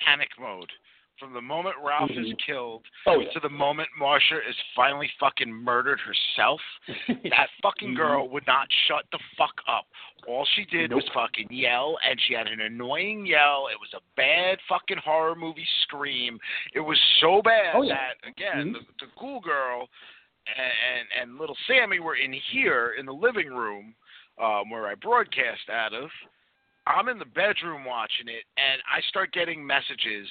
panic mode, from the moment Ralph is Mhm. killed Oh yeah. to the moment Marcia is finally fucking murdered herself, that fucking Mhm. girl would not shut the fuck up. All she did was fucking yell, and she had an annoying yell. It was a bad fucking horror movie scream. It was so bad Oh, yeah. that again, Mhm. the, the cool girl and, and and little Sammy were in here in the living room um, where I broadcast out of. I'm in the bedroom watching it, and I start getting messages.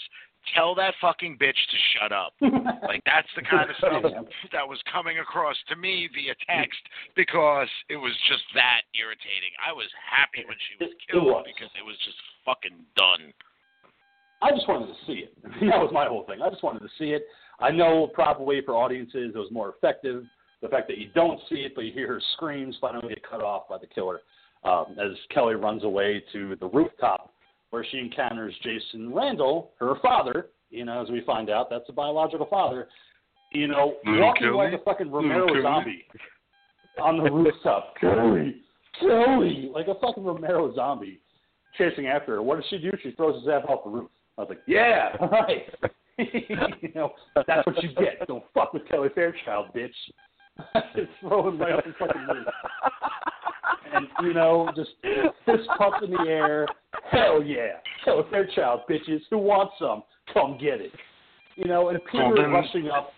Tell that fucking bitch to shut up. Like that's the kind of stuff that was coming across to me via text because it was just that irritating. I was happy when she was It- it killed was. because it was just fucking done. I just wanted to see it. that was my whole thing. I just wanted to see it. I know probably for audiences it was more effective. The fact that you don't see it, but you hear her screams finally get cut off by the killer. Um, as Kelly runs away to the rooftop where she encounters Jason Randall, her father. You know, as we find out, that's a biological father. You know, Little walking Kelly? like a fucking Romero zombie on the rooftop. Kelly, Kelly, like a fucking Romero zombie chasing after her. What does she do? She throws his ass off the roof. I was like, yeah, right. you know, that's what you get. Don't fuck with Kelly Fairchild, bitch. just throw him right off the fucking roof. And, you know, just fist pump in the air. Hell yeah. Kelly Fairchild, bitches. Who wants some? Come get it. You know, and Peter Well, then- rushing up,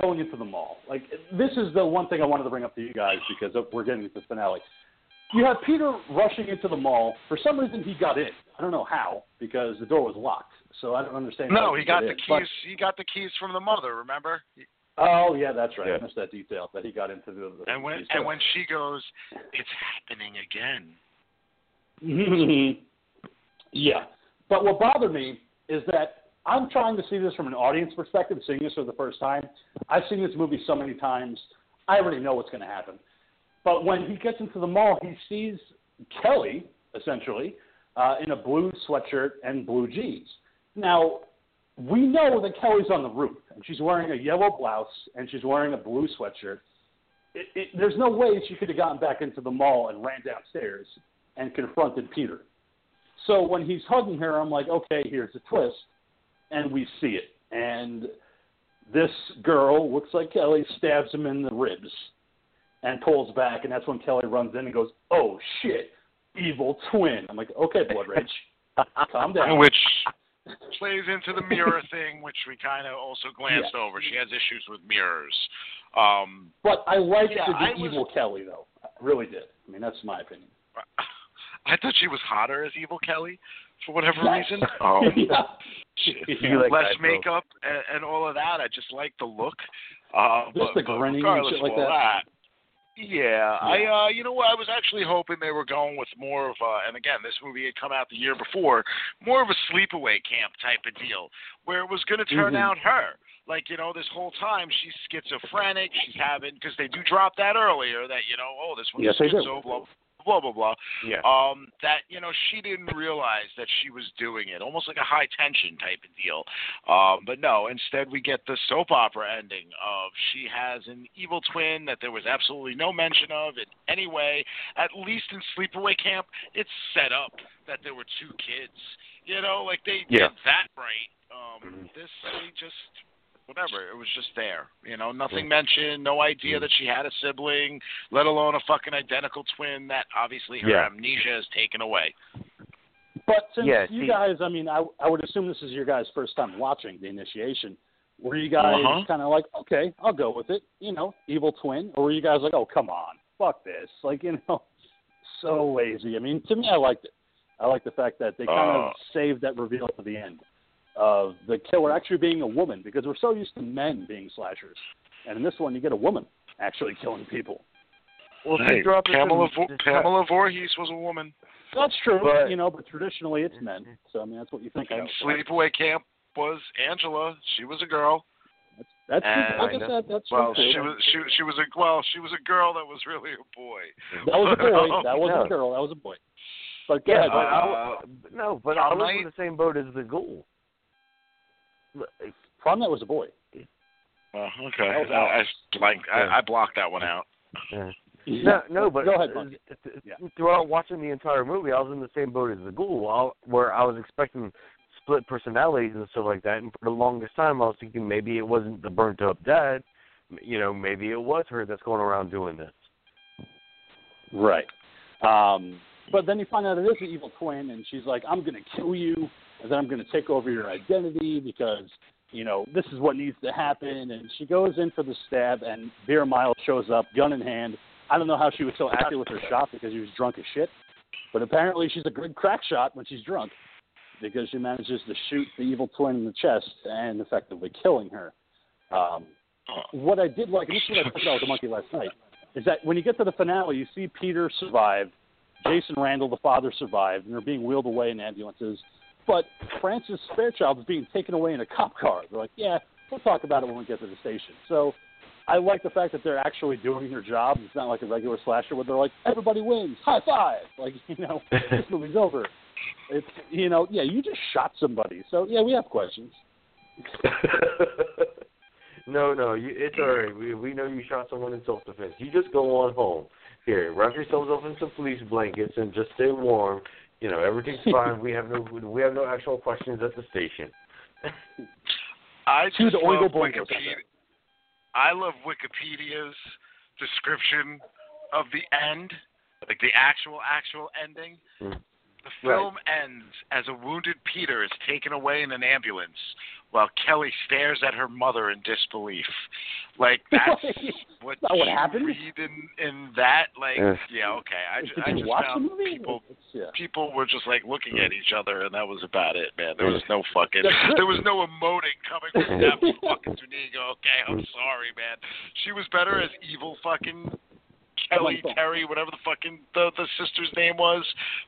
going into the mall. Like, this is the one thing I wanted to bring up to you guys because we're getting to the finale. You have Peter rushing into the mall. For some reason, he got in. I don't know how because the door was locked. So I don't understand. No, he got the in. But- keys. He got the keys from the mother. Remember? Oh yeah, that's right. Yeah. I missed that detail that he got into the. the And when and when she goes, it's happening again. yeah, but what bothered me is that I'm trying to see this from an audience perspective, seeing this for the first time. I've seen this movie so many times. I already know what's going to happen. But when he gets into the mall, he sees Kelly essentially uh, in a blue sweatshirt and blue jeans. Now, we know that Kelly's on the roof, and she's wearing a yellow blouse and she's wearing a blue sweatshirt. It, it, there's no way she could have gotten back into the mall and ran downstairs and confronted Peter. So when he's hugging her, I'm like, okay, here's a twist, and we see it. And this girl looks like Kelly stabs him in the ribs and pulls back, and that's when Kelly runs in and goes, "Oh shit, evil twin." I'm like, okay, Blood Rage, calm down. Which plays into the mirror thing, which we kind of also glanced over. She has issues with mirrors. Um, But I liked Yeah, the, the was- evil Kelly though. I really did. I mean, that's my opinion. I thought she was hotter as Evil Kelly for whatever Yes. reason. Um, yeah. You like less that, makeup and, and all of that. I just like the look. Uh, Just but, the but grinning and shit like all that. Yeah, I uh you know what I was actually hoping they were going with more of uh and again this movie had come out the year before, more of a sleepaway camp type of deal where it was going to turn Mhm. out her. Like, you know, this whole time she's schizophrenic, she's having because they do drop that earlier that, you know, oh, this one's Yes, schizo, blah blah blah blah. Yeah. Um, that you know she didn't realize that she was doing it, almost like a high tension type of deal. Um, but no, instead we get the soap opera ending of she has an evil twin that there was absolutely no mention of in any way. At least in Sleepaway Camp, it's set up that there were two kids. You know, like they Yeah. did that right. Um, Mhm. This they just whatever. It was just there. You know, nothing mentioned. No idea that she had a sibling, let alone a fucking identical twin. That obviously her Yeah. amnesia is taken away. But since Yeah, you see- guys, I mean, I, I would assume this is your guys' first time watching the initiation. Were you guys Uh-huh. kind of like, okay, I'll go with it, you know, evil twin, or were you guys like, oh, come on, fuck this, like, you know, so lazy. I mean, to me, I liked it. I like the fact that they kind Uh. of saved that reveal to the end of the killer actually being a woman because we're so used to men being slashers, and in this one, you get a woman actually killing people. Well, Hey, to drop it Pamela, in- Vo- Pamela Voorhees was a woman. That's true, But- you know, but traditionally it's men, mm-hmm. so I mean, that's what you think. And of. Sleepaway Camp was Angela. She was a girl. That's true. And- like I said, that's Well, true. she was she she was a well she was a girl that was really a boy. That was a boy. That wasn't No. a girl. That was a boy. But go Yeah, ahead. but Mike. I, no, but I Prom was in the same boat as the ghoul. Like, Prom night was a boy. Uh, okay, was I, I like Yeah. I, I blocked that one out. yeah. No, no, but go ahead, Mike. th- th- Yeah. throughout watching the entire movie, I was in the same boat as the ghoul, where I was expecting split personalities and stuff like that. And for the longest time, I was thinking maybe it wasn't the burnt up dad. You know, maybe it was her that's going around doing this. Right. Um, but then you find out it is an evil twin, and she's like, "I'm going to kill you, and then I'm going to take over your identity because you know this is what needs to happen." And she goes in for the stab, and Vera Miles shows up, gun in hand. I don't know how she was so accurate with her shot because she was drunk as shit, but apparently she's a good crack shot when she's drunk because she manages to shoot the evil twin in the chest and effectively killing her. Um, what I did like, and this is what I talked about with the monkey last night, is that when you get to the finale, you see Peter survive, Jason Randall, the father, survived, and they're being wheeled away in ambulances. But Frances Fairchild is being taken away in a cop car. They're like, yeah, we'll talk about it when we get to the station. So I like the fact that they're actually doing their job. It's not like a regular slasher where they're like, everybody wins, high five. Like, you know, this movie's over. It's, you know, yeah, you just shot somebody. So, yeah, we have questions. no, no, you, it's all right. We we know you shot someone in self defense. You just go on home. Here, wrap yourselves up in some fleece blankets and just stay warm. You know, everything's fine. we have no we have no actual questions at the station. I To just the Oingo love Boingo Wikipedia. I love Wikipedia's description of the end, like the actual actual ending. Mm. The film ends as a wounded Peter is taken away in an ambulance while Kelly stares at her mother in disbelief. Like that's what Not what happened. read in, in that. Like, Ugh. yeah, okay. I, ju- Did I you just watch found the movie? people yeah. people were just like looking at each other, and that was about it, man. There was no fucking, there was no emoting coming from that fucking Zuniga. Okay, I'm sorry, man. She was better as evil fucking Kelly. Terry, whatever the fucking the the sister's name was.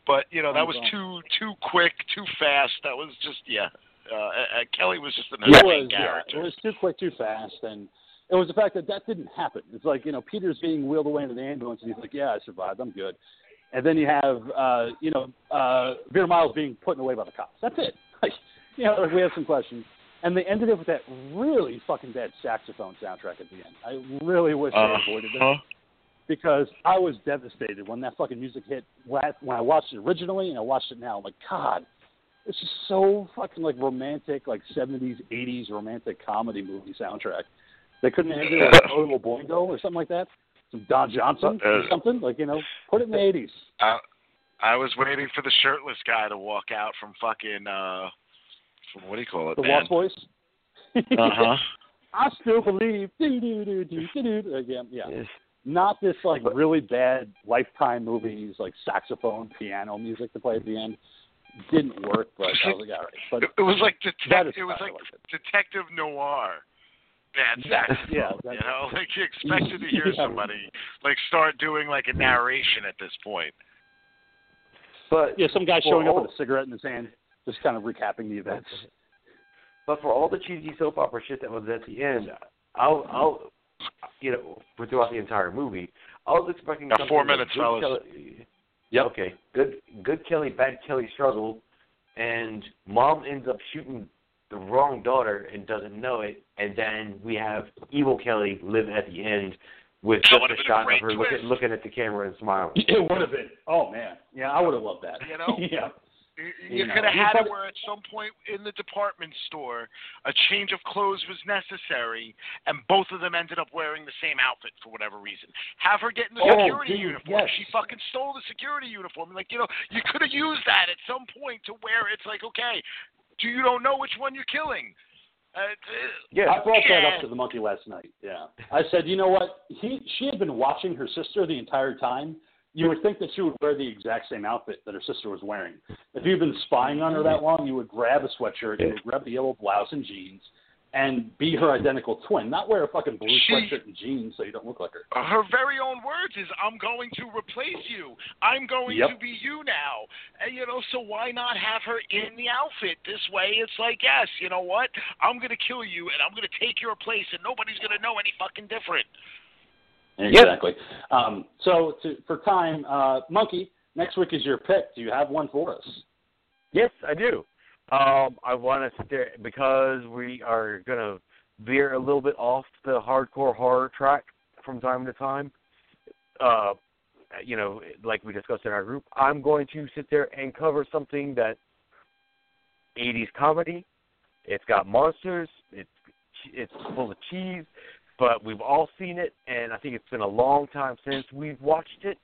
But you know that was too too quick, too fast. That was just yeah. Uh, uh, Kelly was just an was, yeah, character. it was too quick, too fast, and it was the fact that that didn't happen. It's like you know Peter's being wheeled away into the ambulance, and he's like, "Yeah, I survived. I'm good." And then you have uh, you know uh, Vera Miles being put in away by the cops. That's it. Like, you know, like we have some questions, and they ended it with that really fucking bad saxophone soundtrack at the end. I really wish they avoided it Uh-huh. Because I was devastated when that fucking music hit when I watched it originally and I watched it now. I'm like, God, it's just so fucking like romantic, like '70s, '80s romantic comedy movie soundtrack. They couldn't have it like Oingo Boingo or something like that. Some Don Johnson or Uh, something like you know, put it in the '80s. I, I was waiting for the shirtless guy to walk out from fucking uh, from what do you call it, The man? Lost Boys. Uh huh. I still believe. Do do do do do do. Again, yeah. Yes. Not this like really bad lifetime movies like saxophone piano music to play at the end didn't work but i was like all right but It, it was like That detective. It was like like it. detective noir. Bad Yeah, saxophone. yeah, that- you know, like you expected to hear Yeah. somebody like start doing like a narration at this point. But yeah some guy for showing up with a cigarette in his hand just kind of recapping the events But for all the cheesy soap opera shit that was at the end, I'll, I'll, you know, for throughout the entire movie, I was expecting Got something four like minutes, good fellas. Kelly, Yep. Okay, good, good Kelly, bad Kelly struggle, and mom ends up shooting the wrong daughter and doesn't know it, and then we have evil Kelly live at the end with That just a been a shot of her looking, twist. looking at the camera and smiling. it would have been oh man yeah i would have loved that You know? yeah You, You could have had it where at some point in the department store, a change of clothes was necessary, and both of them ended up wearing the same outfit for whatever reason. Have her get in the Oh, security dude, uniform. yes. She fucking stole the security uniform. Like you know, you could have used that at some point to where it's like, okay, do you don't know which one you're killing? Uh, Yeah, I brought that up to the monkey last night. Yeah, I said, you know what? He she had been watching her sister the entire time. You would think that she would wear the exact same outfit that her sister was wearing. If you've been spying on her that long, you would grab a sweatshirt, you would grab the yellow blouse and jeans, and be her identical twin. Not wear a fucking blue She- sweatshirt and jeans so you don't look like her. Uh, her very own words is I'm going to replace you. I'm going Yep. to be you now. And you know, so why not have her in the outfit? This way it's like, yes, you know what? I'm going to kill you and I'm going to take your place and nobody's going to know any fucking different. Exactly. Um, so to, for time, uh, monkey. Next week is your pick. Do you have one for us? Yes, I do. Um, I want to sit there because we are going to veer a little bit off the hardcore horror track from time to time. Uh, you know, like we discussed in our group, I'm going to sit there and cover something that 80s comedy. It's got monsters. It's it's full of cheese, but we've all seen it, and I think it's been a long time since we've watched it.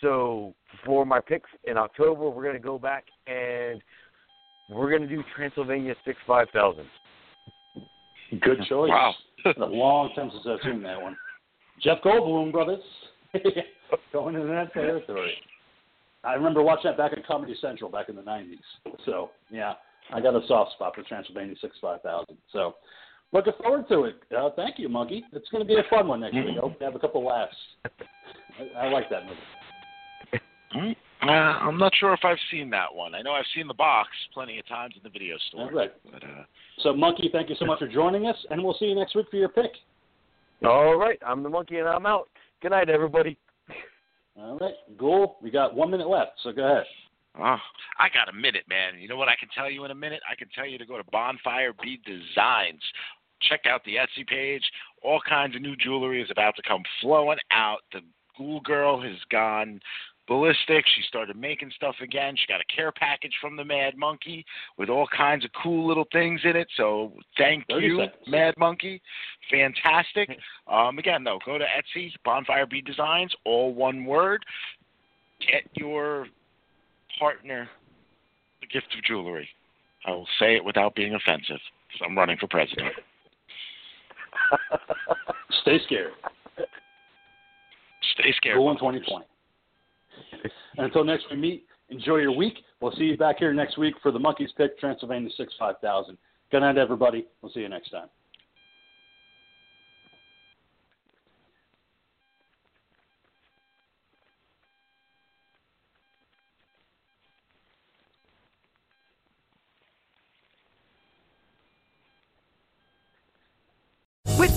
So for my picks in October, we're going to go back and we're going to do Transylvania Six Five Thousand. Good choice. Wow. It's a long time since I've seen that one. Jeff Goldblum, brothers. Going into that territory. I remember watching that back at Comedy Central back in the 90s. So, yeah, I got a soft spot for Transylvania 65000. So, looking forward to it. Uh, thank you, Monkey. It's going to be a fun one next week. I hope you have a couple laughs. I, I like that movie. Uh, I'm not sure if I've seen that one. I know I've seen the box plenty of times in the video store. All right. But, uh, So, Monkey, thank you so much for joining us, and we'll see you next week for your pick. All right, I'm the monkey and I'm out. Good night, everybody. All right, Ghoul, we got one minute left, so go ahead. Oh, I got a minute, man. You know what I can tell you in a minute? I can tell you to go to Bonfire Bead Designs. Check out the Etsy page. All kinds of new jewelry is about to come flowing out. The Ghoul Girl has gone ballistic. She started making stuff again. She got a care package from the Mad Monkey with all kinds of cool little things in it. So thank you, seconds. Mad Monkey. Fantastic. Um, again, though, go to Etsy, Bonfire Bead Designs, all one word. Get your partner the gift of jewelry. I will say it without being offensive because I'm running for president. Stay scared. Stay scared. In motherfuckers. 2020. And until next we meet, enjoy your week. We'll see you back here next week for the Monkeys pick Transylvania 6 5000. Good night, everybody. We'll see you next time. With